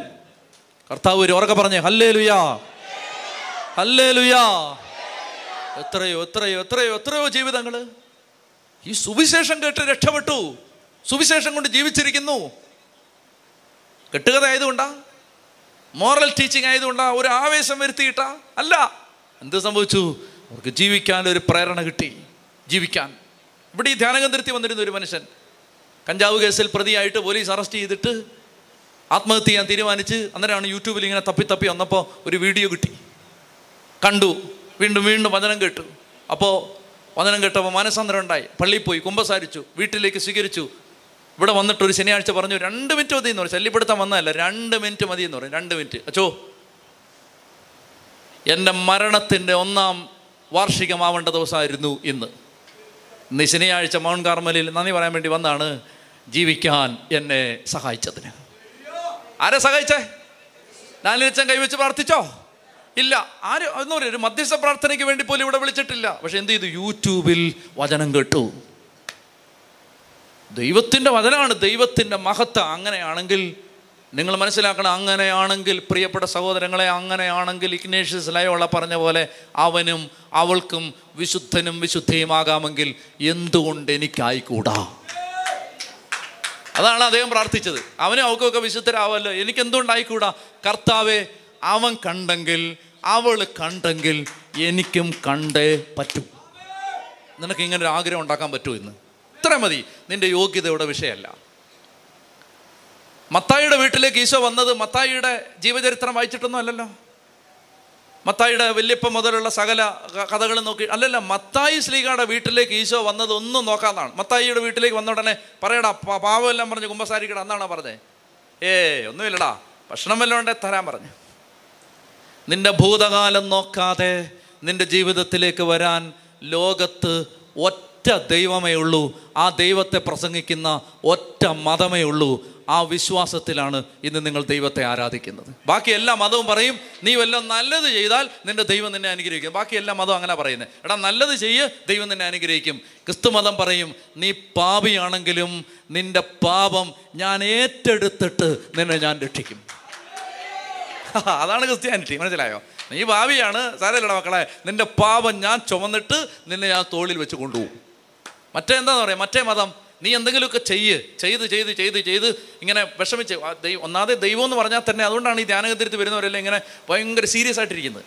കർത്താവ് വരും. ഉറക്കെ പറഞ്ഞേ ഹല്ലേ ലുയാ ഹല്ലേ ലുയാ എത്രയോ എത്രയോ എത്രയോ എത്രയോ ജീവിതങ്ങൾ ഈ സുവിശേഷം കേട്ട് രക്ഷപ്പെട്ടു. സുവിശേഷം കൊണ്ട് ജീവിച്ചിരിക്കുന്നു. കെട്ടുകഥ ആയതുകൊണ്ടാ? മോറൽ ടീച്ചിങ് ആയതുകൊണ്ടാ? ഒരു ആവേശം വരുത്തിയിട്ടാ? അല്ല. എന്ത് സംഭവിച്ചു? അവർക്ക് ജീവിക്കാൻ ഒരു പ്രേരണ കിട്ടി. ജീവിക്കാൻ. ഇവിടെ ഈ ധ്യാനകേന്ദ്രത്തിൽ വന്നിരുന്ന ഒരു മനുഷ്യൻ കഞ്ചാവ് കേസിൽ പ്രതിയായിട്ട് പോലീസ് അറസ്റ്റ് ചെയ്തിട്ട് ആത്മഹത്യ ചെയ്യാൻ തീരുമാനിച്ച് അന്നേരമാണ് യൂട്യൂബിൽ ഇങ്ങനെ തപ്പി തപ്പി വന്നപ്പോൾ ഒരു വീഡിയോ കിട്ടി. കണ്ടു. വീണ്ടും വീണ്ടും വചനം കേട്ടു. അപ്പോൾ വചനം കേട്ടപ്പോൾ മാനസാന്തരം ഉണ്ടായി. പള്ളിയിൽ പോയി കുമ്പസാരിച്ചു വീട്ടിലേക്ക് സ്വീകരിച്ചു. ഇവിടെ വന്നിട്ട് ഒരു ശനിയാഴ്ച പറഞ്ഞു രണ്ട് മിനിറ്റ് മതി എന്ന് പറഞ്ഞു. ശല്യപ്പെടുത്താൻ വന്നതല്ല രണ്ട് മിനിറ്റ് മതി എന്ന് പറഞ്ഞു. രണ്ട് മിനിറ്റ്. അച്ചോ എന്റെ മരണത്തിന്റെ ഒന്നാം വാർഷികമാവേണ്ട ദിവസമായിരുന്നു ഇന്ന്. ഇന്ന് ശനിയാഴ്ച മൗണ്ട് കാർമലിൽ നന്ദി പറയാൻ വേണ്ടി വന്നാണ് ജീവിക്കാൻ എന്നെ സഹായിച്ചതിന്. ആരെ സഹായിച്ചേ? നാലിലച്ചൻ കൈവച്ച് പ്രാർത്ഥിച്ചോ? ഇല്ല. ആര്? പറയും ഒരു മധ്യസ്ഥ പ്രാർത്ഥനയ്ക്ക് വേണ്ടി പോലും ഇവിടെ വിളിച്ചിട്ടില്ല. പക്ഷെ എന്ത് ചെയ്തു? യൂട്യൂബിൽ വചനം കേട്ടു. ദൈവത്തിന്റെ വചനമാണ് ദൈവത്തിന്റെ മഹത്വം. അങ്ങനെയാണെങ്കിൽ നിങ്ങൾ മനസ്സിലാക്കണം അങ്ങനെയാണെങ്കിൽ പ്രിയപ്പെട്ട സഹോദരങ്ങളെ അങ്ങനെയാണെങ്കിൽ ഇഗ്നേഷ്യസ് ലയോള പറഞ്ഞ പോലെ അവനും അവൾക്കും വിശുദ്ധനും വിശുദ്ധയുമാകാമെങ്കിൽ എന്തുകൊണ്ട് എനിക്കായിക്കൂടാ? അതാണ് അദ്ദേഹം പ്രാർത്ഥിച്ചത്. അവനും അവൾക്കൊക്കെ വിശുദ്ധരാവല്ലോ എനിക്ക് എന്തുകൊണ്ടായിക്കൂടാ കർത്താവെ അവൻ കണ്ടെങ്കിൽ അവൾ കണ്ടെങ്കിൽ എനിക്കും കണ്ടേ പറ്റൂ. നിനക്ക് ഇങ്ങനെ ഒരു ആഗ്രഹം ഉണ്ടാക്കാൻ പറ്റുമോ ഇന്ന്. ഇത്ര മതി. നിന്റെ യോഗ്യതയുടെ വിഷയമല്ല. മത്തായിയുടെ വീട്ടിലേക്ക് ഈശോ വന്നത് മത്തായിയുടെ ജീവചരിത്രം വായിച്ചിട്ടൊന്നും അല്ലല്ലോ. മത്തായിയുടെ വല്യപ്പ മുതലുള്ള സകല കഥകൾ നോക്കി അല്ലല്ല മത്തായി ശ്രീകാടെ വീട്ടിലേക്ക് ഈശോ വന്നത് ഒന്നും നോക്കാന്നാണ്. മത്തായിയുടെ വീട്ടിലേക്ക് വന്ന ഉടനെ പറയടാ പാവമെല്ലാം പറഞ്ഞ് കുമ്പസാരിക്കട എന്നാണോ പറഞ്ഞേ? ഏ ഒന്നുമില്ലടാ ഭക്ഷണം വല്ലതും ഉണ്ടേ തരാൻ പറഞ്ഞു. നിന്റെ ഭൂതകാലം നോക്കാതെ നിന്റെ ജീവിതത്തിലേക്ക് വരാൻ ലോകത്ത് ഒറ്റ ദൈവമേ ഉള്ളൂ. ആ ദൈവത്തെ പ്രസംഗിക്കുന്ന ഒറ്റ മതമേ ഉള്ളൂ. ആ വിശ്വാസത്തിലാണ് ഇന്ന് നിങ്ങൾ ദൈവത്തെ ആരാധിക്കുന്നത്. ബാക്കി എല്ലാ മതവും പറയും നീ വല്ലതും നല്ലത് ചെയ്താൽ നിന്റെ ദൈവം നിന്നെ അനുഗ്രഹിക്കും. ബാക്കി എല്ലാ മതവും അങ്ങനെ പറയുന്നത്. എടാ നല്ലത് ചെയ്യ് ദൈവം നിന്നെ അനുഗ്രഹിക്കും. ക്രിസ്തു മതം പറയും നീ പാപിയാണെങ്കിലും നിന്റെ പാപം ഞാൻ ഏറ്റെടുത്തിട്ട് നിന്നെ ഞാൻ രക്ഷിക്കും. അതാണ് ക്രിസ്ത്യാനിറ്റി. മനസ്സിലായോ? നീ ഭാവിയാണ് സാരല്ലട മക്കളെ. നിന്റെ പാപം ഞാൻ ചുമന്നിട്ട് നിന്നെ ഞാൻ തോളിൽ വെച്ച് കൊണ്ടുപോകും. മറ്റേ എന്താന്ന് പറയാം മറ്റേ മതം നീ എന്തെങ്കിലുമൊക്കെ ചെയ്യ്. ചെയ്ത് ചെയ്ത് ചെയ്ത് ചെയ്ത് ഇങ്ങനെ വിഷമിച്ച്. ദൈവം ഒന്നാതെ ദൈവം എന്ന് പറഞ്ഞാൽ തന്നെ അതുകൊണ്ടാണ് ഈ ധ്യാനകേന്ദ്രത്തിൽ വരുന്നവരെല്ലാം ഇങ്ങനെ ഭയങ്കര സീരിയസ് ആയിട്ടിരിക്കുന്നത്.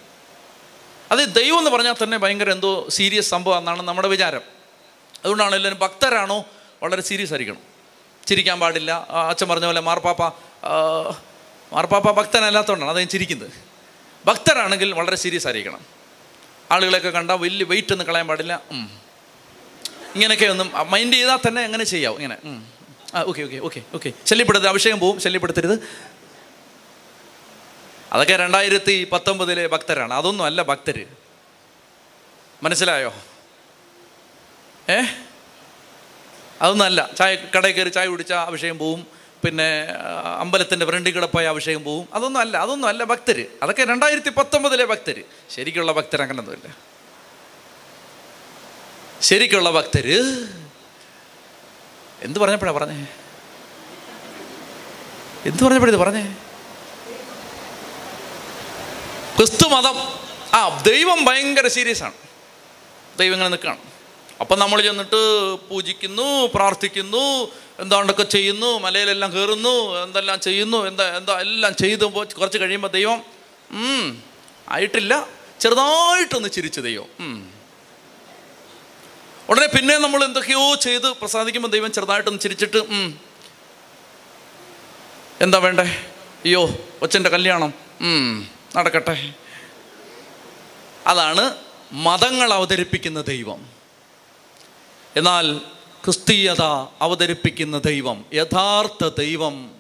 അത് ദൈവം എന്ന് പറഞ്ഞാൽ തന്നെ ഭയങ്കര എന്തോ സീരിയസ് സംഭവം എന്നാണ് നമ്മുടെ വിചാരം. അതുകൊണ്ടാണ് എല്ലാവരും ഭക്തരാണോ വളരെ സീരിയസ് ആയിരിക്കണം. ചിരിക്കാൻ പാടില്ല. അച്ഛൻ പറഞ്ഞ പോലെ മാർപ്പാപ്പ മാർപ്പാപ്പ ഭക്തനല്ലാത്തതുകൊണ്ടാണ് അദ്ദേഹം ചിരിക്കുന്നത്. ഭക്തരാണെങ്കിൽ വളരെ സീരിയസ് ആയിരിക്കണം. ആളുകളെയൊക്കെ കണ്ടാൽ വലിയ വെയിറ്റ് ഒന്നും കളയാൻ പാടില്ല. ഇങ്ങനെയൊക്കെ ഒന്നും മൈൻഡ് ചെയ്താൽ തന്നെ അങ്ങനെ ചെയ്യാവും ഇങ്ങനെ. ആ ഓക്കെ ഓക്കെ ഓക്കെ ഓക്കെ ശല്യപ്പെടുത്തരുത് അഭിഷേകം പോവും ശല്യപ്പെടുത്തരുത്. അതൊക്കെ രണ്ടായിരത്തി പത്തൊമ്പതിലെ ഭക്തരാണ് അതൊന്നും അല്ല ഭക്തർ മനസ്സിലായോ? ഏ? അതൊന്നും അല്ല. ചായ കടയിൽ കയറി ചായ കുടിച്ച അഭിഷേകം പോവും പിന്നെ അമ്പലത്തിന്റെ ഫ്രണ്ടിൽ കൂടെ പോയ അഭിഷേകം പോവും. അതൊന്നും അല്ല അതൊന്നും അല്ല ഭക്തർ അതൊക്കെ രണ്ടായിരത്തി പത്തൊമ്പതിലെ ഭക്തര്. ശരിക്കുള്ള ഭക്തർ ശരിക്കുള്ള ഭക്തർ എന്ത് പറഞ്ഞപ്പോഴാണ് പറഞ്ഞേ? എന്ത് പറഞ്ഞപ്പോഴത് പറഞ്ഞേ? ക്രിസ്തു മതം. ആ ദൈവം ഭയങ്കര സീരിയസ് ആണ്. ദൈവം ഇങ്ങനെ നിൽക്കുകയാണ് അപ്പം നമ്മൾ ചെന്നിട്ട് പൂജിക്കുന്നു പ്രാർത്ഥിക്കുന്നു എന്താണ്ടൊക്കെ ചെയ്യുന്നു മലയിലെല്ലാം കയറുന്നു എന്തെല്ലാം ചെയ്യുന്നു എന്താ എന്താ എല്ലാം ചെയ്തു കുറച്ച് കഴിയുമ്പോൾ ദൈവം ആയിട്ടില്ല. ചെറുതായിട്ടൊന്ന് ചിരിച്ചു ദൈവം. ഉടനെ പിന്നെ നമ്മൾ എന്തൊക്കെയോ ചെയ്ത് പ്രസാദിക്കുമ്പോൾ ദൈവം ചെറുതായിട്ടൊന്ന് ചിരിച്ചിട്ട് എന്താ വേണ്ടേ? അയ്യോ ഒച്ചന്റെ കല്യാണം. നടക്കട്ടെ. അതാണ് മതങ്ങൾ അവതരിപ്പിക്കുന്ന ദൈവം. എന്നാൽ ക്രിസ്തീയത അവതരിപ്പിക്കുന്ന ദൈവം യഥാർത്ഥ ദൈവം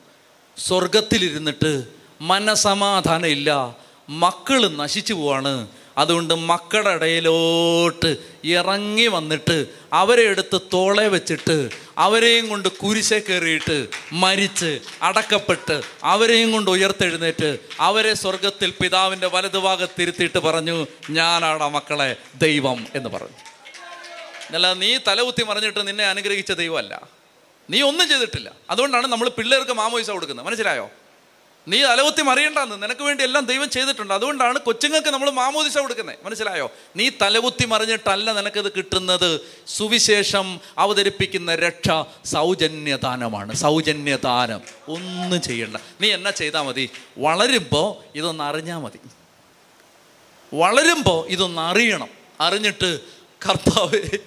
സ്വർഗത്തിലിരുന്നിട്ട് മനസമാധാനമില്ല മക്കൾ നശിച്ചു പോവാണ് അതുകൊണ്ട് മക്കളുടെ ഇടയിലോട്ട് ഇറങ്ങി വന്നിട്ട് അവരെ എടുത്ത് തോളെ വെച്ചിട്ട് അവരെയും കൊണ്ട് കുരിശെ കയറിയിട്ട് മരിച്ച് അടക്കപ്പെട്ട് അവരെയും കൊണ്ട് ഉയർത്തെഴുന്നേറ്റ് അവരെ സ്വർഗത്തിൽ പിതാവിന്റെ വലതുഭാഗത്തിരുത്തിയിട്ട് പറഞ്ഞു ഞാനാണ് മക്കളെ ദൈവം എന്ന് പറഞ്ഞു. അല്ല നീ തലകുത്തി മറിഞ്ഞിട്ട് നിന്നെ അനുഗ്രഹിച്ച ദൈവമല്ല. നീ ഒന്നും ചെയ്തിട്ടില്ല. അതുകൊണ്ടാണ് നമ്മൾ പിള്ളേർക്ക് മാമോയിസ കൊടുക്കുന്നത്. മനസ്സിലായോ? നീ തലകുത്തി മറിയണ്ടെന്ന് നിനക്ക് വേണ്ടി എല്ലാം ദൈവം ചെയ്തിട്ടുണ്ട്. അതുകൊണ്ടാണ് കൊച്ചുങ്ങൾക്ക് നമ്മൾ മാമോദിസ കൊടുക്കുന്നത്. മനസ്സിലായോ? നീ തലകുത്തി മറിഞ്ഞിട്ടല്ല നിനക്കത് കിട്ടുന്നത്. സുവിശേഷം അവതരിപ്പിക്കുന്ന രക്ഷ സൗജന്യദാനമാണ്. സൗജന്യദാനം. ഒന്നും ചെയ്യണ്ട. നീ എന്നാ ചെയ്താൽ മതി? വളരുമ്പോൾ ഇതൊന്ന് അറിഞ്ഞാൽ മതി. വളരുമ്പോൾ ഇതൊന്ന് അറിയണം. അറിഞ്ഞിട്ട് കർത്താവ്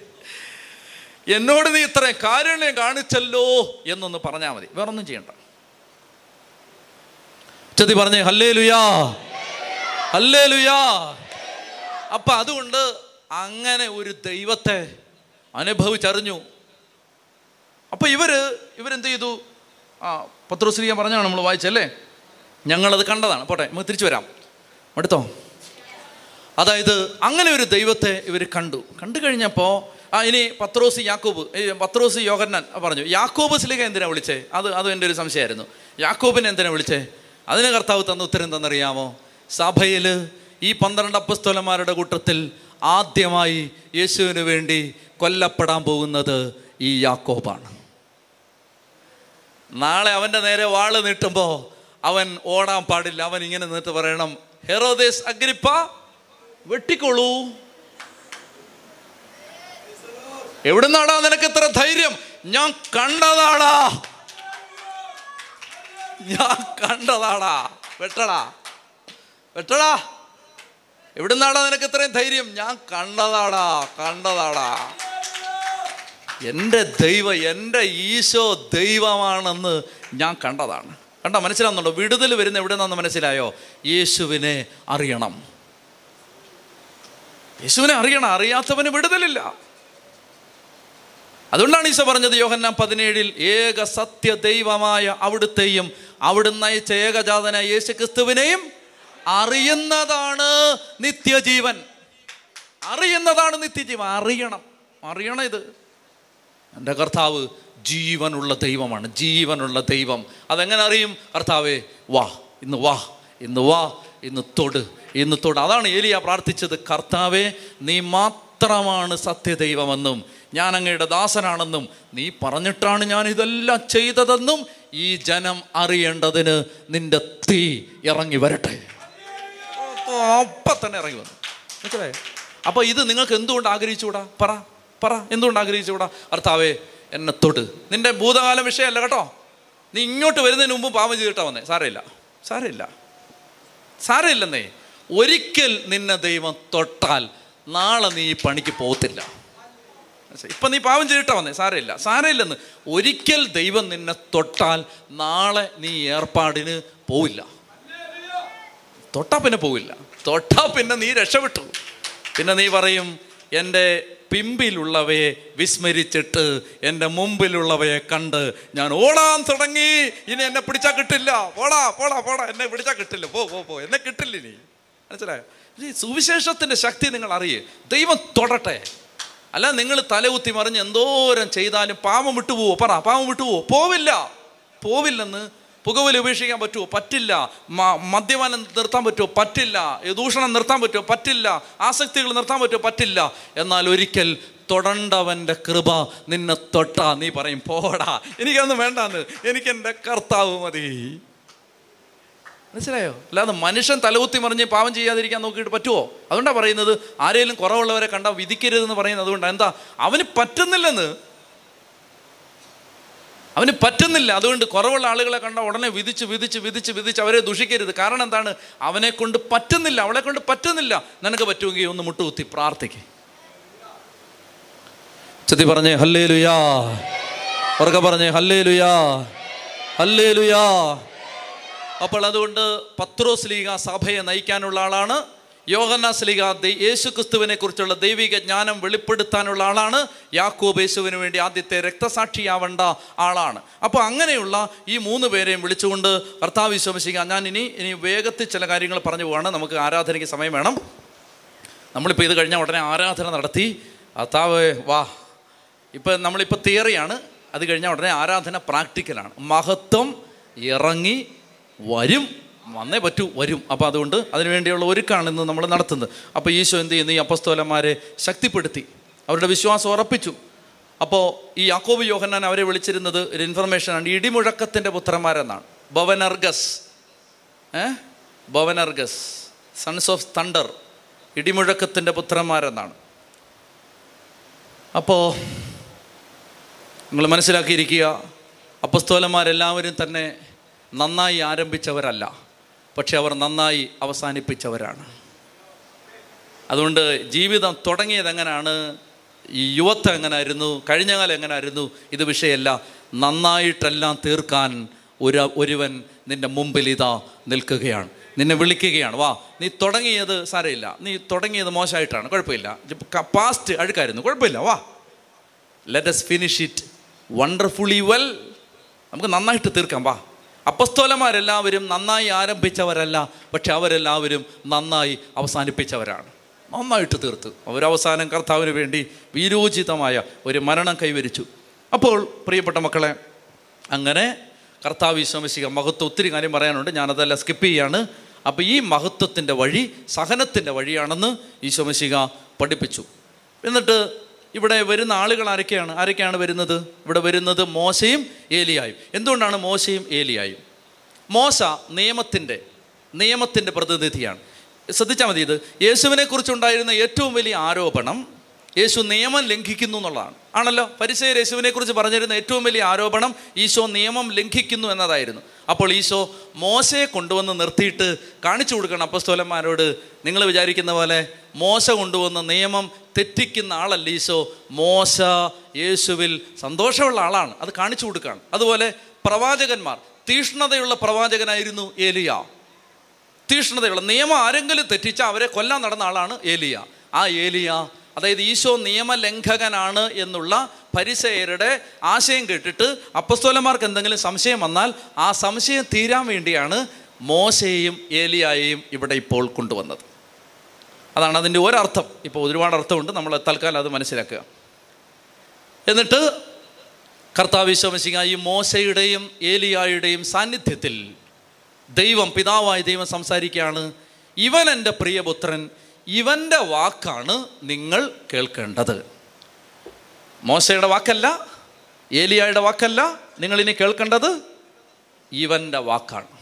എന്നോട് നീ ഇത്രയും കാരുണ്യം കാണിച്ചല്ലോ എന്നൊന്ന് പറഞ്ഞാൽ മതി. വേറൊന്നും ചെയ്യണ്ട. ചതി പറഞ്ഞേ ഹല്ലേ ലുയാ ഹല്ലേ ലുയാ അപ്പൊ അതുകൊണ്ട് അങ്ങനെ ഒരു ദൈവത്തെ അനുഭവിച്ചറിഞ്ഞു. അപ്പൊ ഇവർ ഇവരെന്ത് ചെയ്തു? ആ പത്രോശ്രീയ പറഞ്ഞാണ് നമ്മൾ വായിച്ചല്ലേ ഞങ്ങളത് കണ്ടതാണ്. പോട്ടെ നമുക്ക് തിരിച്ചു വരാം. അടുത്തോ അതായത് അങ്ങനെ ഒരു ദൈവത്തെ ഇവർ കണ്ടു. കണ്ടു കഴിഞ്ഞപ്പോൾ ആ ഇനി പത്രോസ് യാക്കോബ് പത്രോസ് യോഹന്നാൻ പറഞ്ഞു. യാക്കോബ് സിലിക എന്തിനാ വിളിച്ചേ? അത് അത് എന്റെ ഒരു സംശയമായിരുന്നു. യാക്കോബിനെ എന്തിനാ വിളിച്ചേ? അതിന് കർത്താവ് തന്ന ഉത്തരം തന്നറിയാമോ സഭയിൽ ഈ പന്ത്രണ്ട് അപ്പസ്തോലന്മാരുടെ കൂട്ടത്തിൽ ആദ്യമായി യേശുവിന് വേണ്ടി കൊല്ലപ്പെടാൻ പോകുന്നത് ഈ യാക്കോബാണ്. നാളെ അവന്റെ നേരെ വാൾ നീട്ടുമ്പോൾ അവൻ ഓടാൻ പാടില്ല. അവൻ ഇങ്ങനെ നിന്നിട്ട് പറയണം ഹെറോദേസ് അഗ്രിപ്പ വെട്ടിക്കൊള്ളൂ. എവിടുന്നാടാ നിനക്ക് ഇത്ര ധൈര്യം? ഞാൻ കണ്ടതാടാ. ഞാൻ കണ്ടതാടാ. വെട്ടടാ. വെട്ടടാ. എവിടുന്നാടാ നിനക്ക് ഇത്രയും ധൈര്യം? ഞാൻ കണ്ടതാടാ. കണ്ടതാടാ. എന്റെ ദൈവം എന്റെ ഈശോ ദൈവമാണെന്ന് ഞാൻ കണ്ടതാണ്. കണ്ട? മനസ്സിലാവുന്നുണ്ടോ? വിടുതൽ വരുന്ന എവിടെ നിന്നാന്ന് മനസ്സിലായോ? യേശുവിനെ അറിയണം. യേശുവിനെ അറിയണം. അറിയാത്തവന് വിടുതലില്ല. അതുകൊണ്ടാണ് ഈശോ പറഞ്ഞത് യോഹന്നാം പതിനേഴിൽ ഏക സത്യ ദൈവമായ അവിടുത്തെയും അവിടുന്ന് അയച്ച ഏകജാതന യേശു ക്രിസ്തുവിനെയും അറിയുന്നതാണ് നിത്യജീവൻ. അറിയുന്നതാണ് നിത്യജീവൻ. അറിയണം. അറിയണം ഇത്. എന്റെ കർത്താവ് ജീവനുള്ള ദൈവമാണ്. ജീവനുള്ള ദൈവം. അതെങ്ങനെ അറിയും? കർത്താവേ വാ. ഇന്ന് വാ. ഇന്ന് വാ. ഇന്ന് തൊട്. ഇന്ന് തൊട്. അതാണ് ഏലിയ പ്രാർത്ഥിച്ചത്. കർത്താവേ നീ മാത്രമാണ് സത്യദൈവമെന്നും ഞാൻ അങ്ങയുടെ ദാസനാണെന്നും നീ പറഞ്ഞിട്ടാണ് ഞാൻ ഇതെല്ലാം ചെയ്തതെന്നും ഈ ജനം അറിയേണ്ടതിന് നിന്റെ തീ ഇറങ്ങി വരട്ടെ. അപ്പം തന്നെ ഇറങ്ങി വന്നു. മനസ്സിലായോ? അപ്പൊ ഇത് നിങ്ങൾക്ക് എന്തുകൊണ്ട് ആഗ്രഹിച്ചുകൂടാ? പറ പറ എന്തുകൊണ്ട് ആഗ്രഹിച്ചുകൂടാ? കർത്താവേ എന്നെ തൊട്ട് നിന്റെ ഭൂതകാല വിഷയമല്ല കേട്ടോ. നീ ഇങ്ങോട്ട് വരുന്നതിന് മുമ്പ് പാപം ചെയ്തിട്ടാ വന്നേ. സാരമില്ല. സാരമില്ല. സാരമില്ലെന്നേ. ഒരിക്കൽ നിന്നെ ദൈവം തൊട്ടാൽ നാളെ നീ ഈ പണിക്ക് പോകത്തില്ല. ഇപ്പം നീ പാവം ചെയ്തിട്ടാ വന്നേ. സാരമില്ല. സാരമില്ലെന്ന്. ഒരിക്കൽ ദൈവം നിന്നെ തൊട്ടാൽ നാളെ നീ ഏർപ്പാടിന് പോവില്ല. തൊട്ടാ പിന്നെ പോവില്ല. തൊട്ടാ പിന്നെ നീ രക്ഷപ്പെട്ടു. പിന്നെ നീ പറയും എന്റെ പിമ്പിലുള്ളവയെ വിസ്മരിച്ചിട്ട് എന്റെ മുമ്പിലുള്ളവയെ കണ്ട് ഞാൻ ഓടാൻ തുടങ്ങി. ഇനി എന്നെ പിടിച്ചാൽ കിട്ടില്ല. പോടാ പോടാ പോടാ. എന്നെ പിടിച്ചാൽ കിട്ടില്ല. പോ പോ പോ. എന്നെ കിട്ടില്ല ഇനി. മനസ്സിലായോ? ഈ സുവിശേഷത്തിന്റെ ശക്തി നിങ്ങൾ അറിയേ. ദൈവം തൊടട്ടെ. അല്ല നിങ്ങൾ തലകുത്തി മറിഞ്ഞ് എന്തോരം ചെയ്താലും പാവം വിട്ടുപോവോ? പറ പാവം വിട്ടുപോവോ? പോവില്ല. പോവില്ലെന്ന് പുകവലി ഉപേക്ഷിക്കാൻ പറ്റുമോ പറ്റില്ല. മ- മദ്യപാനം നിർത്താൻ പറ്റുമോ പറ്റില്ല. ദൂഷണം നിർത്താൻ പറ്റുമോ പറ്റില്ല. ആസക്തികൾ നിർത്താൻ പറ്റുമോ പറ്റില്ല. എന്നാൽ ഒരിക്കൽ തൊടണ്ടവന്റെ കൃപ നിന്നെ തൊട്ടാ. നീ പറയും പോടാ. എനിക്കൊന്നും വേണ്ടാന്ന്. എനിക്കെന്റെ കർത്താവ് മതി. മനസ്സിലായോ? അല്ലാതെ മനുഷ്യൻ തലകുത്തി മറിഞ്ഞ് പാവം ചെയ്യാതിരിക്കാൻ നോക്കിയിട്ട് പറ്റുമോ അതുകൊണ്ടാണ് പറയുന്നത് ആരെങ്കിലും കുറവുള്ളവരെ കണ്ടാൽ വിധിക്കരുതെന്ന് പറയുന്നത് അതുകൊണ്ടാണ് എന്താ? അവന് പറ്റുന്നില്ലെന്ന്. അവന് പറ്റുന്നില്ല. അതുകൊണ്ട് കുറവുള്ള ആളുകളെ കണ്ട ഉടനെ വിധിച്ച് വിധിച്ച് വിധിച്ച് വിധിച്ച് അവരെ ദുഷിക്കരുത്. കാരണം എന്താണ്? അവനെ കൊണ്ട് പറ്റുന്നില്ല. അവളെ കൊണ്ട് പറ്റുന്നില്ല. നിനക്ക് പറ്റുമെങ്കിൽ ഒന്ന് മുട്ടുകുത്തി പ്രാർത്ഥിക്ക്. ചെത്തി പറഞ്ഞേ ഹല്ലേ ലുയാ ഉറക്കെ പറഞ്ഞേ ഹല്ലേ ലുയാ ഹല്ലേ ലുയാ അപ്പോൾ അതുകൊണ്ട് പത്രോസ് ലീഗ സഭയെ നയിക്കാനുള്ള ആളാണ് യോഹന്നാസ് ലീഗ യേശു ക്രിസ്തുവിനെ കുറിച്ചുള്ള ദൈവിക ജ്ഞാനം വെളിപ്പെടുത്താനുള്ള ആളാണ് യാക്കോബ് യേശുവിന് വേണ്ടി ആദ്യത്തെ രക്തസാക്ഷിയാവേണ്ട ആളാണ്. അപ്പോൾ അങ്ങനെയുള്ള ഈ മൂന്ന് പേരെയും വിളിച്ചുകൊണ്ട് കർത്താവ് വിശ്വസിക്കുക. ഞാൻ ഇനി ഇനി വേഗത്തിൽ ചില കാര്യങ്ങൾ പറഞ്ഞു പോവാണ്. നമുക്ക് ആരാധനയ്ക്ക് സമയം വേണം. നമ്മളിപ്പോൾ ഇത് കഴിഞ്ഞാൽ ഉടനെ ആരാധന നടത്തി. കർത്താവ് വാ. ഇപ്പം നമ്മളിപ്പോൾ തിയറിയാണ്. അത് കഴിഞ്ഞാൽ ഉടനെ ആരാധന പ്രാക്ടിക്കലാണ്. മഹത്വം ഇറങ്ങി വരും. വന്നേ പറ്റൂ വരും. അപ്പോൾ അതുകൊണ്ട് അതിന് വേണ്ടിയുള്ള ഒരുക്കാണ് ഇന്ന് നമ്മൾ നടത്തുന്നത്. അപ്പോൾ ഈശോ എന്ത് ചെയ്യുന്നു? ഈ അപ്പസ്തോലന്മാരെ ശക്തിപ്പെടുത്തി. അവരുടെ വിശ്വാസം ഉറപ്പിച്ചു. അപ്പോൾ ഈ യാക്കോബ് യോഹന്നാൻ അവരെ വിളിച്ചിരുന്നത് ഒരു ഇൻഫർമേഷനാണ് ഇടിമുഴക്കത്തിന്റെ പുത്രന്മാരെന്നാണ്. ബവനർഗസ് ഏ? ബവനർഗസ് സൺസ് ഓഫ് തണ്ടർ ഇടിമുഴക്കത്തിന്റെ പുത്രന്മാരെന്നാണ്. അപ്പോൾ നിങ്ങൾ മനസ്സിലാക്കിയിരിക്കുക അപ്പസ്തോലന്മാരെല്ലാവരും തന്നെ നന്നായി ആരംഭിച്ചവരല്ല പക്ഷെ അവർ നന്നായി അവസാനിപ്പിച്ചവരാണ്. അതുകൊണ്ട് ജീവിതം തുടങ്ങിയത് എങ്ങനെയാണ് ഈ യുവത്വം എങ്ങനായിരുന്നു? കഴിഞ്ഞ കാലം എങ്ങനായിരുന്നു? ഇത് വിഷയമല്ല. നന്നായിട്ടെല്ലാം തീർക്കാൻ ഒരു ഒരുവൻ നിന്റെ മുമ്പിൽ ഇതാ നിൽക്കുകയാണ്. നിന്നെ വിളിക്കുകയാണ്. വാ നീ തുടങ്ങിയത് സാരമില്ല. നീ തുടങ്ങിയത് മോശമായിട്ടാണ്. കുഴപ്പമില്ല. പാസ്റ്റ് അഴുക്കായിരുന്നു. കുഴപ്പമില്ല. വാ. Let's finish it wonderfully well നമുക്ക് നന്നായിട്ട് തീർക്കാം. വാ. അപ്പസ്തോലന്മാരെല്ലാവരും നന്നായി ആരംഭിച്ചവരല്ല പക്ഷെ അവരെല്ലാവരും നന്നായി അവസാനിപ്പിച്ചവരാണ്. നന്നായിട്ട് തീർത്ത്. അവരവസാനം കർത്താവിന് വേണ്ടി വീരോചിതമായ ഒരു മരണം കൈവരിച്ചു. അപ്പോൾ പ്രിയപ്പെട്ട മക്കളെ അങ്ങനെ കർത്താവ് വിശ്വസിക്കുക മഹത്വം ഒത്തിരി കാര്യം പറയാനുണ്ട്. ഞാനതെല്ലാം സ്കിപ്പ് ചെയ്യാണ്. അപ്പോൾ ഈ മഹത്വത്തിന്റെ വഴി സഹനത്തിന്റെ വഴിയാണെന്ന് ഈശോമശിക പഠിപ്പിച്ചു. എന്നിട്ട് ഇവിടെ വരുന്ന ആളുകൾ ആരൊക്കെയാണ്? ആരൊക്കെയാണ് വരുന്നത്? ഇവിടെ വരുന്നത് മോശയും ഏലിയായും. എന്തുകൊണ്ടാണ് മോശയും ഏലിയായും? മോശ നിയമത്തിന്റെ നിയമത്തിന്റെ പ്രതിനിധിയാണ്. ശ്രദ്ധിച്ചാൽ മതി ഇത്. യേശുവിനെ കുറിച്ചുണ്ടായിരുന്ന ഏറ്റവും വലിയ ആരോപണം യേശു നിയമം ലംഘിക്കുന്നു എന്നുള്ളതാണ്. ആണല്ലോ? പരിസയ യേശുവിനെ കുറിച്ച് പറഞ്ഞിരുന്ന ഏറ്റവും വലിയ ആരോപണം ഈശോ നിയമം ലംഘിക്കുന്നു എന്നതായിരുന്നു. അപ്പോൾ ഈശോ മോശയെ കൊണ്ടുവന്ന് നിർത്തിയിട്ട് കാണിച്ചു കൊടുക്കണം അപ്പസ്തോലന്മാരോട്. നിങ്ങൾ വിചാരിക്കുന്ന പോലെ മോശ കൊണ്ടുവന്ന നിയമം തെറ്റിക്കുന്ന ആളല്ല ഈശോ. മോശ യേശുവിൽ സന്തോഷമുള്ള ആളാണ്. അത് കാണിച്ചു കൊടുക്കുകയാണ്. അതുപോലെ പ്രവാചകന്മാർ തീഷ്ണതയുള്ള പ്രവാചകനായിരുന്നു ഏലിയ. തീഷ്ണതയുള്ള നിയമം ആരെങ്കിലും തെറ്റിച്ചാൽ അവരെ കൊല്ലാൻ നടന്ന ആളാണ് ഏലിയ. ആ ഏലിയ അതായത് ഈശോ നിയമലംഘകനാണ് എന്നുള്ള പരിസയരുടെ ആശയം കേട്ടിട്ട് അപ്പസ്തോലന്മാർക്ക് എന്തെങ്കിലും സംശയം വന്നാൽ ആ സംശയം തീരാൻ വേണ്ടിയാണ് മോശയെയും ഏലിയായെയും ഇവിടെ ഇപ്പോൾ കൊണ്ടുവന്നത്. അതാണ് അതിന്റെ ഒരർത്ഥം. ഇപ്പോൾ ഒരുപാട് അർത്ഥമുണ്ട്. നമ്മൾ തൽക്കാലം അത് മനസ്സിലാക്കുക. എന്നിട്ട് കർത്താവ് വിശ്വസിക്കുക ഈ മോശയുടെയും ഏലിയായുടെയും സാന്നിധ്യത്തിൽ ദൈവം പിതാവായ ദൈവം സംസാരിക്കുകയാണ്. ഇവൻ എന്റെ പ്രിയപുത്രൻ ഇവന്റെ വാക്കാണ് നിങ്ങൾ കേൾക്കേണ്ടത്. മോശയുടെ വാക്കല്ല ഏലിയായുടെ വാക്കല്ല നിങ്ങളിനി കേൾക്കേണ്ടത് ഇവന്റെ വാക്കാണ്.